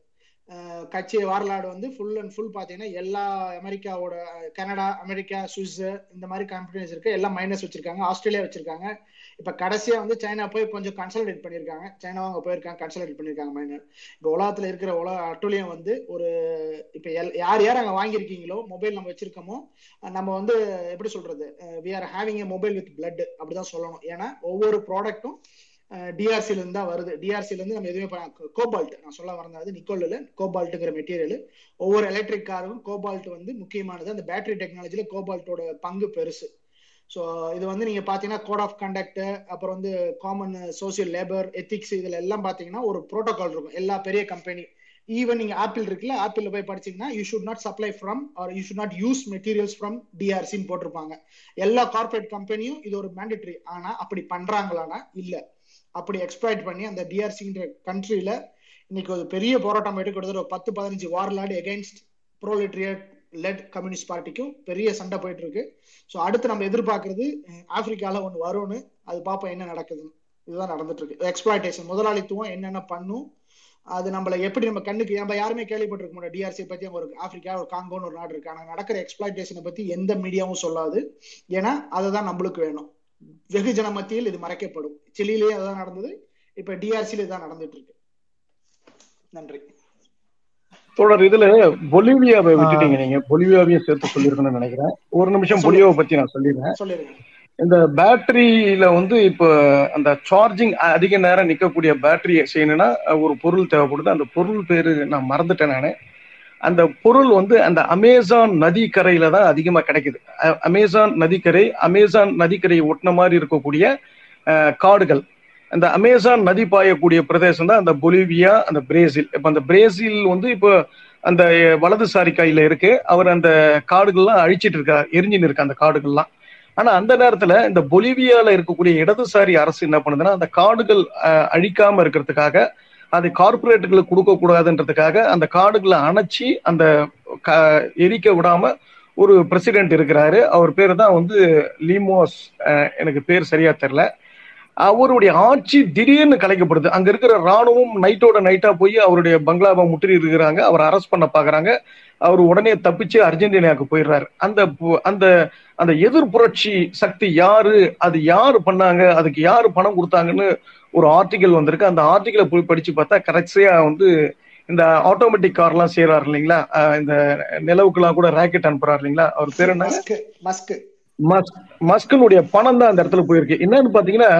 A: கட்சி வரலாறு வந்து ஃபுல் அண்ட் ஃபுல் பார்த்தீங்கன்னா எல்லா அமெரிக்காவோட கனடா அமெரிக்கா சுவிஸ் இந்த மாதிரி கம்பெனிஸ் இருக்கு. எல்லாம் மைனஸ் வச்சிருக்காங்க. ஆஸ்திரேலியா வச்சிருக்காங்க. இப்போ கடைசியாக வந்து சைனா போய் கொஞ்சம் கன்சல்டேட் பண்ணியிருக்காங்க. சைனாவும் அங்கே போயிருக்காங்க கன்சல்டேட் பண்ணியிருக்காங்க மைனர் இப்போ உலகத்தில் இருக்கிற உலக அட்டுலியம் வந்து ஒரு இப்போ எல்- யார் யார் அங்கே வாங்கியிருக்கீங்களோ மொபைல் நம்ம வச்சிருக்கோமோ நம்ம வந்து எப்படி சொல்றது? We are having a mobile with blood அப்படிதான் சொல்லணும். ஏன்னா ஒவ்வொரு ப்ராடக்ட்டும் டிஆர்சில இருந்து தான் வருது. டிஆர்சில இருந்து நம்ம எதுவுமே கோபால்ட் நான் சொல்ல வரது நிக்கோல்ல கோபால்ட்டுங்கிற மெட்டீரியல் ஒவ்வொரு எலக்ட்ரிக் காருக்கும் கோபால்ட் வந்து முக்கியமானது. அந்த பேட்டரி டெக்னாலஜில கோபால்ட்டோட பங்கு பெருசு. ஸோ இது வந்து நீங்க பாத்தீங்கன்னா கோட் ஆஃப் கண்டக்ட் அப்புறம் வந்து காமன் சோசியல் லேபர் எத்திக்ஸ் இதுல எல்லாம் பாத்தீங்கன்னா ஒரு ப்ரோட்டோகால் இருக்கும். எல்லா பெரிய கம்பெனி ஈவன் நீங்க ஆப்பிள் இருக்குல்ல ஆப்பிள் போய் படிச்சீங்கன்னா you should not supply from or you should not use materials from டிஆர்சின்னு போட்டிருப்பாங்க. எல்லா கார்பரேட் கம்பெனியும் இது ஒரு மேண்டட்ரி ஆனா அப்படி பண்றாங்களானா இல்லை. அப்படி எக்ஸ்ப்ளாய்ட் பண்ணி அந்த டிஆர்சின்ற கண்ட்ரியில இன்னைக்கு ஒரு பெரிய போராட்டம் எடுத்து கிட்டத்தட்ட ஒரு பத்து பதினஞ்சு warlord against proletariat led communist பார்ட்டிக்கும் பெரிய சண்டை போயிட்டு இருக்கு. ஸோ அடுத்து நம்ம எதிர்பார்க்கறது ஆப்பிரிக்கால ஒன்று வரும்னு அது பார்ப்போம் என்ன நடக்குதுன்னு. இதுதான் நடந்துட்டு இருக்கு. எக்ஸ்பிளாய்டேஷன் முதலாளித்துவம் என்னென்ன பண்ணும் அது நம்மள எப்படி நம்ம கண்ணுக்கு நம்ம யாருமே கேள்விப்பட்டிருக்க முடியாது டிஆர்சி பத்தி அங்க ஒரு ஆப்பிரிக்கா ஒரு காங்கோன்னு ஒரு நாடு இருக்கு. ஆனா நடக்கிற எக்ஸ்பிளாய்டேஷனை பத்தி எந்த மீடியாவும் சொல்லாது. ஏன்னா அதுதான் நம்மளுக்கு வேணும். வெகுஜன மத்தியில் இது மறைக்கப்படும். சிலிலேயே அதான் நடந்தது. இப்ப டிஆர்சியில இதான் நடந்துட்டு இருக்கு நன்றி.
G: தொடர் இதுல பொலிவியாவை விட்டுட்டீங்க நீங்க. பொலிவியாவையும் சேர்த்து சொல்லிருக்கணும்னு நினைக்கிறேன். ஒரு நிமிஷம் பொலிவியாவை பத்தி நான் சொல்லிடுறேன். இந்த பேட்டரியில வந்து இப்போ அந்த சார்ஜிங் அதிக நேரம் நிக்கக்கூடிய பேட்டரி செய்யணும்னா ஒரு பொருள் தேவைப்படுது. அந்த பொருள் பேரு நான் மறந்துட்டேன் நானு. அந்த பொருள் வந்து அந்த அமேசான் நதிக்கரையில தான் அதிகமா கிடைக்குது. அமேசான் நதிக்கரை அமேசான் நதிக்கரையை ஒட்டின மாதிரி இருக்கக்கூடிய காடுகள். அந்த அமேசான் நதி பாயக்கூடிய பிரதேசம் தான் அந்த பொலிவியா அந்த பிரேசில். இப்ப அந்த பிரேசில் வந்து இப்போ அந்த வலதுசாரி கையில இருக்கு. அவர் அந்த காடுகள்லாம் அழிச்சிட்டு இருக்கார் எரிஞ்சின்னு இருக்கு அந்த காடுகள்லாம். ஆனா அந்த நேரத்துல இந்த பொலிவியால இருக்கக்கூடிய இடதுசாரி அரசு என்ன பண்ணுதுன்னா அந்த காடுகள் அழிக்காம இருக்கிறதுக்காக அது கார்பரேட்டுகளுக்கு கொடுக்கக்கூடாதுன்றதுக்காக அந்த காடுகளை அணைச்சி அந்த க- எரிக்க விடாம ஒரு பிரசிடென்ட் இருக்கிறாரு. அவர் பேர் தான் வந்து லீமோஸ் எனக்கு பேர் சரியா தெரில அவருடைய ஆட்சி திடீர்னு கலைக்கப்படுது. அங்க இருக்கிற ராணுவம் நைட்டோட நைட்டா போய் அவருடைய பங்களாவை முற்றி இருக்கிறாங்க. அவர் அரெஸ்ட் பண்ண பாக்குறாங்க. அவர் உடனே தப்பிச்சு அர்ஜென்டினாவுக்கு போயிடுறாரு. அந்த பு- அந்த அந்த எதிர் புரட்சி சக்தி யாரு? அது யாரு பண்ணாங்க? அதுக்கு யாரு பணம் கொடுத்தாங்கன்னு ஒரு ஆர்டிகல் வந்திருக்கு. அந்த ஆர்டிகலை போய் படிச்சு பார்த்தா கரெக்டா வந்து இந்த ஆட்டோமேட்டிக் கார்லாம் செய்யறாரு இல்லைங்களா? இந்த நிலவுக்குலாம் கூட ராக்கெட் அனுப்புறாரு இல்லைங்களா? அவர் பேர் என்ன?
A: மஸ்க் மஸ்க்
G: மஸ்க் மஸ்கனுடைய பணம் தான் அந்த இடத்துல போயிருக்கு. என்னன்னு பாத்தீங்கன்னா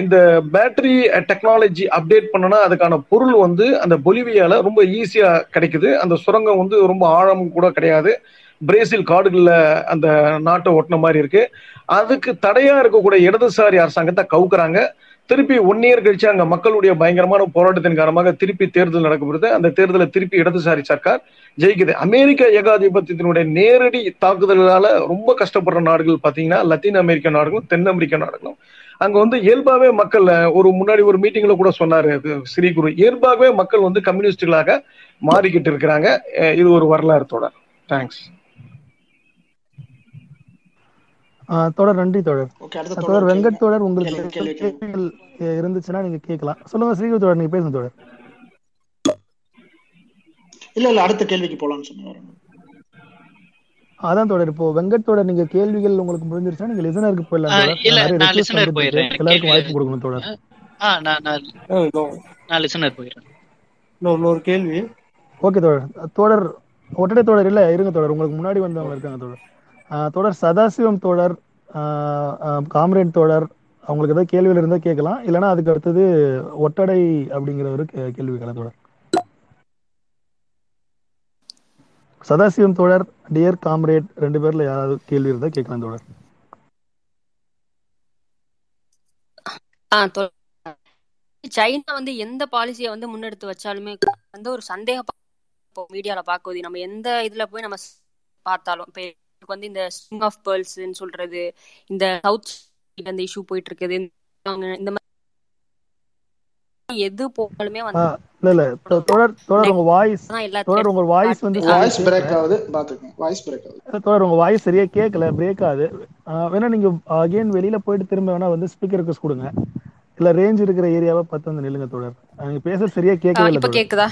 G: இந்த பேட்டரி டெக்னாலஜி அப்டேட் பண்ணனா அதுக்கான பொருள் வந்து அந்த பொலிவியால ரொம்ப ஈஸியா கிடைக்குது. அந்த சுரங்கம் வந்து ரொம்ப ஆழம் கூட கிடையாது. பிரேசில் காடுகள்ல அந்த நாட்டை ஒட்டின மாதிரி இருக்கு. அதுக்கு தடையா இருக்கக்கூடிய இடதுசாரி அரசாங்கத்தை கவுக்குறாங்க. திருப்பி ஒன் இயர் கழிச்சு அங்க மக்களுடைய பயங்கரமான போராட்டத்தின் காரணமாக திருப்பி தேர்தல் நடக்கப்படுது. அந்த தேர்தலை திருப்பி இடதுசாரி சர்க்கார் ஜெயிக்குது. அமெரிக்க ஏகாதிபத்தியத்தினுடைய நேரடி தாக்குதல்களால ரொம்ப கஷ்டப்படுற நாடுகள் பாத்தீங்கன்னா லத்தீன் அமெரிக்க நாடுகளும் தென் அமெரிக்க நாடுகளும். அங்க வந்து இயல்பாவே மக்கள் ஒரு முன்னாடி ஒரு மீட்டிங்ல கூட சொன்னாரு ஸ்ரீ குரு. இயல்பாகவே மக்கள் வந்து கம்யூனிஸ்டுகளாக மாறிக்கிட்டு இருக்கிறாங்க. இது ஒரு வரலாறு தொடர். தேங்க்ஸ்
C: தொடர் நன்றி தொடர்.
A: ஓகே அடுத்த
C: தொடர்
A: தொடர்
C: வெங்கட் தொடர் உங்களுக்கு இருந்துச்சுன்னா நீங்க கேட்கலாம். சொல்லுங்க ஸ்ரீகு தொடர் நீங்க பேசுங்க தொடர்.
A: இல்ல இல்ல அடுத்த கேள்விக்கு போலாம்னு சொன்னாரு
C: அதான் தொடர். இப்போ வெங்கட் தொடர் நீங்க கேள்விகள் உங்களுக்கு முடிஞ்சிருச்சுன்னா நீங்க லிசனருக்கு போயிடலாம்
F: இல்ல நான் லிசனர் போயிடுறேன்.
C: எல்லாருக்கும் வாய்ப்பு கொடுக்கணும் தொடர்.
F: ஆ நான் நான் நான் லிசனர் போயிடுறேன்.
H: இன்னொரு கேள்வி.
C: ஓகே தொடர். தொடர் ஒட்டடை தொடர் இல்ல இருங்க தொடர். உங்களுக்கு முன்னாடி வந்தவங்க இருக்காங்க தொடர். தொடர் சதாசிவம் தொடர் ஆஹ் காம்ரேட் தொடர் அவங்களுக்கு ஏதாவது கேள்வியில் இருந்தால் கேட்கலாம். இல்லைனா அதுக்கு அடுத்தது ஒட்டடை அப்படிங்கிறவரு கே- கேள்வி கேட்கலாம் தொடர். சதாசிவம் தொடர் டியர் காம்ரேட் ரெண்டு பேர்ல யாராவது கேள்வி இருந்தால் கேட்கலாம் தொடர்.
I: சைனா வந்து எந்த பாலிசியை வந்து முன்னெடுத்து வச்சாலுமே வந்து ஒரு சந்தேக மீடியால பாக்குவது நம்ம எந்த இதுல போய் நம்ம பார்த்தாலும் எனக்கு வந்து இந்த ஸ்ட்ரிங் ஆஃப் பேர்ல்ஸ்ன்னு சொல்றது இந்த சவுத் அந்த இஷ்யூ போயிட்டு இருக்குது இந்த- மாதிரி எது போனாலுமே வந்து
C: இல்ல இல்ல. தொடர் தொடர் உங்க வாய்ஸ் தொடர் உங்க வாய்ஸ் வந்து
A: வாய்ஸ் பிரேக் ஆகுது. பாத்துக்கங்க வாய்ஸ் பிரேக் ஆகுது.
C: தொடர் உங்க வாய்ஸ் சரியா கேட்கல பிரேக் ஆகுது. வேணா நீங்க அகைன் வெளியில போயிட்டு திரும்ப வேணா வந்து ஸ்பீக்கர் ரிக்வஸ்ட் கொடுங்க. இல்ல ரேஞ்ச் இருக்கிற ஏரியாவை பார்த்து வந்து நில்லுங்க தொடர். நீங்க பேசுறது சரியா கேட்கவே இல்ல
I: கேக்குதா?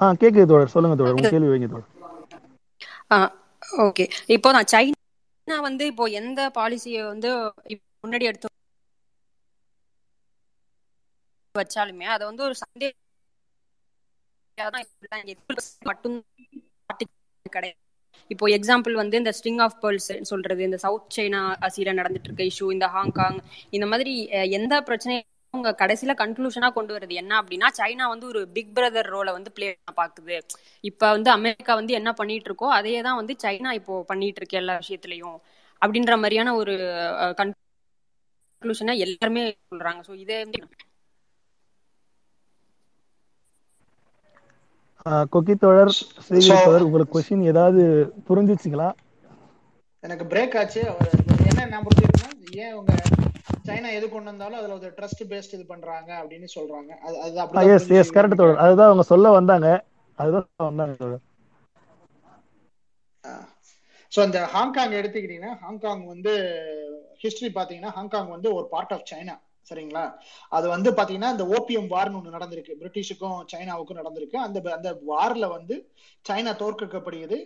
C: ஆ கேக்குது தொடர். சொல்லுங்க தொடர். உங்க கேள்வி வைங்க தொடர்.
I: ஓகே. இப்போ நான் சைனா வந்து இப்போ எந்த பாலிசியை வந்து முன்னாடி எடுத்து வச்சாலுமே அதை வந்து ஒரு சந்தேகம் மட்டும் கிடையாது. இப்போ எக்ஸாம்பிள் வந்து இந்த ஸ்ட்ரிங் ஆஃப் பேர்ல்ஸ் சொல்றது இந்த சவுத் சைனா ஆசியில நடந்துட்டு இருக்க இஷ்யூ இந்த ஹாங்காங் இந்த மாதிரி எந்த பிரச்சனையும் அவங்க கடைசியில கன்க்ளூஷனா கொண்டு வருது என்ன அப்படின்னா சைனா வந்து ஒரு பிக் பிரதர் ரோலை வந்து பிளே பாக்குது. இப்ப வந்து அமெரிக்கா வந்து என்ன பண்ணிட்டு இருக்கோ அதையே தான் வந்து சைனா இப்போ பண்ணிட்டு இருக்கு எல்லா விஷயத்துலயும். அப்படின்ற மாதிரியான ஒரு கன்க்ளூஷனை எல்லாருமே சொல்றாங்க. ஸோ இதே வந்து
C: கொக்கி ஸ்ரீகிரி தொடர் உங்களுக்கு கொஸ்டின் ஏதாவது புரிஞ்சிச்சுங்களா?
A: எனக்கு பிரேக் ஆச்சு. அவர் என்ன நான் புரிஞ்சுக்கணும்னா ஏன் உங்க சைனா எது கொண்டு வந்தாலும் அதுல ஒரு ட்ரஸ்ட் பேஸ்ட் இது பண்றாங்க அப்படின்னு சொல்றாங்க. அது அது அப்படிதான்
C: எஸ் எஸ் கரெக்ட்
A: கேக்குறேன்
C: அதுதான் அவங்க சொல்ல வந்தாங்க. அதுதான் வந்தாங்க தொடர்
A: ஸோ இந்த ஹாங்காங் எடுத்துக்கிட்டீங்கன்னா ஹாங்காங் வந்து ஹிஸ்டரி பார்த்தீங்கன்னா ஹாங்காங் வந்து ஒரு பார்ட் ஆஃப் சைனா சரிங்களா? அது வந்து பாத்தீங்கன்னா இந்த ஓபிஎம் வார்னு ஒண்ணு நடந்திருக்கு. பிரிட்டிஷுக்கும் சைனாவுக்கும் நடந்திருக்கு. அந்த அந்த வார்ல வந்து சைனா தோற்கடிக்கப்படுகிறது.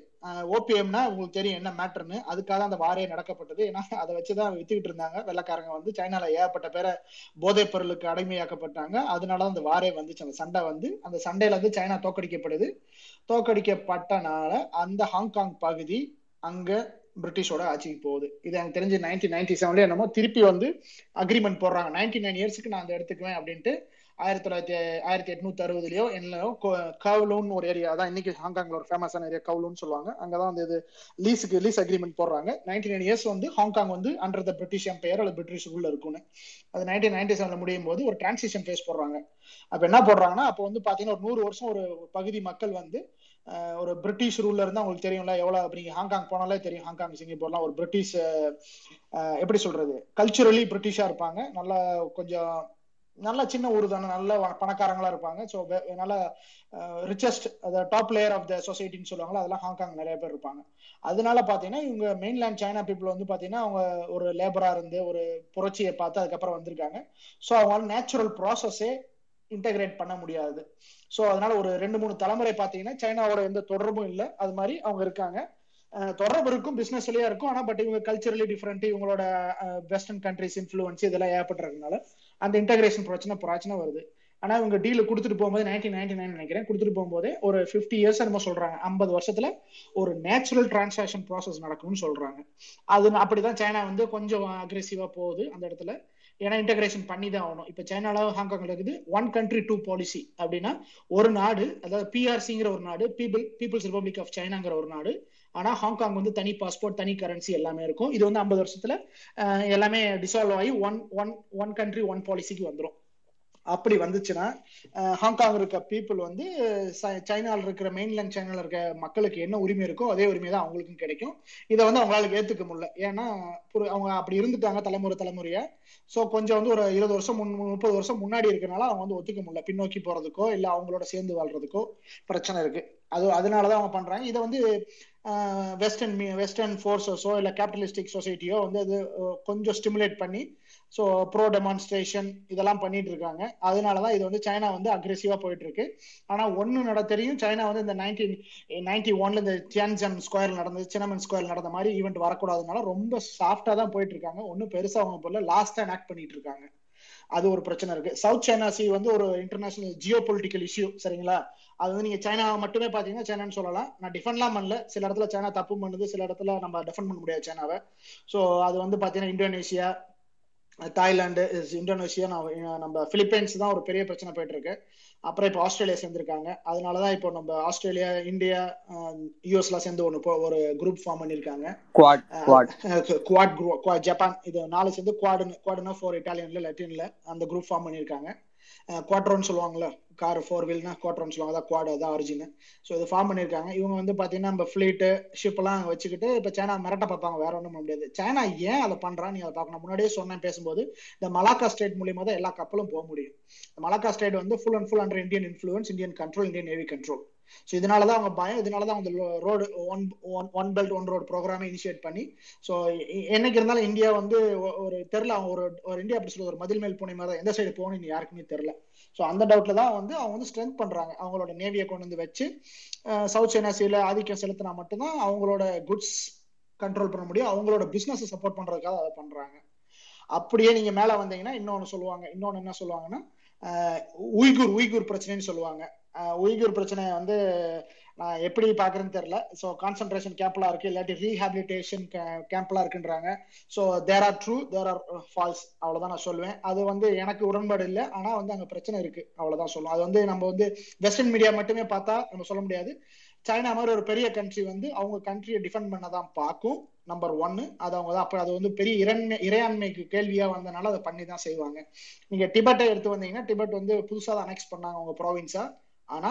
A: ஓபிஎம்னா உங்களுக்கு தெரியும் என்ன மேட்டர்னு. அதுக்காக அந்த வாரே நடக்கப்பட்டது. ஏன்னா அதை வச்சுதான் வித்துக்கிட்டு இருந்தாங்க. வெள்ளக்காரங்க வந்து சைனால ஏகப்பட்ட பேரை போதைப் பொருளுக்கு அடிமையாக்கப்பட்டாங்க. அதனால அந்த வாரே வந்துச்சு. அந்த சண்டை வந்து அந்த சண்டையில வந்து சைனா தோக்கடிக்கப்படுது தோக்கடிக்கப்பட்டனால அந்த ஹாங்காங் பகுதி அங்க பிரிட்டிஷோட ஆட்சிக்கு போகுது. இது எனக்கு தெரிஞ்சு நைன்டீன் நைன்டி செவன்ல என்னமோ திருப்பி வந்து அக்ரிமெண்ட் போடுறாங்க. நைன்டி நைன் இயர்ஸ்க்கு நான் அந்த எடுத்துக்குவேன் அப்படின்ட்டு ஆயிரத்தி தொள்ளாயிரத்தி ஆயிரத்தி எட்நூத்தி அறுபதுலயோ என்னோ கவுலூன் ஒரு ஏரியா தான் இன்னைக்கு ஹாங்காங்ல ஒரு ஃபேமஸான ஏரியா கவுலூன்னு சொல்லுவாங்க. அங்கதான் வந்து இது லீஸுக்கு லீஸ் அக்ரிமெண்ட் போடுறாங்க. நைன்டி நைன் இயர்ஸ் வந்து ஹாங்காங் வந்து அண்டர் த பிரிட்டிஷ் எம்பையர் அல்லது பிரிட்டிஷ் உள்ள இருக்கும்னு. அது நைன்டீன் நைன்டி செவன்ல முடியும் போது ஒரு டிரான்சிஷன் ஃபேஸ் போடுறாங்க. அப்ப என்ன போடுறாங்கன்னா அப்போ வந்து பாத்தீங்கன்னா ஒரு நூறு வருஷம் ஒரு பகுதி மக்கள் வந்து ஒரு பிரிட்டிஷ் ரூல்ல இருந்தா உங்களுக்கு தெரியும்ல எவ்வளவு அப்படி ஹாங்காங் போனாலே தெரியும். ஹாங்காங் சிங்கப்பூர்லாம் ஒரு பிரிட்டிஷ் எப்படி சொல்றது? கல்ச்சுரலி பிரிட்டிஷா இருப்பாங்க. நல்லா கொஞ்சம் நல்ல சின்ன ஊர் தானே நல்ல பணக்காரங்களா இருப்பாங்க. ஸோ நல்ல richest top layer of the சொசைட்டின்னு சொல்லுவாங்களா அதெல்லாம் ஹாங்காங் நிறைய பேர் இருப்பாங்க. அதனால பாத்தீங்கன்னா இவங்க மெயின்லேண்ட் சைனா பீப்புள் வந்து பாத்தீங்கன்னா அவங்க ஒரு லேபரா இருந்து ஒரு புரட்சியை பார்த்து அதுக்கப்புறம் வந்திருக்காங்க. ஸோ அவங்க நேச்சுரல் ப்ராசஸே இன்டகிரேட் பண்ண முடியாது. ஸோ அதனால ஒரு ரெண்டு மூணு தலைமுறை பார்த்தீங்கன்னா சைனாவோட எந்த தொடர்பும் இல்லை. அது மாதிரி அவங்க இருக்காங்க. தொடர்பு இருக்கும் பிசினஸ்லயே இருக்கும். ஆனா பட் இவங்க கல்ச்சரலி டிஃப்ரெண்ட் இவங்களோட வெஸ்டர்ன் கண்ட்ரிஸ் இன்ஃபுளுன்ஸ் இதெல்லாம் ஏற்பட்டுறதுனால அந்த இன்டகிரேஷன் பிரச்சனை பிரச்சனை வருது. ஆனா இவங்க டீல் கொடுத்துட்டு போகும்போது நைன்டீன் நைன்டி நைன் நினைக்கிறேன் கொடுத்துட்டு போகும்போது ஒரு ஃபிஃப்டி இயர்ஸ் நம்ம சொல்றாங்க. ஐம்பது வருஷத்துல ஒரு நேச்சுரல் டிரான்சாக்ஷன் ப்ராசஸ் நடக்கும்னு சொல்றாங்க. அது அப்படிதான் சைனா வந்து கொஞ்சம் அக்ரெசிவா போகுது அந்த இடத்துல. ஏன்னா இன்டகிரேஷன் பண்ணி தான் ஆகணும். இப்போ சைனால ஹாங்காங்ல இருக்குது ஒன் கண்ட்ரி டூ பாலிசி அப்படின்னா ஒரு நாடு அதாவது பிஆர்சிங்கிற ஒரு நாடு பீப்புள் பீப்புள்ஸ் ரிபப்ளிக் ஆஃப் சைனாங்கிற ஒரு நாடு ஆனா ஹாங்காங் வந்து தனி பாஸ்போர்ட் தனி கரன்சி எல்லாமே இருக்கும். இது வந்து ஐம்பது வருஷத்துல எல்லாமே டிசால்வ் ஆகி one one one country one பாலிசிக்கு வந்துடும் அப்படி வந்துச்சுன்னா ஹாங்காங் இருக்க பீப்புள் வந்து சைனால இருக்கிற மெயின்லேண்ட் சைனால இருக்க மக்களுக்கு என்ன உரிமை இருக்கோ அதே உரிமை தான் அவங்களுக்கும் கிடைக்கும். இதை வந்து அவங்களால ஏத்துக்க முடியல. ஏன்னா அவங்க அப்படி இருந்துட்டாங்க தலைமுறை தலைமுறையை. ஸோ கொஞ்சம் வந்து ஒரு இருபது வருஷம் முன் முப்பது வருஷம் முன்னாடி இருக்கனால அவங்க வந்து ஒத்துக்க முடியல. பின்னோக்கி போறதுக்கோ இல்லை அவங்களோட சேர்ந்து வாழ்றதுக்கோ பிரச்சனை இருக்கு. அது அதனாலதான் அவங்க பண்றாங்க. இதை வந்து வெஸ்டர்ன் வெஸ்டர்ன் ஃபோர்ஸஸோ இல்லை கேபிட்டலிஸ்டிக் சொசைட்டியோ வந்து அது கொஞ்சம் ஸ்டிமுலேட் பண்ணி ஸோ ப்ரோ டெமான்ஸ்ட்ரேஷன் இதெல்லாம் பண்ணிட்டு இருக்காங்க அதனால தான் இது வந்து சைனா வந்து அக்ரெசிவாக போயிட்டு இருக்கு ஆனால் ஒன்று நட தெரியும். சைனா வந்து இந்த நைன்டீன் நைன்டி ஒன்ல இந்த தியான்ஜன் ஸ்கொயர் நடந்தது சின்னமன் ஸ்கொயர் நடந்த மாதிரி ஈவெண்ட் வரக்கூடாதுனால ரொம்ப சாஃப்டாக தான் போயிட்டு இருக்காங்க ஒன்றும் பெருசாக அவங்க போல லாஸ்ட்டாக ஆக்ட் பண்ணிட்டு இருக்காங்க அது ஒரு பிரச்சனை இருக்கு. சவுத் சைனா சி வந்து ஒரு இன்டர்நேஷனல் ஜியோ பொலிட்டிக்கல் இஷ்யூ சரிங்களா? அது வந்து நீங்க சைனா மட்டுமே பாத்தீங்கன்னா சைனான்னு சொல்லலாம். நான் டிஃபெண்ட்லாம் பண்ணல. சில இடத்துல சைனா தப்பு பண்ணுது சில இடத்துல நம்ம டிஃபெண்ட் பண்ண முடியாது சைனாவை ஸோ அது வந்து பாத்தீங்கன்னா இந்தோனேஷியா தாய்லாந்து இந்தோனேஷியா நம்ம பிலிப்பைன்ஸ் தான் ஒரு பெரிய பிரச்சனை போயிட்டு இருக்கு அப்புறம் இப்போ ஆஸ்திரேலியா சேர்ந்திருக்காங்க. அதனாலதான் இப்போ நம்ம ஆஸ்திரேலியா இந்தியா யூஎஸ்லாம் சேர்ந்து ஒன்று ஒரு குரூப் ஃபார்ம் பண்ணிருக்காங்க குவாட் ஜப்பான் இது நாலு சேர்ந்து குவாடுன்னு குவாடுனா ஃபோர் இட்டாலியன்ல லட்டின்ல அந்த குரூப் ஃபார்ம் பண்ணிருக்காங்க குவாட்ரோன்னு சொல்லுவாங்கல்ல கார் ஃபோர் வீல்னா குவாட்ரோன்னு சொல்லுவாங்க அதான் குவாட் அதான் ஆரிஜின் ஸோ இது ஃபார்ம் பண்ணியிருக்காங்க. இவங்க வந்து பார்த்தீங்கன்னா நம்ம ஃப்ளீட்டு ஷிப்லாம் வச்சுக்கிட்டு இப்போ சைனா மிரட்ட பார்ப்பாங்க வேற ஒன்றும் பண்ண முடியாது. சைனா ஏன் அதை பண்ணுறான் நீ அதை பார்க்கணும். முன்னாடியே சொன்னேன் பேசும்போது இந்த மலாக்கா ஸ்டேட் மூலியமாக தான் எல்லா கப்பலும் போக முடியும். மலாக்கா ஸ்டேட் வந்து full and full under Indian influence Indian control Indian navy control so இதனால தான் அவங்க பயம் இதனால தான் அவங்க road one one one belt one road ப்ரோக்ராமை இனிஷியேட் பண்ணி ஸோ என்னைக்கு இருந்தாலும் இந்தியா வந்து ஒரு தெரில அவங்க ஒரு ஒரு இந்தியா அப்படி சொல்ல ஒரு மதில் மேல் போன மாதிரி எந்த சைடு போகணும்னு யாருக்குமே தெரில ஸோ அந்த டவுட்ல தான் வந்து அவங்க வந்து ஸ்ட்ரென்த் பண்ணுறாங்க அவங்களோட நேவியை கொண்டு வந்து வச்சு சவுத் சைனா சீல ஆதிக்கம் செலுத்தினா மட்டும்தான் அவங்களோட குட்ஸ் கண்ட்ரோல் பண்ண முடியும். அவங்களோட பிஸ்னஸை சப்போர்ட் பண்ணுறதுக்காக அதை பண்ணுறாங்க அப்படியே நீங்க மேல வந்தீங்கன்னா இன்னொன்று சொல்லுவாங்க. இன்னொன்று என்ன சொல்லுவாங்கன்னா உய்கூர் உய்கூர் பிரச்சனைன்னு சொல்லுவாங்க. உய்கூர் பிரச்சனை வந்து நான் எப்படி பாக்குறேன்னு தெரியல. ஸோ கான்சன்ட்ரேஷன் கேம்ப்லாம் இருக்கு இல்லாட்டி ரீஹாபிலிட்டேஷன் கேம்ப்லாம் இருக்குன்றாங்க. So there are true there are false அவ்வளோதான் நான் சொல்லுவேன். அது வந்து எனக்கு உடன்பாடு இல்லை ஆனால் வந்து அங்கே பிரச்சனை இருக்கு. அவ்வளோதான் சொல்லுவோம் அது வந்து நம்ம வந்து வெஸ்டர்ன் மீடியா மட்டுமே பார்த்தா நம்ம சொல்ல முடியாது. சைனா மாதிரி ஒரு பெரிய கண்ட்ரி வந்து அவங்க கண்ட்ரியை டிஃபெண்ட் பண்ணதான் பார்க்கும் நம்பர் ஒன்னு அது அவங்க தான். அப்ப அது வந்து பெரிய இறைமை இறையாண்மைக்கு கேள்வியா வந்தனால அதை பண்ணி தான் செய்வாங்க. நீங்க டிபெட்டை எடுத்து வந்தீங்கன்னா டிபெட் வந்து புதுசாக தான் அனெக்ஸ் பண்ணாங்க அவங்க ப்ராவின்ஸா ஆனா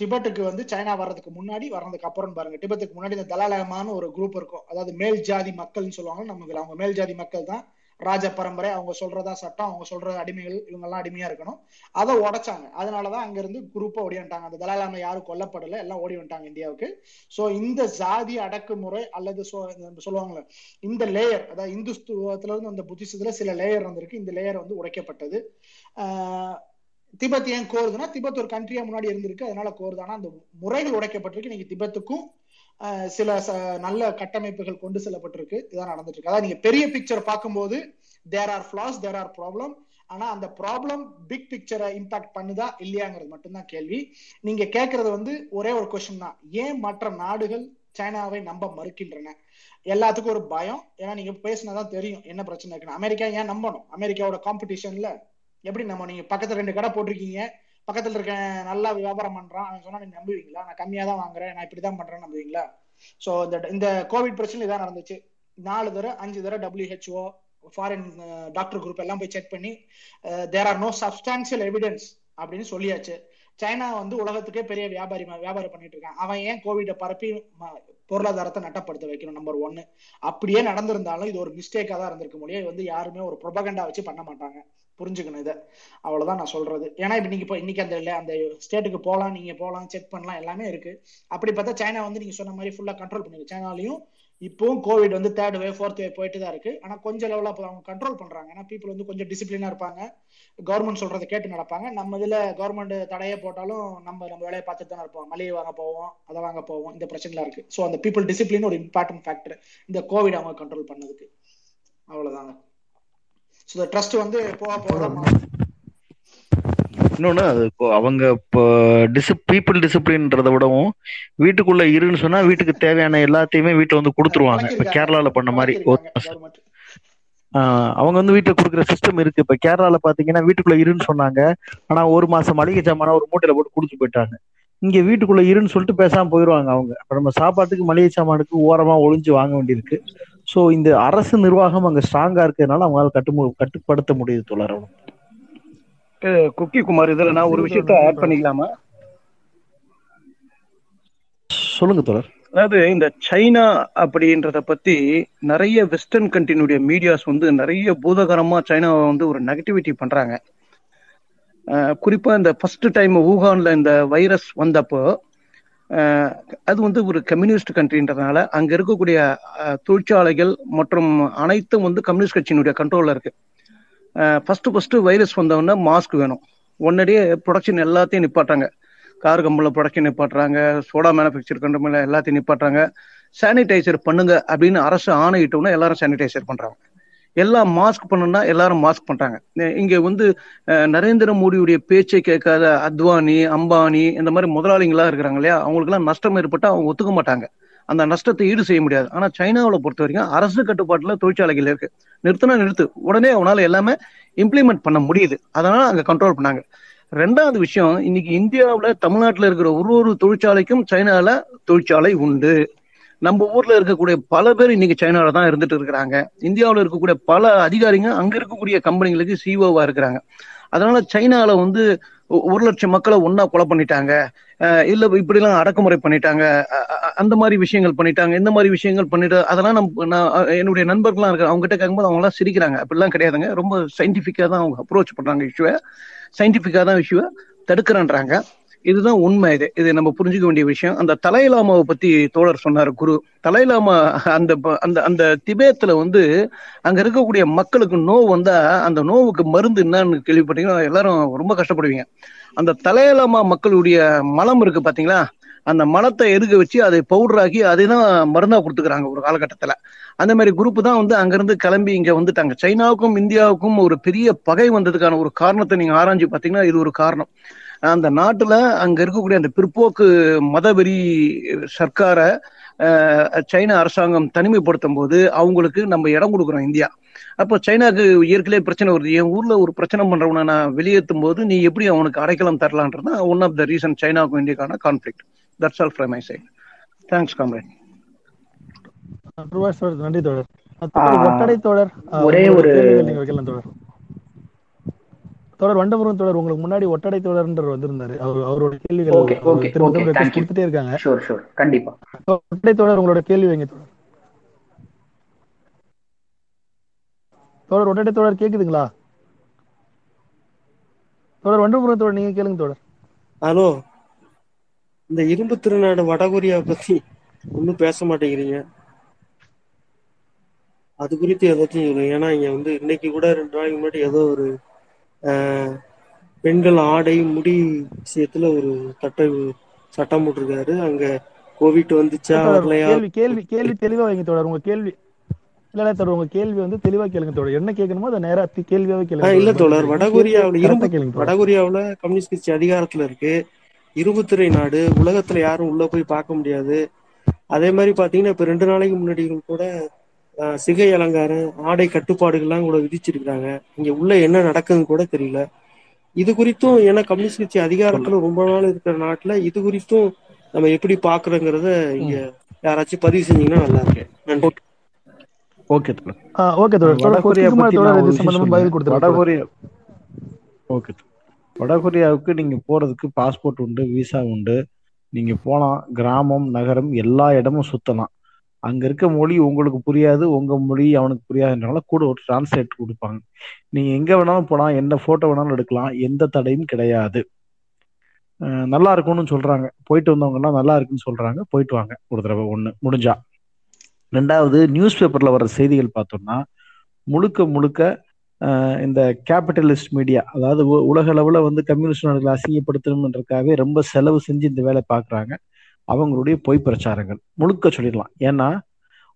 A: டிபெட்டுக்கு வந்து சைனா வர்றதுக்கு முன்னாடி வர்றதுக்கு அப்புறம் பாருங்க டிபெத்துக்கு முன்னாடி இந்த தலாலயமான ஒரு குரூப் இருக்கும். அதாவது மேல் ஜாதி மக்கள்னு சொல்லுவாங்க நமக்கு அவங்க மேல் ஜாதி மக்கள் தான். ராஜ பரம்பரை அவங்க சொல்றதா சட்டம் அவங்க சொல்ற அடிமைகள் இவங்க எல்லாம் அடிமையா இருக்கணும். அதை உடைச்சாங்க. அதனாலதான் அங்க இருந்து குரூப்பா ஓடி வந்துட்டாங்க அந்த தலாலாம யாரும் கொல்லப்படல எல்லாம் ஓடி வந்துட்டாங்க இந்தியாவுக்கு. சோ இந்த ஜாதி அடக்குமுறை அல்லது சொல்லுவாங்களே இந்த லேயர் அதாவது இந்துத்துவத்துல இருந்து அந்த புத்திசத்துல சில லேயர் வந்திருக்கு. இந்த லேயர் வந்து உடைக்கப்பட்டது. ஆஹ் திபெத் ஏன் கோருதுன்னா திபெத் ஒரு கண்ட்ரியா முன்னாடி இருந்திருக்கு அதனால கோருது ஆனா அந்த முறைகள் உடைக்கப்பட்டிருக்கு. நீங்க திபெத்துக்கும் சில நல்ல கட்டமைப்புகள் கொண்டு செல்லப்பட்டிருக்கு. இதான் நடந்துட்டு இருக்கு. அதாவது நீங்க பெரிய பிக்சர் பார்க்கும்போது there are flaws there are problem ஆனா அந்த ப்ராப்ளம் பிக் பிக்சரை இம்பாக்ட் பண்ணுதா இல்லையாங்கிறது மட்டும்தான் கேள்வி. நீங்க கேட்கறது வந்து ஒரே ஒரு கொஸ்டின் தான். ஏன் மற்ற நாடுகள் சைனாவை நம்ப மறுக்கின்றன? எல்லாத்துக்கும் ஒரு பயம். ஏன்னா நீங்க பேசினாதான் தெரியும். என்ன பிரச்சனை இருக்குன்னு. அமெரிக்கா ஏன் நம்பணும்? அமெரிக்காவோட காம்படிஷன்ல எப்படி நம்ம நீங்க பக்கத்துல ரெண்டு கடை போட்டிருக்கீங்க? பக்கத்துல இருக்க நல்லா வியாபாரம் பண்றான். அவன் சொன்னா நீங்க நம்புவீங்களா? நான் கம்மியா தான் வாங்குறேன். நான் இப்படிதான் பண்றேன் நம்புவீங்களா? சோ இந்த இந்த கோவிட் பிரச்சனை இதான் நடந்துச்சு. நாலு தடவை அஞ்சு தடவை டபிள்யூஹெச்ஓ ஃபாரின் டாக்டர் குரூப் எல்லாம் போய் செக் பண்ணி there are no substantial evidence அப்படின்னு சொல்லியாச்சு. சைனா வந்து உலகத்துக்கே பெரிய வியாபாரி வியாபாரம் பண்ணிட்டு இருக்கான். அவன் ஏன் கோவிட பரப்பி பொருளாதாரத்தை நட்டப்படுத்த வைக்கணும் நம்பர் ஒன்னு அப்படியே நடந்திருந்தாலும் இது ஒரு மிஸ்டேக்கா தான் இருந்திருக்க முடியும். வந்து யாருமே ஒரு ப்ரொபகண்டா வச்சு பண்ண மாட்டாங்க. புரிஞ்சுக்கணும் இதை. அவ்வளவுதான் நான் சொல்றது. ஏன்னா இப்ப நீங்க இப்போ இன்னைக்கு அந்த அந்த ஸ்டேட்டுக்கு போகலாம் நீங்க போகலாம் செக் பண்ணலாம் எல்லாமே இருக்கு. அப்படி பார்த்தா சைனா வந்து நீங்க சொன்ன மாதிரி ஃபுல்லா கண்ட்ரோல் பண்ணிருக்கு. சைனாலையும் இப்போவும் கோவிட் வந்து தேர்ட் வேவ் ஃபோர்த் வேவ் போயிட்டு தான் இருக்கு. ஆனா கொஞ்சம் லெவலில் அப்போ அவங்க கண்ட்ரோல் பண்றாங்க. ஏன்னா பீப்புள் வந்து கொஞ்சம் டிசிப்ளினா இருப்பாங்க. கவர்மெண்ட் சொல்றதை கேட்டு நடப்பாங்க. நம்ம இதுல கவர்மெண்ட் தடையே போட்டாலும் நம்ம நம்ம வேலையை பார்த்துட்டு தான் இருப்போம். மளிகை வாங்க போவோம் அதை வாங்க போவோம். இந்த பிரச்சனைலாம் இருக்கு. ஸோ அந்த பீப்புள் டிசிப்ளின் ஒரு இம்பார்ட்டன்ட் ஃபேக்டர் இந்த கோவிட் அவங்க கண்ட்ரோல் பண்ணதுக்கு. அவ்வளவுதாங்க. ஸோ ட்ரஸ்ட் வந்து போக போக
E: இன்னொன்னு அது இப்போ அவங்க இப்போ டிசிப் பீப்புள் டிசிப்ளின்றத விடவும் வீட்டுக்குள்ள இருன்னு சொன்னா வீட்டுக்கு தேவையான எல்லாத்தையுமே வீட்டுல வந்து கொடுத்துருவாங்க. இப்ப கேரளால பண்ண மாதிரி. அவங்க வந்து வீட்டுல கொடுக்குற சிஸ்டம் இருக்கு. இப்ப கேரளால பாத்தீங்கன்னா வீட்டுக்குள்ள இருன்னு சொன்னாங்க. ஆனா ஒரு மாசம் மளிகை சாமான ஒரு மூட்டையில போட்டு குடிச்சு போயிட்டாங்க. இங்க வீட்டுக்குள்ள இருன்னு சொல்லிட்டு பேசாம போயிருவாங்க அவங்க. நம்ம சாப்பாட்டுக்கு மளிகை சாமானுக்கு ஓரமா ஒளிஞ்சு வாங்க வேண்டியிருக்கு. சோ இந்த அரசு நிர்வாகம் அங்க ஸ்ட்ராங்கா இருக்கிறதுனால அவங்களால கட்டு கட்டுப்படுத்த முடியுது தொடரும்
G: குக்கி குமார் இதுல நான் ஒரு விஷயத்த ஆட் பண்ணிக்கலாமா?
E: சொல்லுங்க தொடர்
G: அதாவது இந்த சைனா அப்படின்றத பத்தி நிறைய வெஸ்டர்ன் கண்ட்ரினுடைய மீடியாஸ் வந்து நிறைய பூதகரமா சைனாவை வந்து ஒரு நெகட்டிவிட்டி பண்றாங்க. குறிப்பா இந்த ஃபர்ஸ்ட் டைம் ஊகான்ல இந்த வைரஸ் வந்தப்போ அது வந்து ஒரு கம்யூனிஸ்ட் கண்ட்ரின்றதுனால அங்க இருக்கக்கூடிய தொழிற்சாலைகள் மற்றும் அனைத்தும் வந்து கம்யூனிஸ்ட் கட்சியினுடைய கண்ட்ரோல்ல இருக்கு. ஃபர்ஸ்ட் ஃபர்ஸ்ட் வைரஸ் வந்தவொடனே மாஸ்க் வேணும். உடனடியே ப்ரொடக்ஷன் எல்லாத்தையும் நிப்பாட்டாங்க கார் கம்பெனியில் ப்ரொடக்ஷன் நிப்பாட்டுறாங்க சோடா மேனுஃபேக்சர் கம்பெனியில் எல்லாத்தையும் நிப்பாட்டுறாங்க. சானிடைசர் பண்ணுங்க அப்படின்னு அரசு ஆணையிட்டோம்னா எல்லாரும் சானிடைசர் பண்றாங்க. எல்லாம் மாஸ்க் பண்ணணும்னா எல்லாரும் மாஸ்க் பண்றாங்க. இங்க வந்து நரேந்திர மோடியுடைய பேச்சை கேட்காத அத்வானி அம்பானி இந்த மாதிரி முதலாளிங்களா இருக்கிறாங்க இல்லையா? அவங்களுக்கு எல்லாம் நஷ்டம் ஏற்பட்டா அவங்க ஒத்துக்க மாட்டாங்க. அந்த நஷ்டத்தை ஈடு செய்ய முடியாது. ஆனா சைனாவில் பொறுத்த வரைக்கும் அரசு கட்டுப்பாட்டுல தொழிற்சாலைகள் இருக்கு. நிறுத்தினா நிறுத்து. உடனே அவனால எல்லாமே இம்ப்ளிமெண்ட் பண்ண முடியுது. அதனால அங்க கண்ட்ரோல் பண்ணாங்க. ரெண்டாவது விஷயம் இன்னைக்கு இந்தியாவில் தமிழ்நாட்டில் இருக்கிற ஒரு ஒரு தொழிற்சாலைக்கும் சைனால தொழிற்சாலை உண்டு. நம்ம ஊர்ல இருக்கக்கூடிய பல பேர் இன்னைக்கு சைனால தான் இருந்துட்டு இருக்கிறாங்க. இந்தியாவில் இருக்கக்கூடிய பல அதிகாரிங்க அங்க இருக்கக்கூடிய கம்பெனிகளுக்கு சிஓவா இருக்கிறாங்க. அதனால சைனால வந்து ஒரு லட்சம் மக்களை ஒன்னா கொலை பண்ணிட்டாங்க. இல்ல இப்படி எல்லாம் அடக்குமுறை பண்ணிட்டாங்க. அந்த மாதிரி விஷயங்கள் பண்ணிட்டாங்க. இந்த மாதிரி விஷயங்கள் பண்ணிட்டு அதெல்லாம் நம்ம நான் என்னுடைய நண்பர்கள்லாம் இருக்காங்க அவங்க கிட்ட கேட்கும்போது அவங்க எல்லாம் சிரிக்கிறாங்க. அப்படிலாம் கிடையாதுங்க. ரொம்ப சயின்டிபிக்கா தான் அவங்க அப்ரோச் பண்றாங்க இஷ்யூவை சயின்டிபிக்கா தான் இஷ்யூவை தடுக்கிறன்றாங்க. இதுதான் உண்மை. இது இது நம்ம புரிஞ்சுக்க வேண்டிய விஷயம். அந்த தலைலாமாவை பத்தி தோழர் சொன்னார் குரு. தலைலாமா அந்த அந்த அந்த திபேத்துல வந்து அங்க இருக்கக்கூடிய மக்களுக்கு நோவு வந்தா அந்த நோவுக்கு மருந்து என்னன்னு கேள்விப்பட்டீங்கன்னா எல்லாரும் ரொம்ப கஷ்டப்படுவீங்க. அந்த தலைலாமா மக்களுடைய மலம் இருக்கு பாத்தீங்களா? அந்த மலத்தை எருக வச்சு அதை பவுடராக்கி அதை தான் மருந்தா கொடுத்துக்கிறாங்க ஒரு காலகட்டத்துல. அந்த மாதிரி குரூப் தான் வந்து அங்கிருந்து கிளம்பி இங்க வந்துட்டாங்க. சைனாவுக்கும் இந்தியாவுக்கும் ஒரு பெரிய பகை வந்ததுக்கான ஒரு காரணத்தை நீங்க ஆராய்ஞ்சு பாத்தீங்கன்னா இது ஒரு காரணம். அந்த நாட்டுல அங்க இருக்கக்கூடிய அந்த பிற்போக்கு மதவெறி சர்க்காரை சைனா அரசாங்கம் தனிமைப்படுத்தும் போது அவங்களுக்கு நம்ம இடம் கொடுக்குறோம் இந்தியா. அப்போ சைனாக்கு ஏற்கனவே பிரச்சனை வருது. என் ஊர்ல ஒரு பிரச்சனை பண்றவனை நான் வெளியேற்றும் போது நீ எப்படி அவனுக்கு அடைக்கலம் தரலான்றது ஒன் ஆஃப் த ரீசன் சைனாவுக்கும் இந்தியாக்கான conflict that's all from my side thanks comrade
C: நன்றி ஒட்டடை தோழர்.
J: ஒரே ஒரு
C: நீங்க தோழர் வண்டமுருகன் தோழர் உங்களுக்கு முன்னாடி ஒட்டடை தோழர்ன்ற வந்திருந்தாரு. அவர் அவரோட கேள்விகள்
J: okay okay okay thank you
C: கொடுத்துட்டே இருக்காங்க.
J: ஷூர் ஷூர் கண்டிப்பா.
C: ஒட்டடை தோழர் உங்களோட கேள்வி வைங்க தோழர் தோழர் ஒட்டடை தோழர் கேக்குதுங்களா? தோழர் வண்டபுரம் தோழர் நீங்க கேளுங்க தோழர்
H: ஹலோ இந்த இரும்பு திருநாடு வடகொரியா பத்தி ஒன்றும் பேச மாட்டேங்கிறீங்க. அது குறித்து ஏதாச்சும் ஏன்னா இங்க வந்து இன்னைக்கு கூட ரெண்டு நாளைக்கு முன்னாடி ஏதோ ஒரு பெண்கள் ஆடை முடி விஷயத்துல ஒரு சட்ட சட்டம் போட்டிருக்காரு. அங்க கோவிட் வந்துச்சா வரலையா?
C: கேள்வி கேள்வி கேள்வி தெளிவா வைங்க தோழர். உங்க கேள்வி இல்ல இல்ல தோழர் உங்க கேள்வி வந்து தெளிவா கேளுங்க தோழர். என்ன கேட்கணுமோ அதை நேரா கேள்வியாவே கேளுங்க
H: இல்ல
C: கேள்வி
H: வடகொரியாவுல இரும்பு
C: கேளுங்க
H: வடகொரியாவுல கம்யூனிஸ்ட் கட்சி அதிகாரத்துல இருக்கு. இரும்புத்துறை நாடு உலகத்துல யாரும் உள்ள போய் பார்க்க முடியாது. அதே மாதிரி பாத்தீங்கன்னா இப்ப ரெண்டு நாளைக்கு முன்னாடி கூட சிகை அலங்காரம் ஆடை கட்டுப்பாடுகள்லாம் கூட விதிச்சிருக்காங்க இங்க உள்ள என்ன நடக்குதுன்னு கூட தெரியல. இது குறித்தும் ஏன்னா கம்யூனிஸ்ட் கட்சி அதிகாரத்துல ரொம்ப நாள் இருக்கிற நாட்டுல இது குறித்தும் நம்ம எப்படி பாக்குறோங்கிறத இங்க யாராச்சும் பதிவு செஞ்சீங்கன்னா நல்லா இருக்கு நன்றி.
E: ஓகே
C: ஓகே
E: வடகொரியா ஓகே வடகொரியாவுக்கு நீங்க போறதுக்கு பாஸ்போர்ட் உண்டு விசா உண்டு. நீங்க போலாம். கிராமம் நகரம் எல்லா இடமும் சுத்தலாம். அங்க இருக்க மொழி உங்களுக்கு புரியாது உங்க மொழி அவனுக்கு புரியாதுன்றனால கூட ஒரு டிரான்ஸ்லேட் கொடுப்பாங்க. நீங்க எங்க வேணாலும் போலாம் எந்த போட்டோ வேணாலும் எடுக்கலாம் எந்த தடையும் கிடையாது. நல்லா இருக்கும்னு சொல்றாங்க. போயிட்டு வந்தவங்க எல்லாம் நல்லா இருக்குன்னு சொல்றாங்க. போயிட்டு வாங்க ஒரு தடவை ஒண்ணு முடிஞ்சா. ரெண்டாவது நியூஸ் பேப்பர்ல வர செய்திகள் பார்த்தோம்னா முழுக்க முழுக்க இந்த கேபிட்டலிஸ்ட் மீடியா அதாவது உ- உலக அளவுல வந்து கம்யூனிஸ்ட் நாடுகளை அசிங்கப்படுத்தணுன்றதுக்காகவே ரொம்ப செலவு செஞ்சு இந்த வேலை பார்க்குறாங்க. அவங்களுடைய பொய் பிரச்சாரங்கள். முழுக்க சொல்லிடலாம். ஏன்னா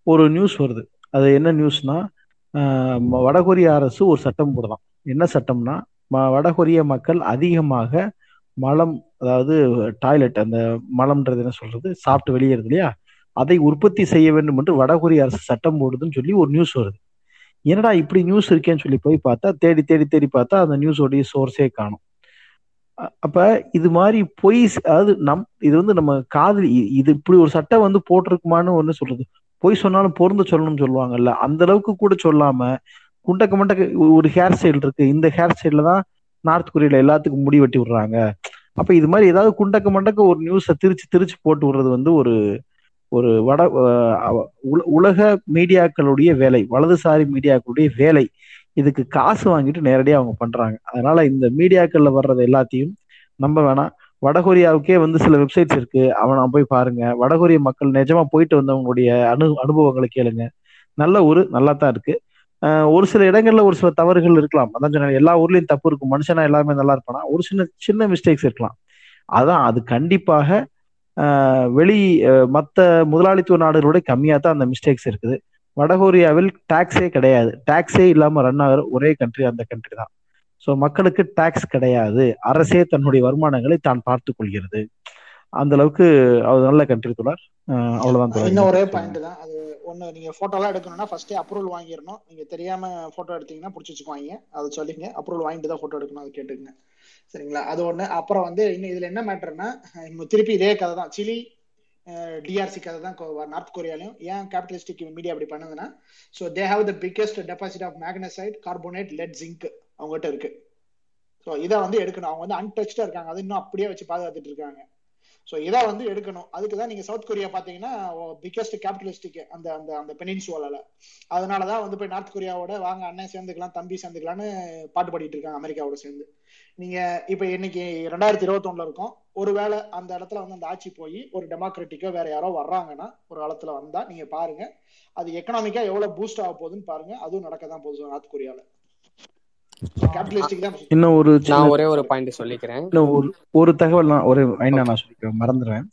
E: ஒரு நியூஸ் வருது. அது என்ன நியூஸ்னா வடகொரிய அரசு ஒரு சட்டம் போடுதான் என்ன சட்டம்னா ம- வடகொரிய மக்கள் அதிகமாக மலம் அதாவது டாய்லெட் அந்த மலம்ன்றது என்ன சொல்றது? சாப்பிட்டு வெளியேறது இல்லையா? அதை உற்பத்தி செய்ய வேண்டும் என்று வடகொரிய அரசு சட்டம் போடுதுன்னு சொல்லி ஒரு நியூஸ் வருது. என்னடா இப்படி நியூஸ் இருக்கேன்னு சொல்லி போய் பார்த்தா தேடி தேடி தேடி பார்த்தா அந்த நியூஸோடைய சோர்ஸே காணும். அப்ப இது மாதிரி பொய் அதாவது நம் இது வந்து நம்ம காதல் இது இப்படி ஒரு சட்டம் வந்து போட்டிருக்குமான்னு ஒண்ணு சொல்றது. பொய் சொன்னாலும் பொருந்து சொல்லணும்னு சொல்லுவாங்கல்ல அந்த அளவுக்கு கூட சொல்லாம குண்டக்க மண்டக்க ஒரு ஹேர் ஸ்டைல் இருக்கு. இந்த ஹேர் ஸ்டைல்ல தான் நார்த் கொரியால எல்லாத்துக்கும் முடி வெட்டி விடுறாங்க. அப்ப இது மாதிரி ஏதாவது குண்டக்க மண்டக்க ஒரு நியூஸை திரிச்சு திருச்சு போட்டு விடுறது வந்து ஒரு ஒரு வட உல- உலக மீடியாக்களுடைய வேலை வலதுசாரி மீடியாக்களுடைய வேலை. இதுக்கு காசு வாங்கிட்டு நேரடியாக அவங்க பண்றாங்க. அதனால இந்த மீடியாக்கள்ல வர்றது எல்லாத்தையும் நம்ப வேணாம். வடகொரியாவுக்கே வந்து சில வெப்சைட்ஸ் இருக்கு. அவனை போய் பாருங்க. வடகொரிய மக்கள் நிஜமா போயிட்டு வந்தவங்களுடைய அனு அனுபவங்களை கேளுங்க. நல்ல ஊர் நல்லா தான் இருக்கு ஒரு சில இடங்கள்ல ஒரு சில தவறுகள் இருக்கலாம். அதான் சொன்னேன் எல்லா ஊர்லயும் தப்பு இருக்கும். மனுஷனா எல்லாமே நல்லா இருப்பானா? ஒரு சின்ன சின்ன மிஸ்டேக்ஸ் இருக்கலாம். அதான் அது கண்டிப்பாக வெளி மற்ற முதலாளித்துவ நாடுகளோட கம்மியாக தான் அந்த மிஸ்டேக்ஸ் இருக்குது. வடகொரியாவில் டாக்ஸே கிடையாது. டாக்ஸே இல்லாம ரன் ஆகிற ஒரே கண்ட்ரி அந்த கண்ட்ரி தான். ஸோ மக்களுக்கு டாக்ஸ் கிடையாது. அரசே தன்னுடைய வருமானங்களை தான் பார்த்து கொள்கிறது. அந்த அளவுக்கு அது நல்ல கண்ட்ரி தொடர் அவ்வளவுதான்
A: இன்னும் ஒரே பாயிண்ட் தான். அது ஒண்ணு நீங்க போட்டோலாம் எடுக்கணும்னா ஃபர்ஸ்டே அப்ரூவல் வாங்கிடணும். நீங்க தெரியாம போட்டோ எடுத்தீங்கன்னா பிடிச்சி வச்சுக்குவாங்க. அதை சொல்லிங்க அப்ரூவல் வாங்கிட்டு தான் போட்டோ எடுக்கணும். அதை கேட்டுக்கங்க. சரிங்களா? அது ஒண்ணு. அப்புறம் வந்து இன்னும் இதுல என்ன மேட்டர்னா திருப்பி இதே கதை தான். சிலி டிஆர்சிக்கு அதை தான் நார்த் கொரியாலையும் ஏன் கேபிட்டலிஸ்டிக் மீடியா அப்படி பண்ணுதுன்னா so they have the biggest deposit of magnesite carbonate lead zinc அவங்ககிட்ட இருக்கு. ஸோ இதை வந்து எடுக்கணும். அவங்க வந்து அன்டச்சா இருக்காங்க. அது இன்னும் அப்படியே வச்சு பாதுகாத்துட்டு இருக்காங்க. ஸோ இதை வந்து எடுக்கணும். அதுக்கு தான் நீங்க சவுத் கொரியா பாத்தீங்கன்னா பிக்கஸ்ட் கேபிட்டலிஸ்டிக் அந்த அந்த அந்த பெனின்சுவலால அதனால தான் வந்து போய் நார்த் கொரியாவோட வாங்க அண்ணன் சேர்ந்துக்கலாம் தம்பி சேர்ந்துக்கலாம்னு பாட்டு பாடிட்டு இருக்காங்க அமெரிக்காவோட சேர்ந்து. நீங்க இப்ப இன்னைக்கு ரெண்டாயிரத்தி இருபத்தொன்னுல இருக்கும். ஒருவேளை அந்த இடத்துல வந்து அந்த ஆட்சி போய் ஒரு டெமோக்ராட்டிக்கோ வேற யாரோ வர்றாங்கன்னா ஒரு காலத்துல வந்தா நீங்க பாருங்க. அது எக்கனாமிக்கா எவ்வளவு பூஸ்ட் ஆக போகுதுன்னு பாருங்க. அதுவும் நடக்க தான் போகுது நார்த் கொரியால
E: இன்னும் ஒரு
B: நான் ஒரே ஒரு பாயிண்ட் சொல்லிக்கிறேன்.
E: இன்னும் ஒரு ஒரு தகவல் நான் ஒரு நான் சொல்லிக்கிறேன். மறந்துடுறேன்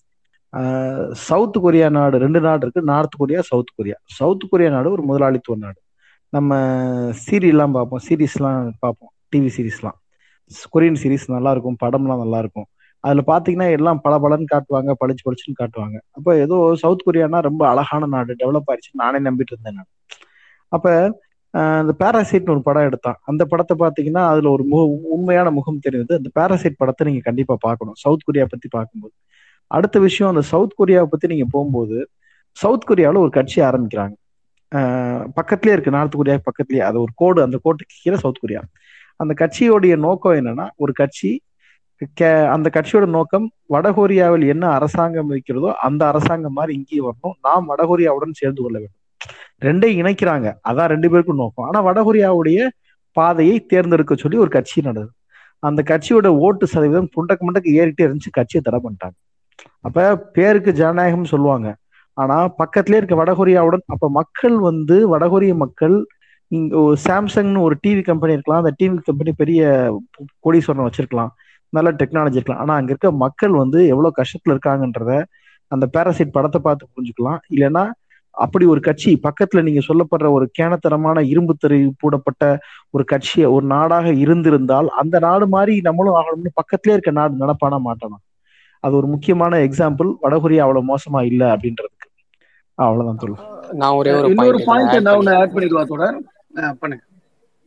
E: சவுத் கொரியா நாடு ரெண்டு நாடு இருக்கு. North Korea South Korea. South Korea நாடு ஒரு முதலாளித்துவ நாடு. நம்ம சீரியல்லாம் பார்ப்போம். சீரீஸ்லாம் பார்ப்போம். டிவி சீரீஸ்லாம் கொரியன் சீரீஸ் நல்லா இருக்கும். படம்லாம் நல்லா இருக்கும். அதுல பாத்தீங்கன்னா எல்லாம் பல பலன்னு காட்டுவாங்க பளிச்சு பளிச்சுன்னு காட்டுவாங்க. அப்ப ஏதோ சவுத் கொரியானா ரொம்ப அழகான நாடு டெவலப் ஆயிடுச்சுன்னு நானே நம்பிட்டு இருந்தேன் நான். அப்ப இந்த பேராசைட்னு ஒரு படம் எடுத்தான். அந்த படத்தை பாத்தீங்கன்னா அதுல ஒரு முக உண்மையான முகம் தெரியுது. அந்த பேராசைட் படத்தை நீங்க கண்டிப்பா பார்க்கணும். சவுத் கொரியா பத்தி பார்க்கும்போது. அடுத்த விஷயம் அந்த சவுத் கொரியாவை பத்தி நீங்க போகும்போது சவுத் கொரியாவில் ஒரு கட்சி ஆரம்பிக்கிறாங்க. ஆஹ் பக்கத்துலயே இருக்கு நார்த் கொரியா பக்கத்துலயே அது ஒரு கோடு அந்த கோட்டுக்கு கீழே சவுத் கொரியா. அந்த கட்சியோடைய நோக்கம் என்னன்னா ஒரு கட்சி அந்த கட்சியோட நோக்கம் வடகொரியாவில் என்ன அரசாங்கம் இருக்கிறதோ அந்த அரசாங்கம் மாதிரி இங்கேயும் வரணும். நாம் வடகொரியாவுடன் சேர்ந்து கொள்ள வேண்டும். ரெண்டையும் இணைக்கிறாங்க. அதான் ரெண்டு பேருக்கும் நோக்கம். ஆனா வடகொரியாவுடைய பாதையை தேர்ந்தெடுக்க சொல்லி ஒரு கட்சி நடந்தது அந்த கட்சியோட ஓட்டு சதவீதம் புண்டக்கு மண்டக்கு ஏறிட்டே இருந்துச்சு. கட்சியை தடை பண்ணிட்டாங்க. அப்ப பேருக்கு ஜனநாயகம் சொல்லுவாங்க. ஆனா பக்கத்திலே இருக்க வடகொரியாவுடன் அப்ப மக்கள் வந்து வடகொரிய மக்கள் இங்க சாம்சங்னு ஒரு டிவி கம்பெனி இருக்கலாம். அந்த டிவி கம்பெனி பெரிய கோடீஸ்வரன் வச்சிருக்கலாம். நல்ல டெக்னாலஜி இருக்கலாம். ஆனா அங்க இருக்க மக்கள் வந்து எவ்வளவு கஷ்டத்துல இருக்காங்கன்றத அந்த பேராசைட் படத்தை பார்த்து புரிஞ்சுக்கலாம். இல்லைன்னா அப்படி ஒரு கட்சி பக்கத்துல நீங்க சொல்லப்படுற ஒரு கேனத்தனமான இரும்பு தெரு பூடப்பட்ட ஒரு கட்சியை ஒரு நாடாக இருந்திருந்தால் அந்த நாடு மாதிரி நம்மளும் ஆகணும்னு பக்கத்திலே இருக்க நாடு நடப்பானா மாட்டானா? அது ஒரு முக்கியமான எக்ஸாம்பிள் வடகொரியா அவ்வளவு மோசமா இல்ல அப்படின்றதுக்கு. அவ்வளவுதான் சொல்லு
B: நான் ஒரே ஒரு பாயிண்ட்
G: பாயிண்ட் நான் ஒன்று ஆட் பண்ணிடுவா தொடர் அஹ் பண்ணுங்க
B: ஆ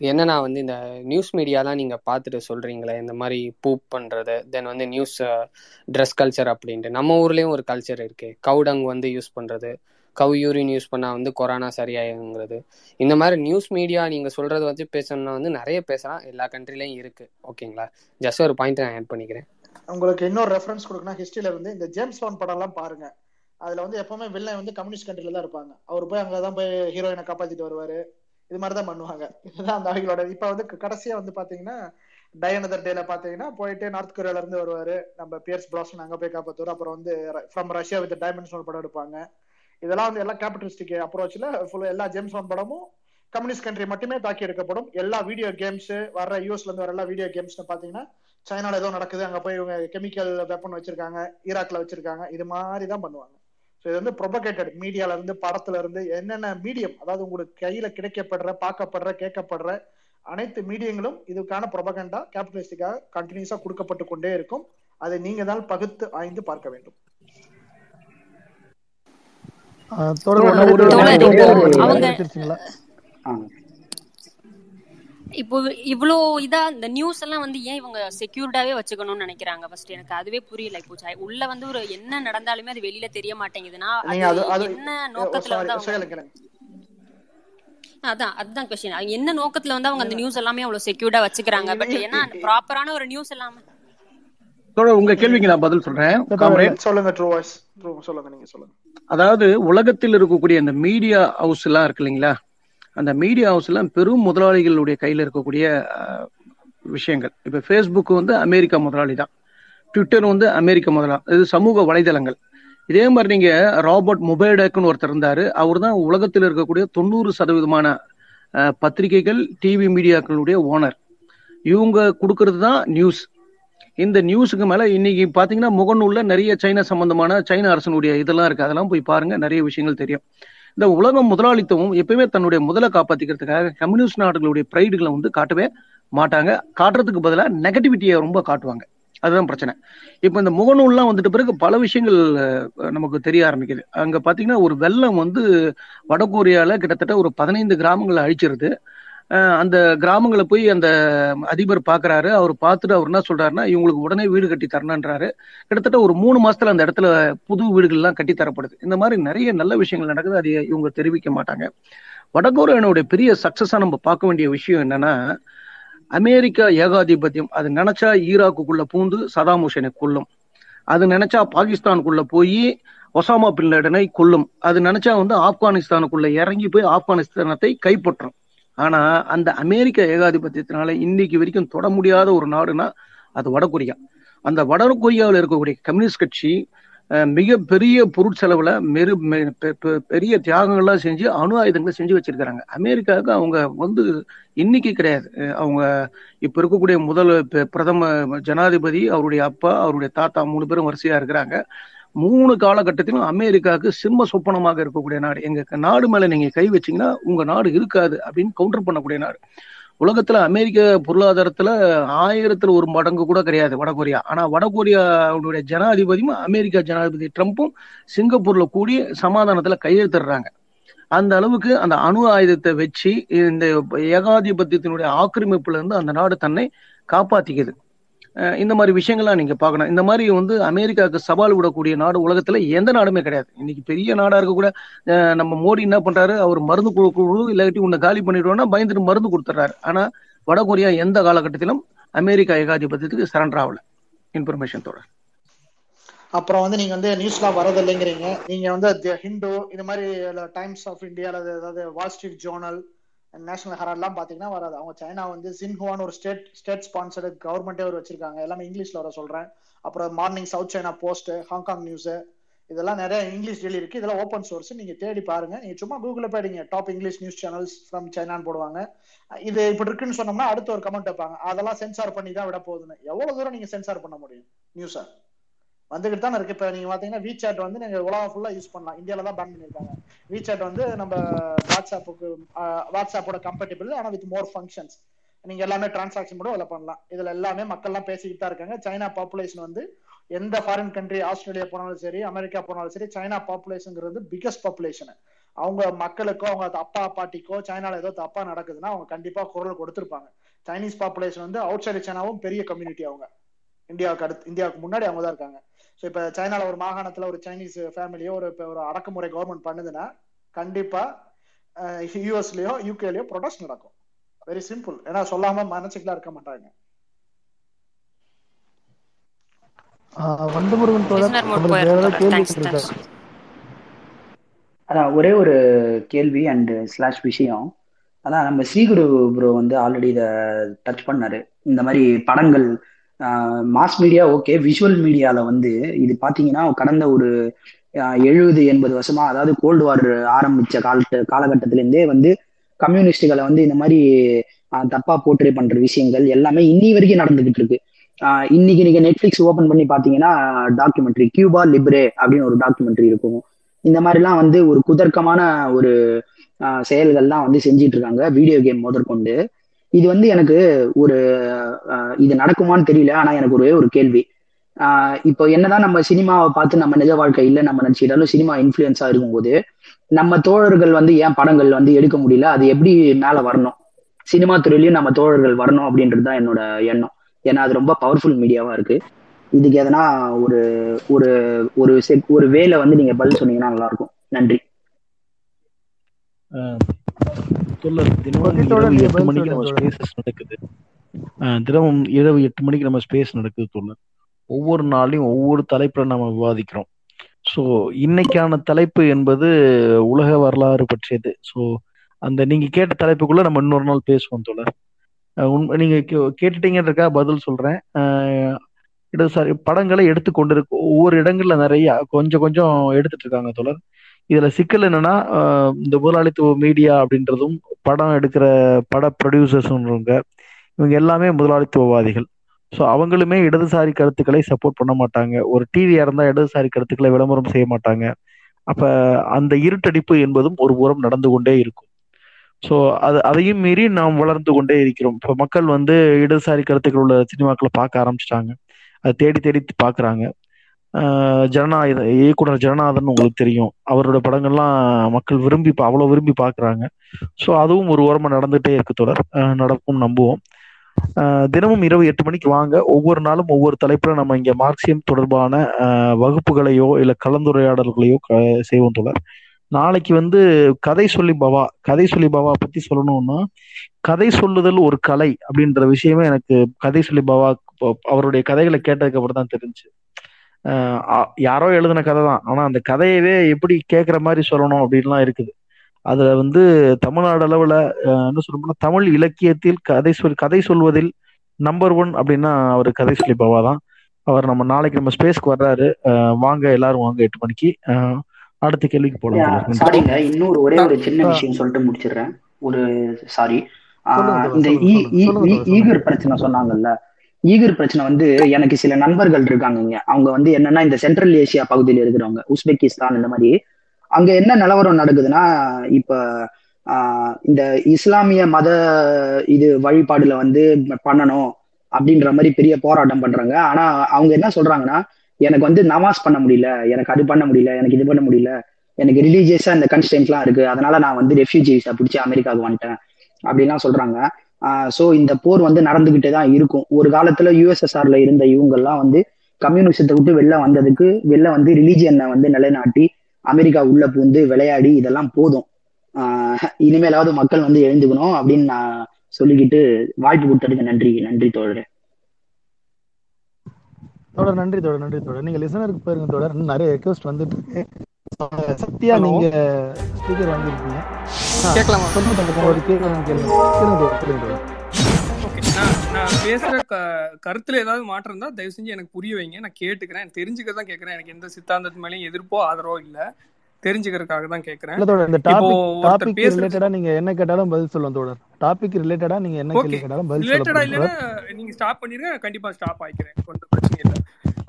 B: என்னன்னா வந்து இந்த நியூஸ் மீடியாலாம் நீங்க பார்த்துட்டு சொல்றீங்களே இந்த மாதிரி பூப் பண்றது தென் வந்து நியூஸ் ட்ரெஸ் கல்ச்சர் அப்படின்ட்டு. நம்ம ஊர்லயும் ஒரு கல்ச்சர் இருக்கு. கவுடங் வந்து யூஸ் பண்றது கவு யூரின் யூஸ் பண்ணா வந்து கொரோனா சரியாயிருங்கிறது இந்த மாதிரி நியூஸ் மீடியா நீங்க சொல்றது வச்சு பேசணும்னா வந்து நிறைய பேசலாம். எல்லா கண்ட்ரிலையும் இருக்கு. ஓகேங்களா? ஜஸ்ட் ஒரு பாயிண்ட் நான் ஆட் பண்ணிக்கிறேன்.
A: உங்களுக்கு இன்னொரு ரெஃபரன்ஸ் கொடுக்கணும் ஹிஸ்டரியில இருந்து இந்த ஜேம்ஸ் பாண்ட் படம் எல்லாம் பாருங்க. அதுல வந்து எப்பவுமே வில்லன் வந்து கம்யூனிஸ்ட் கண்ட்ரில தான் இருப்பாங்க. அவர் போய் அங்கதான் போய் ஹீரோயினை காப்பாத்திட்டு வருவாரு. இது மாதிரி தான் பண்ணுவாங்க. இதுதான் அந்த அவங்களோட இப்ப வந்து கடைசியா வந்து பாத்தீங்கன்னா டயனதர் டேல பாத்தீங்கன்னா போயிட்டு நார்த் கொரியால இருந்து வருவாரு. நம்ம பியர்ஸ் பிளாஸ்டன் அங்க போய் காப்பாத்துவாரு. அப்புறம் வந்து ஃப்ரம் ரஷ்யா வித் டைமென்ஷனல் படம் எடுப்பாங்க. இதெல்லாம் வந்து எல்லா கேபிட்டலிஸ்டிக் அப்ரோச்ல ஃபுல் எல்லா ஜேம்ஸ் பாண்ட் படமும் கம்யூனிஸ்ட் கண்ட்ரி மட்டுமே தாக்கி எடுக்கப்படும். எல்லா வீடியோ கேம்ஸ் வர யூஎஸ்ல இருந்து வர எல்லா வீடியோ கேம்ஸ் பாத்தீங்கன்னா சைனால ஏதோ நடக்குது. அங்க போய் இவங்க கெமிக்கல் வெப்பன் வச்சிருக்காங்க. ஈராக்ல வச்சிருக்காங்க. இது மாதிரி தான் பண்ணுவாங்க. ஸோ இது வந்து ப்ரொபகேட்டட் மீடியால இருந்து படத்துல இருந்து என்னென்ன மீடியம் அதாவது உங்களுக்கு கையில கிடைக்கப்படுற பார்க்கப்படுற கேட்கப்படுற அனைத்து மீடியங்களும் இதுக்கான ப்ரொபகண்டா கேபிட்டலிஸ்டிக்காக கண்டினியூஸா கொடுக்கப்பட்டு கொண்டே இருக்கும் அதை நீங்க தான் பகுத்து ஆய்ந்து பார்க்க வேண்டும்
C: ஆஹ்
I: இப்போ இவ்வளோ இதா இந்த நியூஸ் எல்லாம் வந்து ஏன் இவங்க செக்யூர்டாவே வச்சுக்கணும்னு நினைக்கிறாங்க ஃபர்ஸ்ட் எனக்கு அதுவே புரியல. இப்போ உள்ள வந்து ஒரு என்ன நடந்தாலுமே அது வெளியில தெரிய மாட்டேங்குதுன்னா என்ன நோக்கத்துல வந்து அதான் அதுதான் கொஸ்டின் என்ன நோக்கத்துல வந்து அவங்க அந்த நியூஸ் எல்லாமே அவ்வளவு செக்யூர்டா வச்சுக்கிறாங்க? பட் ஏன்னா ப்ராப்பரான ஒரு நியூஸ் இல்லாம
G: தொடர் உங்க கேள்விக்கு நான் பதில் சொல்றேன்.
A: சொல்லுங்க ட்ரூ வாய்ஸ் ட்ரூ சொல்லுங்க நீங்க சொல்லுங்க.
G: அதாவது உலகத்தில் இருக்கக்கூடிய அந்த மீடியா ஹவுஸ் எல்லாம் இருக்கு இல்லைங்களா? அந்த மீடியா ஹவுஸ் எல்லாம் பெரும் முதலாளிகளுடைய கையில இருக்கக்கூடிய விஷயங்கள். இப்ப ஃபேஸ்புக் வந்து அமெரிக்கா முதலாளி தான். ட்விட்டர் வந்து அமெரிக்க முதலாளி இது சமூக வலைதளங்கள். இதே மாதிரி நீங்க ராபர்ட் முபேடக்னு ஒருத்தர் இருந்தாரு. அவர் தான் உலகத்தில் இருக்கக்கூடிய தொண்ணூறு சதவீதமான பத்திரிகைகள் டிவி மீடியாக்களுடைய ஓனர் இவங்க கொடுக்கறது தான் நியூஸ் இந்த நியூஸுக்கு மேல இன்னைக்கு பாத்தீங்கன்னா முகநூல்ல நிறைய சைனா சம்பந்தமான சைனா அரசனுடைய இதெல்லாம் இருக்கு. அதெல்லாம் போய் பாருங்க. நிறைய விஷயங்கள் தெரியும். இந்த உலகம் முதலாளித்துவம் எப்பயுமே தன்னுடைய முதலை காப்பாத்திக்கிறதுக்காக கம்யூனிஸ்ட் நாடுகளுடைய பிரைடுகளை வந்து காட்டவே மாட்டாங்க. காட்டுறதுக்கு பதிலாக நெகட்டிவிட்டியை ரொம்ப காட்டுவாங்க. அதுதான் பிரச்சனை. இப்போ இந்த முகநூல்லாம் வந்துட்டு பிறகு பல விஷயங்கள் நமக்கு தெரிய ஆரம்பிக்குது. அங்க பாத்தீங்கன்னா ஒரு வெள்ளம் வந்து வடகொரியால கிட்டத்தட்ட ஒரு பதினைந்து கிராமங்களை அழிச்சிருது. அந்த கிராமங்களை போய் அந்த அதிபர் பாக்குறாரு. அவர் பார்த்துட்டு அவர் என்ன சொல்றாருன்னா இவங்களுக்கு உடனே வீடு கட்டி தரணுன்றாரு. கிட்டத்தட்ட ஒரு மூணு மாசத்துல அந்த இடத்துல புது வீடுகள்லாம் கட்டி தரப்படுது. இந்த மாதிரி நிறைய நல்ல விஷயங்கள் நடக்குது. அதை இவங்க தெரிவிக்க மாட்டாங்க. வடகோரியனுடைய பெரிய சக்சஸா நம்ம பார்க்க வேண்டிய விஷயம் என்னன்னா அமெரிக்கா ஏகாதிபத்தியம். அது நினைச்சா ஈராக்குக்குள்ள பூந்து சதாம் ஹுசேனை கொல்லும். அது நினைச்சா பாகிஸ்தானுக்குள்ள போய் ஒசாமா பின் லேடனை கொல்லும். அது நினைச்சா வந்து ஆப்கானிஸ்தானுக்குள்ள இறங்கி போய் ஆப்கானிஸ்தானத்தை கைப்பற்றும். ஆனா அந்த அமெரிக்க ஏகாதிபத்தியத்தினால இன்னைக்கு வரைக்கும் தொட முடியாத ஒரு நாடுனா அது வடகொரியா அந்த வடகொரியாவில் இருக்கக்கூடிய கம்யூனிஸ்ட் கட்சி மிகப்பெரிய மிக பெரிய பொருட்செலவுல மெரு மெ- பெ- பெரிய தியாகங்கள்லாம் செஞ்சு அணு ஆயுதங்களை செஞ்சு வச்சிருக்கிறாங்க. அமெரிக்காவுக்கு அவங்க வந்து இன்னைக்கு கிடையாது. அவங்க இப்ப இருக்கக்கூடிய முதல் பிரதம ஜனாதிபதி அவருடைய அப்பா அவருடைய தாத்தா மூணு பேரும் வரிசையா இருக்கிறாங்க. மூணு காலகட்டத்திலும் அமெரிக்காவுக்கு சிம்ம சொப்பனமாக இருக்கக்கூடிய நாடு. எங்க நாடு மேல நீங்க கை வச்சீங்கன்னா உங்க நாடு இருக்காது அப்படின்னு கவுண்டர் பண்ணக்கூடிய நாடு. உலகத்துல அமெரிக்க பொருளாதாரத்துல ஆயிரத்துல ஒரு மடங்கு கூட கிடையாது வடகொரியா. ஆனா வடகொரியாவுடைய ஜனாதிபதியும் அமெரிக்கா ஜனாதிபதி ட்ரம்ப்பும் சிங்கப்பூர்ல கூடி சமாதானத்துல கையெழுத்துறாங்க அந்த அளவுக்கு அந்த அணு ஆயுதத்தை வச்சு இந்த ஏகாதிபத்தியத்தினுடைய ஆக்கிரமிப்புல இருந்து அந்த நாடு தன்னை காப்பாத்திக்குது. இந்த மாதிரி விஷயங்கள்லாம் நீங்க பார்க்கணும். இந்த மாதிரி வந்து அமெரிக்காவுக்கு சவால் விடக்கூடிய நாடு உலகத்துல எந்த நாடுமே கிடையாது. இன்னைக்கு பெரிய நாடா இருக்க கூட நம்ம மோடி என்ன பண்றாரு? அவர் மருந்து குழு குழு இல்லாட்டி உன்னை காலி பண்ணிடுவோம்னா பயந்துட்டு மருந்து கொடுத்துறாரு ஆனா வடகொரியா எந்த காலகட்டத்திலும் அமெரிக்கா ஏகாதிபத்தியத்துக்கு சரண்டர் ஆகல. இன்ஃபர்மேஷன் தொடர்.
A: அப்புறம் வந்து நீங்க வந்து நியூஸ்லாம் வரது இல்லைங்கிறீங்க நீங்க வந்து ஹிந்து இந்த மாதிரி டைம்ஸ் ஆஃப் இந்தியா அல்லது அதாவது வால் ஸ்ட்ரீட் ஜோர்னல் நேஷனல் ஹெரால்ட்லாம் பார்த்தீங்கன்னா வராது. அவங்க சைனா வந்து சின்ஹுவான்னு ஒரு ஸ்டேட் ஸ்டேட் ஸ்பான்சர்டு கவர்மெண்ட்டே ஒரு வச்சிருக்காங்க. எல்லாமே இங்கிலீஷில் வர சொல்கிறேன் அப்புறம் morning South China post Hong Kong news இதெல்லாம் நிறைய இங்கிலீஷ் டெய்லி இருக்குது இதெல்லாம் ஓப்பன் சோர்ஸ் நீங்கள் தேடி பாருங்க. நீங்கள் சும்மா கூகுளில் போயிடுங்க. Top English news channels from சைனான்னு போடுவாங்க. இது இப்படி இருக்குன்னு சொன்னோம்னா அடுத்த ஒரு கமெண்ட் வைப்பாங்க. அதெல்லாம் சென்சார் பண்ணி தான் விட போகுதுன்னு எவ்வளோ தூரம் நீங்கள் சென்சார் பண்ண முடியும்? நியூஸை வந்துகிட்டு தான் இருக்கு. இப்ப நீங்க பாத்தீங்கன்னா வீசாட் வந்து நீங்க உலகம் ஃபுல்லா யூஸ் பண்ணலாம். இந்தியால தான் பேன் பண்ணிருக்காங்க வீசாட் வந்து நம்ம வாட்ஸ்அப்புக்கு வாட்ஸ்அப்போட கம்பெட்டிபிள் ஆனா வித் மோர் ஃபங்க்ஷன்ஸ் நீங்க எல்லாமே டிரான்சாக்ஷன் கூட அதுல பண்ணலாம். இதுல எல்லாமே மக்கள் எல்லாம் பேசிக்கிட்டு தான் இருக்காங்க. சைனா பாப்புலேஷன் வந்து எந்த ஃபாரின் கண்ட்ரி ஆஸ்திரேலியா போனாலும் சரி அமெரிக்கா போனாலும் சரி சைனா பாப்புலேஷனுங்கிறது பிகஸ்ட் பாப்புலேஷன் அவங்க மக்களுக்கோ அவங்க அப்பா பாட்டிக்கோ சைனால ஏதோ தப்பா நடக்குதுன்னா அவங்க கண்டிப்பா குரல் கொடுத்துருப்பாங்க. சைனீஸ் பாப்புலேஷன் வந்து அவுட் சைடு சைனாவும் பெரிய கம்யூனிட்டி அவங்க. இந்தியாவுக்கு அடுத்து இந்தியாவுக்கு முன்னாடி அவங்க தான் இருக்காங்க. ஸோ இப்போ சைனால ஒரு மாகாணத்துல ஒரு சைனீஸ் ஃபேமிலியோ ஒரு இப்போ ஒரு அடக்குமுறை கவர்மெண்ட் பண்ணுதுன்னா கண்டிப்பா யூஎஸ்லயோ யூகேலயோ ப்ரொடெஸ்ட் நடக்கும். வெரி சிம்பிள் ஏன்னா சொல்லாம மனசுக்குலாம் இருக்க மாட்டாங்க.
J: அதான் ஒரே ஒரு கேள்வி அண்ட் ஸ்லாஷ் விஷயம். அதான் நம்ம ஸ்ரீகுரு ப்ரோ வந்து ஆல்ரெடி இதை டச் பண்ணாரு. இந்த மாதிரி படங்கள் மாஸ் மீடியா ஓகே விஷுவல் மீடியால வந்து இது பாத்தீங்கன்னா கடந்த ஒரு எழுபது எண்பது வருஷமா அதாவது கோல்டு வார் ஆரம்பிச்ச கால காலகட்டத்திலேருந்தே வந்து கம்யூனிஸ்டுகளை வந்து இந்த மாதிரி தப்பா போர்ட்ரே பண்ற விஷயங்கள் எல்லாமே இன்னி வரைக்கும் நடந்துகிட்டு இருக்கு. இன்னைக்கு நீங்க நெட்ஃபிளிக்ஸ் ஓபன் பண்ணி பாத்தீங்கன்னா டாக்குமெண்ட்ரி கியூபா லிப்ரே அப்படின்னு ஒரு டாக்குமெண்ட்ரி இருக்கும். இந்த மாதிரிலாம் வந்து ஒரு குதர்க்கமான ஒரு செயல்கள்லாம் வந்து செஞ்சிட்டு இருக்காங்க வீடியோ கேம் முதற்கொண்டு. இது வந்து எனக்கு ஒரு இது நடக்குமான்னு தெரியல ஆனா எனக்கு ஒரே ஒரு கேள்வி. இப்போ என்னதான் நம்ம சினிமாவை பார்த்து நம்ம நிஜ வாழ்க்கையில நம்ம நினைச்சிட்டாலும் சினிமா இன்ஃபுளுன்ஸா இருக்கும்போது நம்ம தோழர்கள் வந்து ஏன் படங்கள் வந்து எடுக்க முடியல? அது எப்படி மேல வரணும்? சினிமா துறையிலயும் நம்ம தோழர்கள் வரணும் அப்படின்றது தான் என்னோட எண்ணம். ஏன்னா அது ரொம்ப பவர்ஃபுல் மீடியாவா இருக்கு. இதுக்கு எதனா ஒரு ஒரு ஒரு ஒரு வேலை வந்து நீங்க பதில் சொன்னீங்கன்னா நல்லா இருக்கும். நன்றி.
E: தினமும் இரவு எட்டு மணிக்கு நம்ம ஸ்பேசஸ் நடக்குது. தினமும் இரவு எட்டு மணிக்கு நம்ம ஸ்பேஸ் நடக்குது தோழர். ஒவ்வொரு நாளையும் ஒவ்வொரு தலைப்புல நம்ம விவாதிக்கிறோம். ஸோ இன்னைக்கான தலைப்பு என்பது உலக வரலாறு பற்றியது. ஸோ அந்த நீங்க கேட்ட தலைப்புக்குள்ள நம்ம இன்னொரு நாள் பேசுவோம் தோழர். நீங்க கேட்டுட்டீங்கன்றக்கா பதில் சொல்றேன். இடதுசாரி படங்களை எடுத்து கொண்டிருக்கு ஒவ்வொரு இடங்கள்ல நிறைய கொஞ்சம் கொஞ்சம் எடுத்துட்டு இருக்காங்க தோழர். இதுல சிக்கல் என்னன்னா இந்த முதலாளித்துவ மீடியா அப்படின்றதும் படம் எடுக்கிற பட ப்ரொடியூசர்ஸ்ன்றவங்க இவங்க எல்லாமே முதலாளித்துவவாதிகள். ஸோ அவங்களுமே இடதுசாரி கருத்துக்களை சப்போர்ட் பண்ண மாட்டாங்க. ஒரு டிவியா இருந்தால் இடதுசாரி கருத்துக்களை விளம்பரம் செய்ய மாட்டாங்க. அப்ப அந்த இருட்டடிப்பு என்பதும் ஒரு புறம் நடந்து கொண்டே இருக்கும். ஸோ அது அதையும் மீறி நாம் வளர்ந்து கொண்டே இருக்கிறோம். இப்போ மக்கள் வந்து இடதுசாரி கருத்துக்கள் உள்ள சினிமாக்களை பார்க்க ஆரம்பிச்சிட்டாங்க. அதை தேடி தேடி பார்க்குறாங்க. ஜனநாயக இயக்குனர் ஜனநாதன் உங்களுக்கு தெரியும். அவரோட படங்கள்லாம் மக்கள் விரும்பி அவ்வளோ விரும்பி பார்க்குறாங்க ஸோ அதுவும் ஒரு ஓரமாக நடந்துகிட்டே இருக்கு தொடர். நடக்கும் நம்புவோம். தினமும் இரவு எட்டு மணிக்கு வாங்க. ஒவ்வொரு நாளும் ஒவ்வொரு தலைப்புல நம்ம இங்கே மார்க்சியம் தொடர்பான வகுப்புகளையோ இல்லை கலந்துரையாடல்களையோ செய்வோம் தொடர். நாளைக்கு வந்து கதை சொல்லி பவா கதை சொல்லி பவா பத்தி சொல்லணும்னா கதை சொல்லுதல் ஒரு கலை அப்படின்ற விஷயமே எனக்கு கதை சொல்லி பவா அவருடைய கதைகளை கேட்டதுக்கு அப்புறம் தான் தெரிஞ்சு. யாரோ எழுதின கதை தான். ஆனா அந்த கதையவே எப்படி கேட்குற மாதிரி சொல்லணும் அப்படின்லாம் இருக்குது. அதுல வந்து தமிழ்நாடு அளவுல என்ன சொல்லணும்னா தமிழ் இலக்கியத்தில் கதை சொல் கதை சொல்வதில் நம்பர் ஒன் அப்படின்னா அவர் கதை சொல்லி பவா தான். அவர் நம்ம நாளைக்கு நம்ம ஸ்பேஸ்க்கு வர்றாரு. வாங்க எல்லாரும் வாங்க எட்டு மணிக்கு. அடுத்த கேள்விக்கு போலாம்
J: சாரிங்க இன்னொரு ஒரே ஒரு சின்ன விஷயம் சொல்லிட்டு முடிச்சிடுறேன். ஒரு சாரி இந்த ஈகர் பிரச்சனை சொன்னாங்கல்ல. ஈகர் பிரச்சனை வந்து எனக்கு சில நண்பர்கள் இருக்காங்க இங்க அவங்க வந்து என்னன்னா இந்த சென்ட்ரல் ஏசியா பகுதியில் இருக்கிறவங்க உஸ்பெகிஸ்தான் இந்த மாதிரி. அங்க என்ன நிலவரம் நடக்குதுன்னா இப்ப இந்த இஸ்லாமிய மத இது வழிபாடுல வந்து பண்ணணும் அப்படின்ற மாதிரி பெரிய போராட்டம் பண்றாங்க. ஆனா அவங்க என்ன சொல்றாங்கன்னா எனக்கு வந்து நமாஸ் பண்ண முடியல எனக்கு அது பண்ண முடியல எனக்கு இது பண்ண முடியல எனக்கு ரிலீஜியஸா இந்த கன்ஸ்டன்ட்லாம் இருக்கு அதனால நான் வந்து ரெஃப்யூஜிஸை பிடிச்சி அமெரிக்காவுக்கு வந்துட்டேன் அப்படின்லாம் சொல்றாங்க. ஸோ இந்த போர் வந்து நடந்துகிட்டே தான் இருக்கும். ஒரு காலத்துல யூஎஸ்எஸ்ஆர்ல இருந்த இவங்கெல்லாம் வந்து கம்யூனிசத்தை விட்டு வெளில வந்ததுக்கு வெளில வந்து ரிலீஜியனை வந்து நிலைநாட்டி அமெரிக்கா உள்ள பூந்து விளையாடி இதெல்லாம் போதும். ஆஹ் இனிமேலாவது மக்கள் வந்து எழுந்துக்கணும் அப்படின்னு நான் சொல்லிக்கிட்டு வாய்ப்பு கொடுத்ததுக்கு நன்றி நன்றி தோழரே.
C: தொடர் நன்றி தொடர் நன்றி தொடர் நீங்க லிசனருக்கு போயிருங்க தொடர் நிறைய ரெக்வஸ்ட் வந்துட்டு இருக்கு. சத்யா. நீங்க ஸ்பீக்கர் வாங்கியிருக்கீங்க. ஆ,
K: கேட்கலாமா? நான் நான் பேசுற க கருத்துல ஏதாவது மாற்றம் இருந்தா தயவு செஞ்சு எனக்கு புரிய வைங்க. நான் கேட்டுக்கிறேன். தெரிஞ்சுக்க தான் கேட்கறேன். எனக்கு எந்த சித்தாந்தத்து மேலேயும் எதிர்ப்போ ஆதரவோ இல்ல. தெரிஞ்சுக்கிறதுக்காக தான்
C: தொடர் இந்த
K: இப்போ
C: டாபிக் ரிலேட்டடா நீங்க என்ன கேட்டாலும் பதில் சொல்லுவோம் தொடர் டாபிக் ரிலேட்டடா நீங்க என்ன கேட்டாலும் பதில்
K: ரிலேட்டடா
C: சொல்லப்படும்
K: இல்லைன்னா
C: தொடர்
K: நீங்க ஸ்டாப் பண்ணிருங்க. கண்டிப்பா ஸ்டாப் ஆயிக்கிறேன் ஒன்றும் பிரச்சனை இல்லை.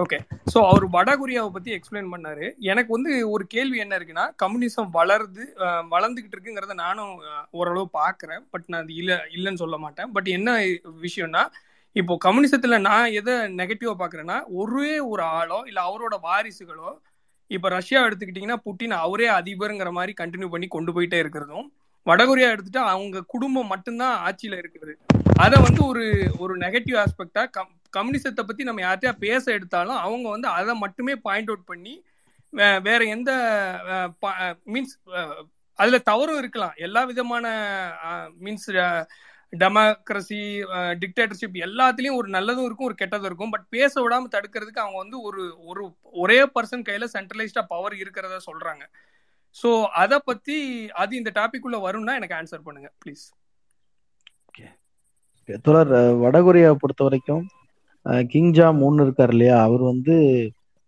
K: ஓகே ஸோ அவர் வடகொரியாவை பத்தி எக்ஸ்பிளைன் பண்ணாரு. எனக்கு வந்து ஒரு கேள்வி என்ன இருக்குன்னா கம்யூனிசம் வளருது வளர்ந்துகிட்டு இருக்குங்கிறத நானும் ஓரளவு பார்க்கறேன் பட் நான் அது இல்ல இல்லைன்னு சொல்ல மாட்டேன். பட் என்ன விஷயம்னா இப்போ கம்யூனிசத்துல நான் எதை நெகட்டிவா பாக்குறேன்னா ஒரே ஒரு ஆளோ இல்ல அவரோட வாரிசுகளோ இப்ப ரஷ்யா எடுத்துக்கிட்டீங்கன்னா புட்டின் அவரே அதிபருங்கிற மாதிரி கண்டினியூ பண்ணி கொண்டு போயிட்டே இருக்கிறதும் வடகொரியா எடுத்துட்டா அவங்க குடும்பம் மட்டும்தான் ஆட்சியில இருக்குது. அதை வந்து ஒரு ஒரு நெகட்டிவ் ஆஸ்பெக்டா கம் கம்யூனிசத்தை பத்தி நம்ம யார்கிட்டயா பேச எடுத்தாலும் அவங்க வந்து அதை மட்டுமே பாயிண்ட் அவுட் பண்ணி வேற எந்த மீன்ஸ் அதுல தவறும் இருக்கலாம். எல்லா விதமான மீன்ஸ் டெமோக்ரஸி டிக்டேட்டர்ஷிப் எல்லாத்துலயும் ஒரு நல்லதும் இருக்கும் ஒரு கெட்டதும் இருக்கும். பட் பேச விடாம தடுக்கிறதுக்கு அவங்க வந்து ஒரு ஒரு ஒரே பர்சன் கையில சென்ட்ரலைஸ்டா பவர் இருக்கிறத சொல்றாங்க. ஸோ அதை பத்தி அது இந்த டாபிக் உள்ள வரும்னா எனக்கு ஆன்சர் பண்ணுங்க ப்ளீஸ்
E: தொடர் வடகொரியாவை பொறுத்த வரைக்கும் அஹ், கிங் இருக்கார் இல்லையா? அவர் வந்து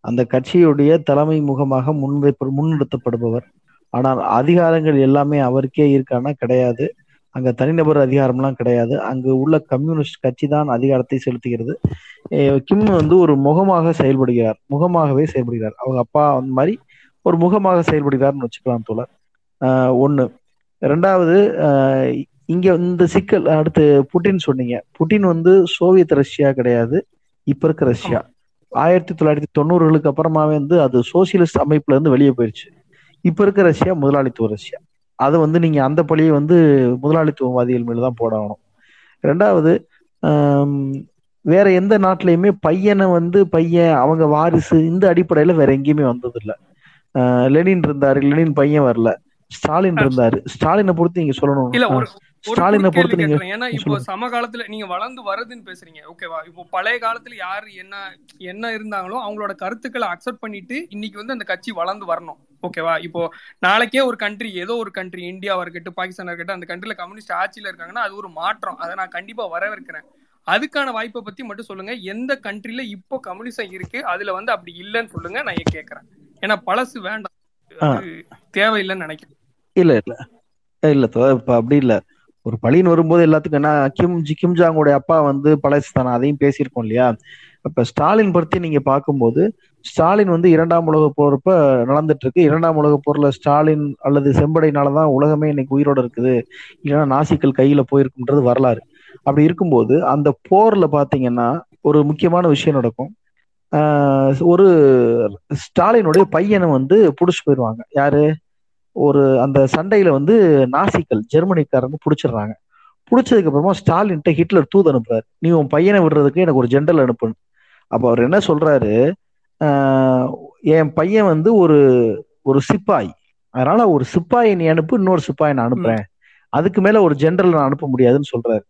E: அந்த கட்சியுடைய தலைமை முகமாக முன்வை முன்னிறுத்தப்படுபவர். ஆனால் அதிகாரங்கள் எல்லாமே அவருக்கே இருக்கானா? கிடையாது. அங்க தனிநபர் அதிகாரம்லாம் கிடையாது. அங்கு உள்ள கம்யூனிஸ்ட் கட்சி தான் அதிகாரத்தை செலுத்துகிறது. கிம் வந்து ஒரு முகமாக செயல்படுகிறார். முகமாகவே செயல்படுகிறார். அவங்க அப்பா அந்த மாதிரி ஒரு முகமாக செயல்படுகிறார்னு வச்சுக்கலாம் தோழர். ஒண்ணு. ரெண்டாவது இங்க இந்த சிக்கல் அடுத்து புட்டின் சொன்னீங்க. புட்டின் வந்து சோவியத் ரஷ்யா கிடையாது. இப்ப இருக்க ரஷ்யா. ஆயிரத்தி தொள்ளாயிரத்தி தொண்ணூறுகளுக்கு அப்புறமாவே வந்து அது சோசியலிஸ்ட் அமைப்புல இருந்து வெளியே போயிருச்சு. இப்ப இருக்க ரஷ்யா முதலாளித்துவ ரஷ்யா. அதை வந்து நீங்க அந்த பழியை வந்து முதலாளித்துவவாதிகள் மேல தான் போடணும் ரெண்டாவது வேற எந்த நாட்டிலையுமே பையனை வந்து பையன் அவங்க வாரிசு இந்த அடிப்படையில வேற எங்கேயுமே வந்தது இல்ல ஆஹ் லெனின் இருந்தாரு லெனின் பையன் வரல. ஸ்டாலின் இருந்தாரு. ஸ்டாலினை பொறுத்து நீங்க சொல்லணும்.
K: இல்ல
E: ஸ்டாலினை பொறுத்து நீங்க
K: ஏன்னா இப்போ சமகாலத்துல நீங்க வளர்ந்து வருதுன்னு பேசுறீங்க. ஓகேவா இப்போ பழைய காலத்துல யாரு என்ன என்ன இருந்தாங்களோ அவங்களோட கருத்துக்களை அக்செப்ட் பண்ணிட்டு இன்னைக்கு வந்து அந்த கட்சி வளர்ந்து வரணும். ஓகேவா இப்போ நாளைக்கே ஒரு கண்ட்ரி ஏதோ ஒரு கண்ட்ரி இந்தியாவா இருக்கட்டும் பாகிஸ்தானா இருக்கட்டும் அந்த கண்ட்ரில கம்யூனிஸ்ட் ஆட்சியில இருக்காங்கன்னா அது ஒரு மாற்றம். அதை நான் கண்டிப்பா வரவேற்கிறேன். அதுக்கான வாய்ப்பை பத்தி மட்டும் சொல்லுங்க. எந்த கண்ட்ரில இப்போ கம்யூனிசம் இருக்கு? அதுல வந்து அப்படி இல்லைன்னு சொல்லுங்க. நான் கேட்கறேன் ஏன்னா பழசு வேண்டாம். தேவையில்லைன்னு நினைக்கிறேன்.
E: இல்ல இல்ல. இல்ல இப்ப அப்படி இல்ல. ஒரு பழின்னு வரும்போது எல்லாத்துக்கும் என்ன கிம் ஜி கிம் ஜாங்கோட அப்பா வந்து பழசு தானே அதையும் பேசியிருக்கோம் இல்லையா? இப்ப ஸ்டாலின் பத்தி நீங்க பார்க்கும்போது ஸ்டாலின் வந்து இரண்டாம் உலக போறப்ப நடந்துட்டு இருக்கு இரண்டாம் உலக போர்ல ஸ்டாலின் அல்லது செம்படைனாலதான் உலகமே இன்னைக்கு உயிரோட இருக்குது. இல்லைன்னா நாசிக்கள் கையில போயிருக்குன்றது வரலாறு. அப்படி இருக்கும்போது அந்த போர்ல பாத்தீங்கன்னா ஒரு முக்கியமான விஷயம் நடக்கும். ஒரு ஸ்டாலினுடைய பையனை வந்து புடிச்சு போயிடுவாங்க. யாரு? ஒரு அந்த சண்டையில வந்து நாசிக்கள் ஜெர்மனிக்காரங்க புடிச்சிடுறாங்க. புடிச்சதுக்கு அப்புறமா ஸ்டாலின்ட்ட ஹிட்லர் தூது அனுப்புறாரு. நீ உன் பையனை விடுறதுக்கு எனக்கு ஒரு ஜெண்டல் அனுப்புன்னு. அப்ப அவர் என்ன சொல்றாரு? ஆஹ் என் பையன் வந்து ஒரு ஒரு சிப்பாய். அதனால ஒரு சிப்பாயை நீ அனுப்பு இன்னொரு சிப்பாயை நான். அனுப்புறேன். அதுக்கு மேல ஒரு ஜெனரல் நான் அனுப்ப முடியாதுன்னு சொல்றாரு.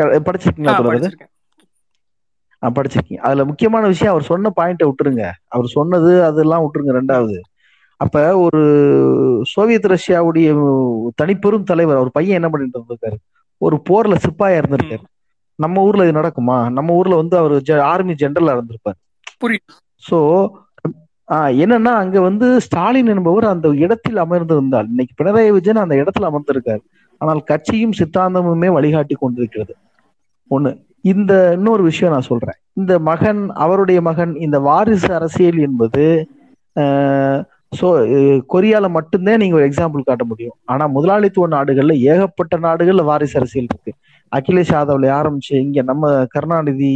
E: படிச்சிருக்கீங்களா தொடர்ந்து
K: படிச்சிருக்கேன்.
E: அதுல முக்கியமான விஷயம் அவர் சொன்ன பாயிண்ட்டை விட்டுருங்க. அவர் சொன்னது அதெல்லாம் விட்டுருங்க ரெண்டாவது. அப்ப ஒரு சோவியத் ரஷ்யாவுடைய தனிப்பெரும் தலைவர் அவர் பையன் என்ன பண்ணிட்டு இருந்திருக்காரு? ஒரு போர்ல சிப்பாயா இருந்திருக்காரு. நம்ம ஊர்ல இது நடக்குமா? நம்ம ஊர்ல வந்து அவர் ஆர்மி ஜெனரலா இருந்திருப்பார்.
K: புரியுது.
E: சோ என்னன்னா அங்க வந்து ஸ்டாலின் என்பவர் அந்த இடத்தில் அமர்ந்திருந்தால் இன்னைக்கு பினராயி விஜயன் அந்த இடத்துல அமர்ந்திருக்காரு. ஆனால் கட்சியும் சித்தாந்தமுமே வழிகாட்டி கொண்டிருக்கிறது. ஒண்ணு. இந்த இன்னொரு விஷயம் நான் சொல்றேன். இந்த மகன் அவருடைய மகன் இந்த வாரிசு அரசியல் என்பது அஹ், கொரியால மட்டும்தான் நீங்க ஒரு எக்ஸாம்பிள் காட்ட முடியும். ஆனா முதலாளித்துவ நாடுகள்ல ஏகப்பட்ட நாடுகள்ல வாரிசு அரசியல் இருக்கு. அகிலேஷ் யாதவ்ல ஆரம்பிச்சு இங்க நம்ம கருணாநிதி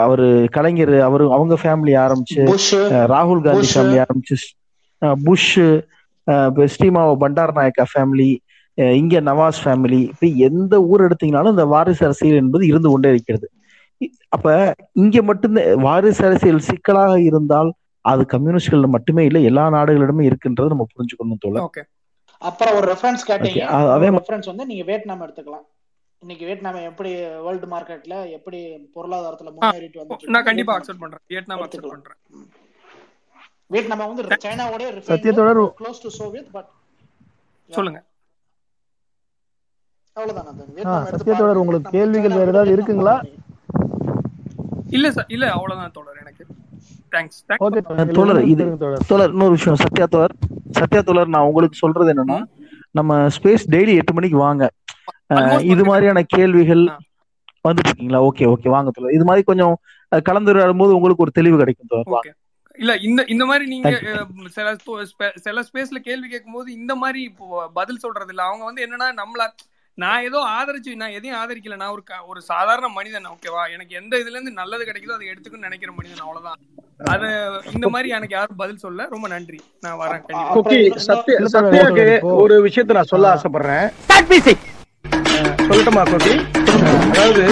E: அவரு கலைஞர் அவரு அவங்க ஃபேமிலி ஆரம்பிச்சு ராகுல் காந்தி ஃபேமிலி ஆரம்பிச்சு Bush Sirimavo Bandaranaike family இங்க நவாஸ் ஃபேமிலி இப்படி எந்த ஊர் எடுத்தீங்கனாலும் இந்த வாரிசு அரசியல் என்பது இருந்து கொண்டே இருக்கிறது. அப்ப இங்க மட்டும்தான் வாரிசு அரசியல் சிக்கலாக இருந்தால் அது கம்யூனிஸ்ட்கள்ல மட்டுமே இல்லை எல்லா நாடுகளிடமே இருக்குன்றதை நம்ம புரிஞ்சுக்கணும்
K: ஓகே.
A: அப்புறம் ஒரு ரெஃபரன்ஸ் கேட்டீங்க.
E: அதே
A: ரெஃபரன்ஸ் வந்து நீங்க வியட்நாம் எடுத்துக்கலாம். இன்னைக்கு வியட்நாம் எப்படி வேர்ல்டு மார்க்கெட்ல எப்படி பொருளாதாரத்துல முன்னேறிட்டு வந்துட்டு
K: நான் கண்டிப்பா அக்செப்ட் பண்றேன். வியட்நாம் அக்செப்ட் பண்றேன்.
A: வியட்நாம் வந்து சைனாவோட க்ளோஸ் டு சோவியத் பட்
K: சொல்லுங்க.
A: பாருங்க.
C: உங்களுக்கு கேள்விகள் வேற ஏதாவது இருக்குங்களா?
K: இல்ல சார் இல்ல அவ்வளவுதான் தோழர் எனக்கு.
E: இன்னொரு விஷயம். சத்யா தோழர் சத்யா தோழர் நான் உங்களுக்கு சொல்றது என்னன்னா நம்ம ஸ்பேஸ் டெய்லி எட்டு மணிக்கு வாங்க. இது மாதிரியான கேள்விகள். வந்துட்டு இருக்கீங்களா? ஓகே ஓகே வாங்க தோழர். இது மாதிரி கொஞ்சம் கலந்துரையாடும் போது உங்களுக்கு ஒரு தெளிவு கிடைக்கும் தோழர்.
K: இல்ல இந்த இந்த மாதிரி நீங்க சில சில ஸ்பேஸ்ல கேள்வி கேட்கும்போது இந்த மாதிரி இப்போ பதில் சொல்றது இல்ல அவங்க வந்து என்னன்னா நம்மள நான் ஏதோ ஆதரிச்சு நான் எதையும் ஆதரிக்கல. நான் ஒரு க- ஒரு சாதாரண மனிதன் ஓகேவா எனக்கு எந்த இதுல இருந்து நல்லது கிடைக்குதோ அதை எடுத்துக்கணும்னு நினைக்கிற மனிதன் அவ்வளவுதான். அது இந்த மாதிரி எனக்கு யாரும் பதில் சொல்ல. ரொம்ப நன்றி. நான் வரேன்
G: சத்யாக்கு ஒரு விஷயத்த நான் சொல்ல ஆசைப்படுறேன். சொல்லட்டுமா கோபி? அதாவது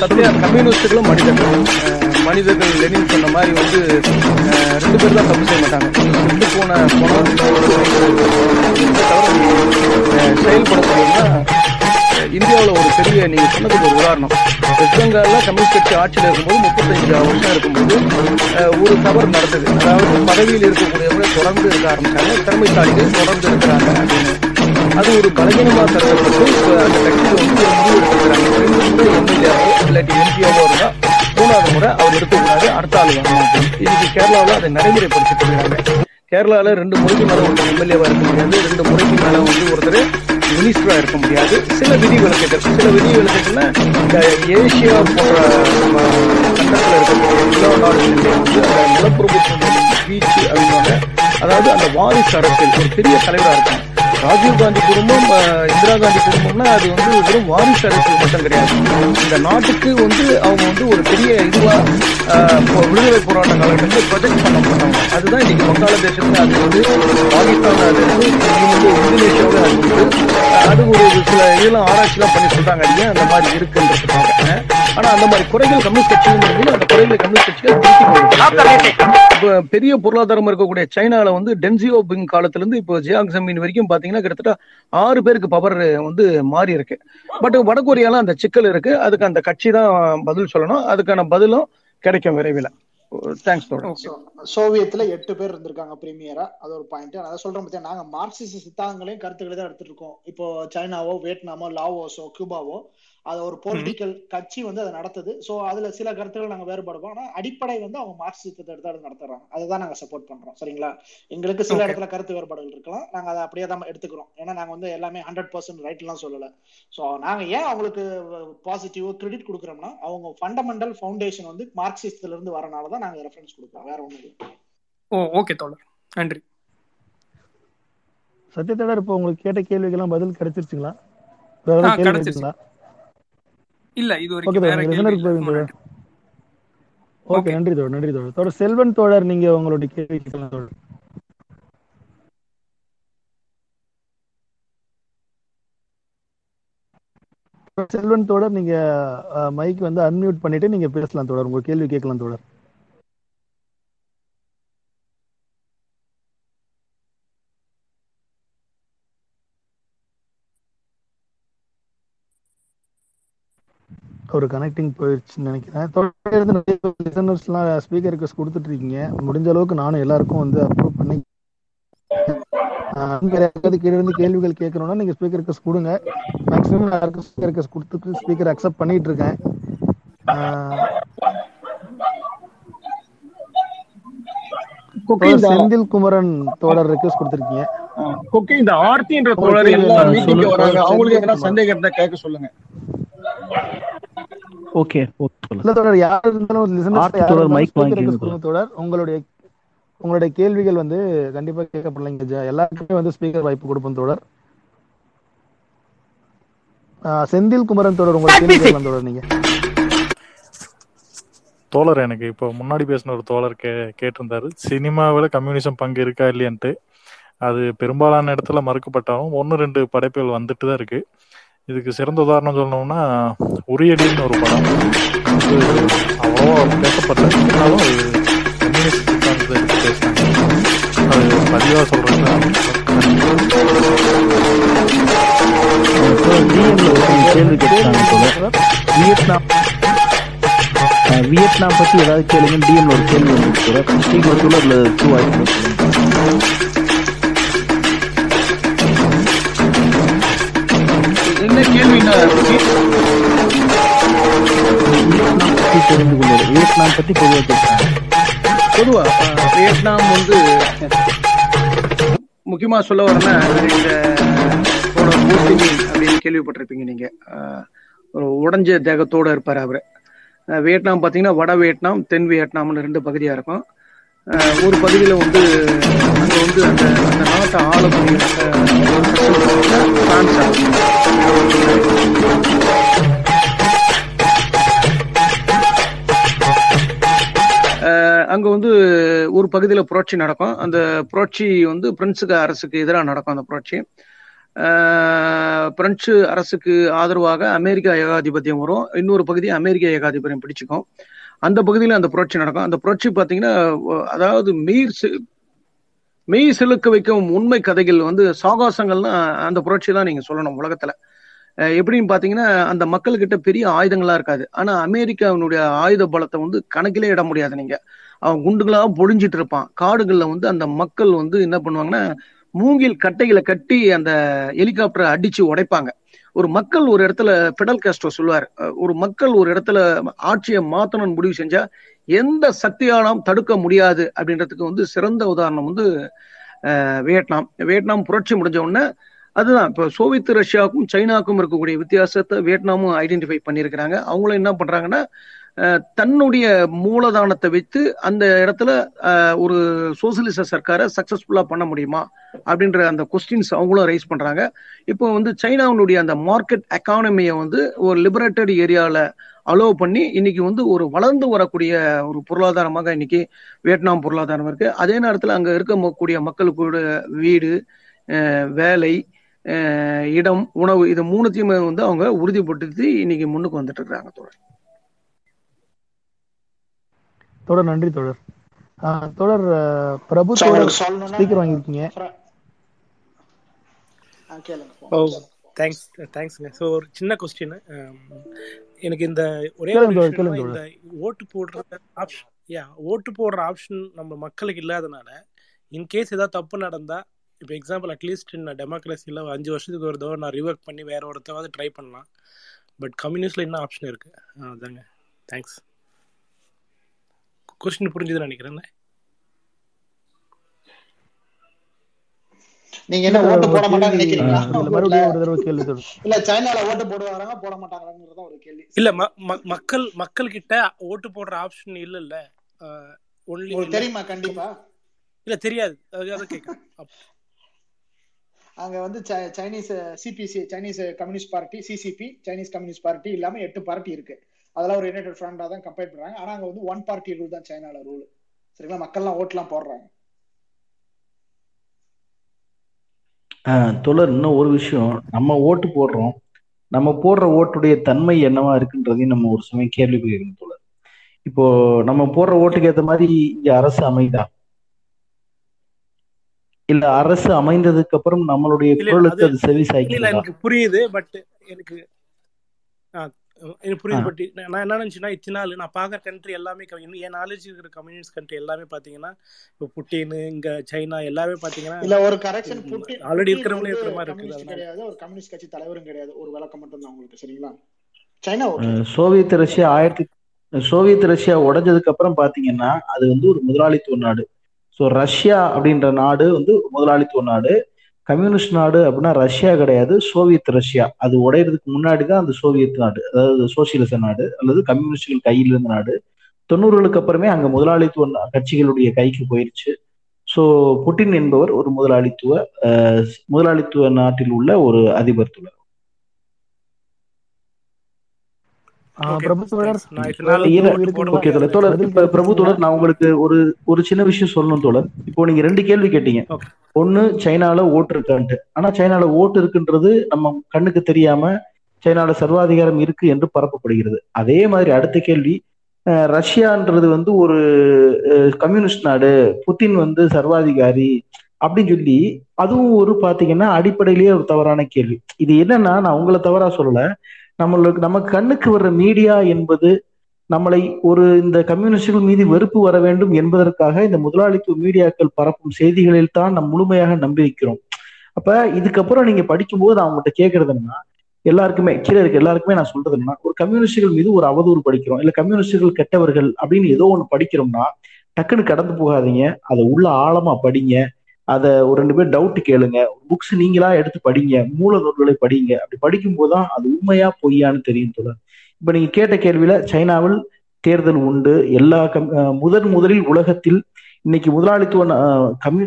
G: சத்யா கம்யூனிஸ்டுகளும் மனிதர்கள். மனிதர்கள் லெனின் சொன்ன மாதிரி வந்து ரெண்டு பேர் தான் தப்பு செய்ய மாட்டாங்க. ரெண்டு போன போன செயல்படக்கூடியதுன்னா இந்தியாவில் ஒரு பெரிய நீங்க சொன்னதுக்கு ஒரு உதாரணம். வெஸ்ட் பெங்கால்ல கம்யூனிஸ்ட் கட்சி ஆட்சியில் இருக்கும்போது முப்பத்தஞ்சு வருஷம் இருக்கும்போது ஒரு தவறு நடந்தது. அதாவது பதவியில் இருக்கக்கூடியவங்க தொடர்ந்து இருக்க ஆரம்பிச்சாங்க திறமைசாலிகள் தொடர்ந்து இருக்கிறாங்க அப்படின்னு. அது ஒரு பலகீனமா தரப்பட்டு அந்த கட்சியில வந்து முடிவு எடுத்துக்கிறாங்க எம்எல்ஏவோ இல்லாட்டி எம்பியாவோ இருந்தா மூணாவது முறை அவர் இருக்கக்கூடாது அடுத்த ஆள் வரணும் இன்னைக்கு கேரளாவில் அதை நடைமுறைப்படுத்தி கொள்கிறாங்க கேரளாவில் ரெண்டு முறைக்கு மேல ஒருத்தர் எம்எல்ஏவா இருக்க முடியாது ரெண்டு முறைக்கு மேல வந்து ஒருத்தர் மினிஸ்டரா இருக்க முடியாது. சில விதி விலக்குகள் சில விதி விலக்குகள்னா இந்த ஏசியா போன்ற இருக்கக்கூடிய எல்லா நாடுகளிலே வந்து அந்த நிலப்பிரபுத்துவம் வீச்சு அதாவது அந்த வாரிசு அரசியல் ஒரு பெரிய தலைவராக இருக்காங்க. ராஜீவ் காந்தி குடும்பம் இந்திரா காந்தி குடும்பம்னா அது வந்து வெறும் வாரிசு அரசியல் மட்டும் கிடையாது. இந்த நாட்டுக்கு வந்து அவங்க வந்து ஒரு பெரிய இதுவா விடுதலை போராட்ட காலகட்டத்தில் ப்ரொஜெக்ட் பண்ண போறாங்க அதுதான் இன்னைக்கு வங்காளதேசத்துல அது வந்து பாகிஸ்தான் அது வந்து இந்தோனேஷியாவில் அது இருக்கு அது ஒரு சில இதெல்லாம் ஆராய்ச்சிலாம் பண்ணி சொல்றாங்க. ஏன் அந்த மாதிரி இருக்குன்றதுக்காக ஆனா அந்த மாதிரி குறைகள் கம்யூனிஸ்ட் கட்சியும் அந்த குறைகளை கம்யூனிஸ்ட் கட்சிகள் பெரிய பொருளாதாரம் இருக்கக்கூடிய சைனால வந்து டென்சியோ பிங் காலத்துல இருந்து இப்போ ஜியாங் ஜமீன் வரைக்கும் பாத்தீங்கன்னா கிட்டத்தட்ட ஆறு பேருக்கு பவர் வந்து மாறி இருக்கு. பட் வடகொரியால அந்த சிக்கல் இருக்கு. அதுக்கு அந்த கட்சி தான் பதில் சொல்லணும். அதுக்கான பதிலும் கிடைக்கும் விரைவில். தேங்க்ஸ் தோழர்
A: சோவியத்துல எட்டு பேர் இருந்திருக்காங்க பிரீமியரா அது ஒரு பாயிண்ட் அதான் அதை சொல்றேன் பத்தியா நாங்க மார்க்சிஸ்ட் சித்தாங்களையும் கருத்துக்களை தான் எடுத்துட்டு இருக்கோம். இப்போ சைனாவோ வியட்நாமோ லாவோஸோ கியூபாவோ அது ஒரு பொலிட்டிக்கல் கட்சி வந்து அதை நடத்துது. சோ அதுல சில கருத்துக்கள் நாங்க வேறுபடுவோம் ஆனா அடிப்படை வந்து அவங்க மார்க்சிசத்தை எடுத்து அதை நடத்துறாங்க. அதுதான் நாங்க சப்போர்ட் பண்றோம். சரிங்களா? எங்களுக்கு சில இடத்துல கருத்து வேறுபாடுகள் இருக்கலாம். நாங்க அதை அப்படியே தான் எடுத்துக்கிறோம். ஏன்னா நாங்க வந்து எல்லாமே ஹண்ட்ரட் பர்சன்ட் ரைட்லாம் சொல்லல. சோ நாங்க ஏன் அவங்களுக்கு பாசிட்டிவ் கிரெடிட் கொடுக்குறோம்னா அவங்க ஃபண்டமெண்டல் ஃபவுண்டேஷன் வந்து மார்க்சிஸ்ட்ல இருந்து வரனால தான் நாங்க ரெஃபரன்ஸ் கொடுக்குறோம். வேற இல்லை.
K: ஓ ஓகே தோழர். நன்றி.
C: சத்யத்தோடர் இப்போ உங்களுக்கு கேட்ட கேள்விக்கெல்லாம் பதில் கிடைச்சிருச்சுங்களா வேற
K: ஆ
C: ஏதாவது கேள்வி
K: கிடைச்சிருச்சு
C: இருக்குங்களா
K: இல்ல இது வரைக்கும்
C: ஓகே நன்றி தோழர் நன்றி தோழர். தோழர் செல்வன் தோழர் நீங்க உங்களுடைய கேள்வி கேட்கலாம் தோழர். செல்வன் தோழர் நீங்க மைக் வந்து அன்மியூட் பண்ணிட்டு நீங்க பேசலாம் தோழர். உங்க கேள்வி கேட்கலாம் தோழர். ஒரு கனெக்டிங் போயிடுச்சுன்னு நினைக்கிறேன். தொடர்ந்து நிறைய லிசனர்ஸ்லாம் ஸ்பீக்கர் ரிக்வஸ்ட் கொடுத்துட்டு இருக்கீங்க முடிஞ்ச அளவுக்கு நானும் எல்லாருக்கும் வந்து அப்ரூவ் பண்ணி கீழே இருந்து கேள்விகள் கேட்கணும்னா நீங்க ஸ்பீக்கர் ரிக்வஸ்ட் கொடுங்க. மேக்ஸிமம் யாருக்கும் ஸ்பீக்கர் ரிக்வஸ்ட் கொடுத்துட்டு ஸ்பீக்கர் அக்செப்ட் பண்ணிட்டு இருக்கேன் செந்தில் குமரன் தோழர் ரிக்வஸ்ட் கொடுத்துருக்கீங்க.
G: கொக்கி இந்த ஆர்த்தின்ற தோழர் எல்லா மீட்டிங்க்கு வராங்க. அவங்களுக்கு எதனா சந்தேகம் இருந்தா கேட்க சொல்லுங்க.
E: ஓகே தோழர்.
C: யார் இருந்தாலும்
E: மைக்
C: தோழர் உங்களுடைய உங்களுடைய கேள்விகள் வந்து கண்டிப்பா கேட்கப்படலைங்க ஜ- எல்லாருக்குமே வந்து ஸ்பீக்கர் வாய்ப்பு கொடுப்போம் ஆஹ் செந்தில் குமரன் தோழர் உங்களை கேள்வி கேட்கலாம் தோழர் நீங்க?
L: தோழர் எனக்கு இப்போ முன்னாடி பேசின ஒரு தோழர் கே கேட்டிருந்தாரு. சினிமாவில் கம்யூனிசம் பங்கு இருக்கா இல்லையான்ட்டு. அது பெரும்பாலான இடத்துல மறுக்கப்பட்டாலும் ஒன்று ரெண்டு படைப்புகள் வந்துட்டு தான் இருக்கு. இதுக்கு சிறந்த உதாரணம் சொல்லணும்னா உரியடின்னு ஒரு படம். வந்து அவ்வளோவா பேசப்படல. இருந்தாலும் அது கம்யூனிஸ்ட் சார்ந்து பேசினாங்க. அது பதிவாக
E: டிஎம்ல வியட்நாம். வியட்நாம் பத்தி ஏதாவது கேளுங்க. டிஎம்ல ஒரு கேள்வி வந்து தோழர் ஸ்ரீ ஒரு தோழர்ல டூ ஆயிடுச்சு. தெரிந்து கொள்வது வியட்நாம் பத்தி பொதுவாக கேட்கிறாங்க
G: பொதுவா வியட்நாம் வந்து முக்கியமா சொல்ல வரேன்னா இந்த அப்படின்னு கேள்விப்பட்டிருப்பீங்க நீங்க. ஒரு உடஞ்ச தேகத்தோட இருப்பார் அவரு. வியட்நாம் பாத்தீங்கன்னா வட வியட்நாம் தென் வியட்நாம்னு ரெண்டு பகுதியா இருக்கும். ஒரு பகுதியில் வந்து அங்க வந்து அந்த அந்த நாட்டை ஆளக்கூடிய அஹ், பிரான்ஸ் அங்க வந்து ஒரு பகுதியில் புரட்சி நடக்கும். அந்த புரட்சி வந்து பிரெஞ்சுக்கு அரசுக்கு எதிராக நடக்கும் அந்த புரட்சி. பிரெஞ்சு அரசுக்கு ஆதரவாக அமெரிக்கா ஏகாதிபத்தியம் வரும். இன்னொரு பகுதி அமெரிக்க ஏகாதிபத்தியம் பிடிச்சுக்கும். அந்த பகுதியில் அந்த புரட்சி நடக்கும். அந்த புரட்சி பார்த்தீங்கன்னா அதாவது மெய் மெய் செலுக்க வைக்கும் உண்மை கதைகள் வந்து சாகாசங்கள்னா அந்த புரட்சி தான் நீங்க சொல்லணும் உலகத்துல. எப்படின்னு பாத்தீங்கன்னா அந்த மக்கள்கிட்ட பெரிய ஆயுதங்களா இருக்காது. ஆனா அமெரிக்காவினுடைய ஆயுத பலத்தை வந்து கணக்கிலே இட முடியாது நீங்க. அவன் குண்டுகளாக பொழிஞ்சிட்டு இருப்பான். காடுகள்ல வந்து அந்த மக்கள் வந்து என்ன பண்ணுவாங்கன்னா மூங்கில் கட்டைகளை கட்டி அந்த ஹெலிகாப்டரை அடிச்சு உடைப்பாங்க. ஒரு மக்கள் ஒரு இடத்துல பெடல் காஸ்ட்ரோ சொல்லுவார் ஒரு மக்கள் ஒரு இடத்துல ஆட்சியை மாத்தணும்னு முடிவு செஞ்சா எந்த சக்தியாலும் தடுக்க முடியாது அப்படின்றதுக்கு வந்து சிறந்த உதாரணம் வந்து வியட்நாம். வியட்நாம் புரட்சி முடிஞ்ச உடனே அதுதான் இப்போ சோவியத் ரஷ்யாவுக்கும் சைனாவுக்கும் இருக்கக்கூடிய வித்தியாசத்தை வியட்நாமும் ஐடென்டிஃபை பண்ணியிருக்கிறாங்க. அவங்களும் என்ன பண்றாங்கன்னா தன்னுடைய மூலதானத்தை வைத்து அந்த இடத்துல ஒரு சோசியலிச சர்க்காரை சக்சஸ்ஃபுல்லா பண்ண முடியுமா? அப்படின்ற அந்த கொஸ்டின்ஸ் அவங்களும் ரைஸ் பண்றாங்க. இப்போ வந்து சைனாவுடைய அந்த மார்க்கெட் எக்கானமியை வந்து ஒரு லிபரேட்டட் ஏரியாவில் அலோவ் பண்ணி இன்னைக்கு வந்து ஒரு வளர்ந்து வரக்கூடிய ஒரு பொருளாதாரமாக இன்னைக்கு வியட்நாம் பொருளாதாரம் இருக்கு. அதே நேரத்தில் அங்கே இருக்கக்கூடிய மக்களுக்கு வீடு வேலை இடம் உணவு இது மூணுத்தையுமே வந்து அவங்க உறுதிப்படுத்தி இன்னைக்கு முன்னுக்கு வந்துட்டு இருக்கிறாங்க தோழர்.
C: தொடர் நன்றி தொடர் ஆஹ் தொடர் பிரபு ஸ்பீக்கர் வாங்கியிருக்கீங்க.
M: ஓ தேங்க்ஸ் தேங்க்ஸ்ங்க ஸோ ஒரு சின்ன கொஸ்டின் எனக்கு இந்த ஒரே இந்த ஓட்டு போடுற ஆப்ஷன் யா ஓட்டு போடுற ஆப்ஷன் நம்ம மக்களுக்கு இல்லாதனால இன்கேஸ் ஏதாவது தப்பு நடந்தா இப்போ எக்ஸாம்பிள் அட்லீஸ்ட் நான் டெமோக்ரஸியில் அஞ்சு வருஷத்துக்கு ஒரு தடவை நான் ரிவர்க் பண்ணி வேற ஒருத்தாவது ட்ரை பண்ணலாம். பட் கம்யூனிஸ்ட்ல என்ன ஆப்ஷன் இருக்கு. ஆ, அதாங்க. தேங்க்ஸ் கொஸ்டின் புரிஞ்சுதுன்னு நினைக்கிறேன்
A: நீங்க என்ன ஓட்டு போட மாட்டாங்க நினைக்கிறீங்களா? இல்ல சைனால ஓட்டு போடுவாங்க போட மாட்டாங்களாங்கிறத ஒரு கேள்வி.
M: இல்ல ம- ம- மக்கள் மக்கள் கிட்ட ஓட்டு போடுற ஆப்ஷன் இல்ல இல்ல ஒன்லி
A: தெரியுமா? கண்டிப்பா.
M: இல்ல தெரியாது. அதுக்காக கேட்கறேன் அப்-
A: அங்க வந்து சை- Chinese CBC Chinese communist party CCP Chinese communist party இல்லாம எட்டு பார்ட்டி இருக்கு. அதெல்லாம் ஒரு யுனைடெட் ஃப்ரண்டா தான் கம்பேர் பண்றாங்க. ஆனா அங்க வந்து ஒன் பார்ட்டி ரூல் தான் சைனால ரூல் சரிங்களா? மக்கள்லாம் ஓட்டுலாம் போடுறாங்க.
E: ஆஹ் தொடர் இன்னும் ஒரு விஷயம். நம்ம ஓட்டு போடுறோம். நம்ம போடுற ஓட்டுடைய தன்மை என்னவா இருக்குன்றதையும் நம்ம ஒரு சமயம் கேள்வி கேட்கணும் தொடர் இப்போ நம்ம போடுற ஓட்டுக்கு ஏத்த மாதிரி இங்க அரசு அமைதா? இல்ல அரசு அமைந்ததுக்கு அப்புறம் நம்மளுடைய குரலுக்கு
M: அது
E: செவி
M: எனக்கு புரியுது பட் எனக்கு ஆ, எனக்கு புரியுது பட் நான் என்ன நினைச்சுன்னா இத்தனை நாள் நான் பார்க்குற கண்ட்ரி எல்லாமே என் நாலேஜ் இருக்கிற கம்யூனிஸ்ட் கண்ட்ரி எல்லாமே பார்த்தீங்கன்னா இப்போ புட்டின் இங்க சைனா எல்லாமே பார்த்தீங்கன்னா
A: இல்ல ஒரு கரெக்ஷன் புட்டின்
M: ஆல்ரெடி இருக்கிறவங்களே இருக்கிற மாதிரி இருக்குது
A: கிடையாது ஒரு கம்யூனிஸ்ட் கட்சி தலைவரும் கிடையாது ஒரு விளக்கம் மட்டும் தான் உங்களுக்கு சரிங்களா? சைனா
E: சோவியத் ரஷ்யா ஆயிரத்தி சோவியத் ரஷ்யா உடைஞ்சதுக்கு அப்புறம் பாத்தீங்கன்னா அது வந்து ஒரு முதலாளித்துவ நாடு. ஸோ ரஷ்யா அப்படின்ற நாடு வந்து முதலாளித்துவ நாடு. கம்யூனிஸ்ட் நாடு அப்படின்னா ரஷ்யா கிடையாது சோவியத் ரஷ்யா. அது உடையிறதுக்கு முன்னாடி தான் அந்த சோவியத் நாடு அதாவது சோசியலிச நாடு அல்லது கம்யூனிஸ்டுகள் கையில் இருந்த நாடு. தொண்ணூறுகளுக்கு அப்புறமே அங்க முதலாளித்துவ கட்சிகளுடைய கைக்கு போயிருச்சு. ஸோ புட்டின் என்பவர் ஒரு முதலாளித்துவ முதலாளித்துவ நாட்டில் உள்ள ஒரு அதிபர் தொடர்
C: ஆஹ்
M: ஓகே
C: பிரபு தொடர்
M: தேங்க்ஸ் நான் இத்தனை நாள்
E: இல்ல
M: ஓட்டு போட
E: ஓகே பிரபு தோழர் நான் உங்களுக்கு ஒரு ஒரு சின்ன விஷயம் சொல்லணும் தோழர். இப்போ நீங்க ரெண்டு கேள்வி கேட்டீங்க. ஒண்ணு சைனால ஓட்டு இருக்கான்ட்டு. ஆனா சைனால ஓட்டு இருக்குன்றது நம்ம கண்ணுக்கு தெரியாம சைனால சர்வாதிகாரம் இருக்கு என்று பரப்பப்படுகிறது. அதே மாதிரி அடுத்த கேள்வி அஹ் ரஷ்யான்றது வந்து ஒரு கம்யூனிஸ்ட் நாடு புதின் வந்து சர்வாதிகாரி அப்படின்னு சொல்லி அதுவும் ஒரு பாத்தீங்கன்னா அடிப்படையிலேயே ஒரு தவறான கேள்வி. இது என்னன்னா நான் உங்களை தவறா சொல்லல. நம்மளுக்கு நம்ம கண்ணுக்கு வர்ற மீடியா என்பது நம்மளை ஒரு இந்த கம்யூனிஸ்டுகள் மீது வெறுப்பு வர வேண்டும் என்பதற்காக இந்த முதலாளித்துவ மீடியாக்கள் பரப்பும் செய்திகளில் தான் நாம் முழுமையாக நம்பியிருக்கிறோம் அப்ப இதுக்கப்புறம் நீங்க படிக்கும்போது நான் உங்கள்கிட்ட எல்லாருக்குமே கீழே இருக்க எல்லாருக்குமே நான் சொல்றது என்னன்னா ஒரு கம்யூனிஸ்டுகள் மீது ஒரு அவதூறு படிக்கிறோம் இல்ல கம்யூனிஸ்டுகள் கெட்டவர்கள் அப்படின்னு ஏதோ ஒன்று படிக்கிறோம்னா டக்குன்னு கடந்து போகாதீங்க அதை உள்ள ஆழமா படிங்க அதை ஒரு ரெண்டு பேர் டவுட் கேளுங்க. புக்ஸ் நீங்களா எடுத்து படிங்க. மூல நூல்களை படிங்க. அப்படி படிக்கும்போது தான் அது உண்மையா பொய்யான்னு தெரியும் தொடர் இப்ப நீங்க கேட்ட கேள்வியில சைனாவில் தேர்தல் உண்டு. எல்லா கம் முதன் முதலில் உலகத்தில் இன்னைக்கு முதலாளித்துவ கம்யூ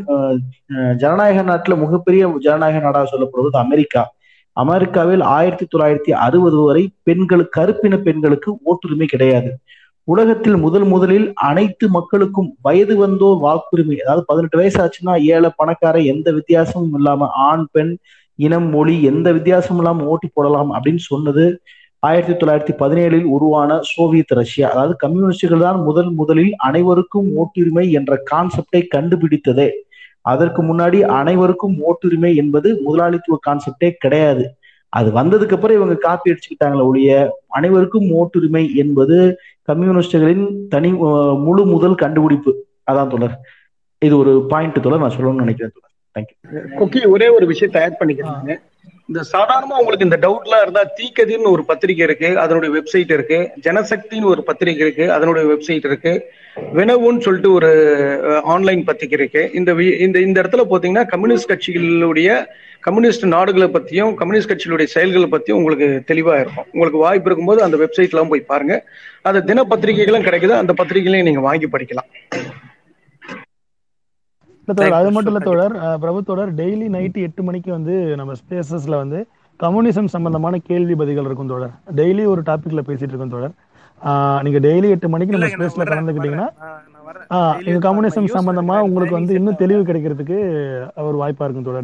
E: ஜனநாயக நாட்டுல மிகப்பெரிய ஜனநாயக நாடாக சொல்லப்படுவது அமெரிக்கா. அமெரிக்காவில் ஆயிரத்தி தொள்ளாயிரத்தி அறுபது வரை பெண்களுக்கு கருப்பின பெண்களுக்கு ஓட்டுரிமை கிடையாது. உலகத்தில் முதல் முதலில் அனைத்து மக்களுக்கும் வயது வந்தோர் வாக்குரிமை அதாவது பதினெட்டு வயசு ஆச்சுன்னா ஏழை பணக்கார எந்த வித்தியாசமும் இல்லாம ஆண் பெண் இனம் மொழி எந்த வித்தியாசமும் இல்லாம ஓட்டு போடலாம் அப்படின்னு சொன்னது ஆயிரத்தி தொள்ளாயிரத்தி பதினேழில் உருவான சோவியத் ரஷ்யா. அதாவது கம்யூனிஸ்டுகள் தான் முதல் முதலில் அனைவருக்கும் ஓட்டுரிமை என்ற கான்செப்டை கண்டுபிடித்ததே. அதற்கு முன்னாடி அனைவருக்கும் ஓட்டுரிமை என்பது முதலாளித்துவ கான்செப்டே கிடையாது. அது வந்ததுக்கு அப்புறம் இவங்க காப்பி அடிச்சுக்கிட்டாங்களே ஒழிய அனைவருக்கும் ஓட்டுரிமை என்பது கம்யூனிஸ்டுகளின் தனி முழு முதல் கண்டுபிடிப்பு. அதான் தொடர். இது ஒரு பாயிண்ட் தொடர். நான் சொல்லணும்னு நினைக்கிறேன் தொடர். தேங்க்யூ
G: கொக்கி ஒரே ஒரு விஷயத்தை ஆட் பண்ணிக்கிறேன். இந்த சாதாரணமா உங்களுக்கு இந்த டவுட்லாம் இருந்தா தீக்கதிர்னு ஒரு பத்திரிக்கை இருக்கு அதனுடைய வெப்சைட் இருக்கு. ஜனசக்தின்னு ஒரு பத்திரிக்கை இருக்கு அதனுடைய வெப்சைட் இருக்கு. வினவுன்னு சொல்லிட்டு ஒரு ஆன்லைன் பத்திரிக்கை இருக்கு. இந்த வி- இந்த இந்த இடத்துல பாத்தீங்கன்னா கம்யூனிஸ்ட் கட்சிகளுடைய கம்யூனிஸ்ட் நாடுகளை பத்தியும் கம்யூனிஸ்ட் கட்சிகளுடைய செயல்களை பத்தியும் உங்களுக்கு தெளிவா இருக்கும். உங்களுக்கு வாய்ப்பு இருக்கும்போது அந்த வெப்சைட்லாம் போய் பாருங்க. அந்த தின பத்திரிகைகளும் கிடைக்குது. அந்த பத்திரிகைகளையும் நீங்க வாங்கி படிக்கலாம்.
C: தோழர் அது மட்டும் இல்ல தோழர். அஹ், பிரபு தோழர் டெய்லி நைட்டு எட்டு மணிக்கு வந்து நம்ம ஸ்பேசஸ்ல வந்து கம்யூனிசம் சம்பந்தமான கேள்வி பதில்கள் இருக்கும் தோழர். டெய்லி ஒரு டாபிக்ல பேசிட்டு இருக்கோம் தோழர். ஆஹ் நீங்க டெய்லி எட்டு மணிக்கு நம்ம ஸ்பேஸ்ல கலந்துக்கிட்டீங்கன்னா நீங்க கம்யூனிசம் சம்பந்தமா உங்களுக்கு வந்து இன்னும் தெளிவு கிடைக்கிறதுக்கு ஒரு வாய்ப்பா இருக்கும் தோழர்.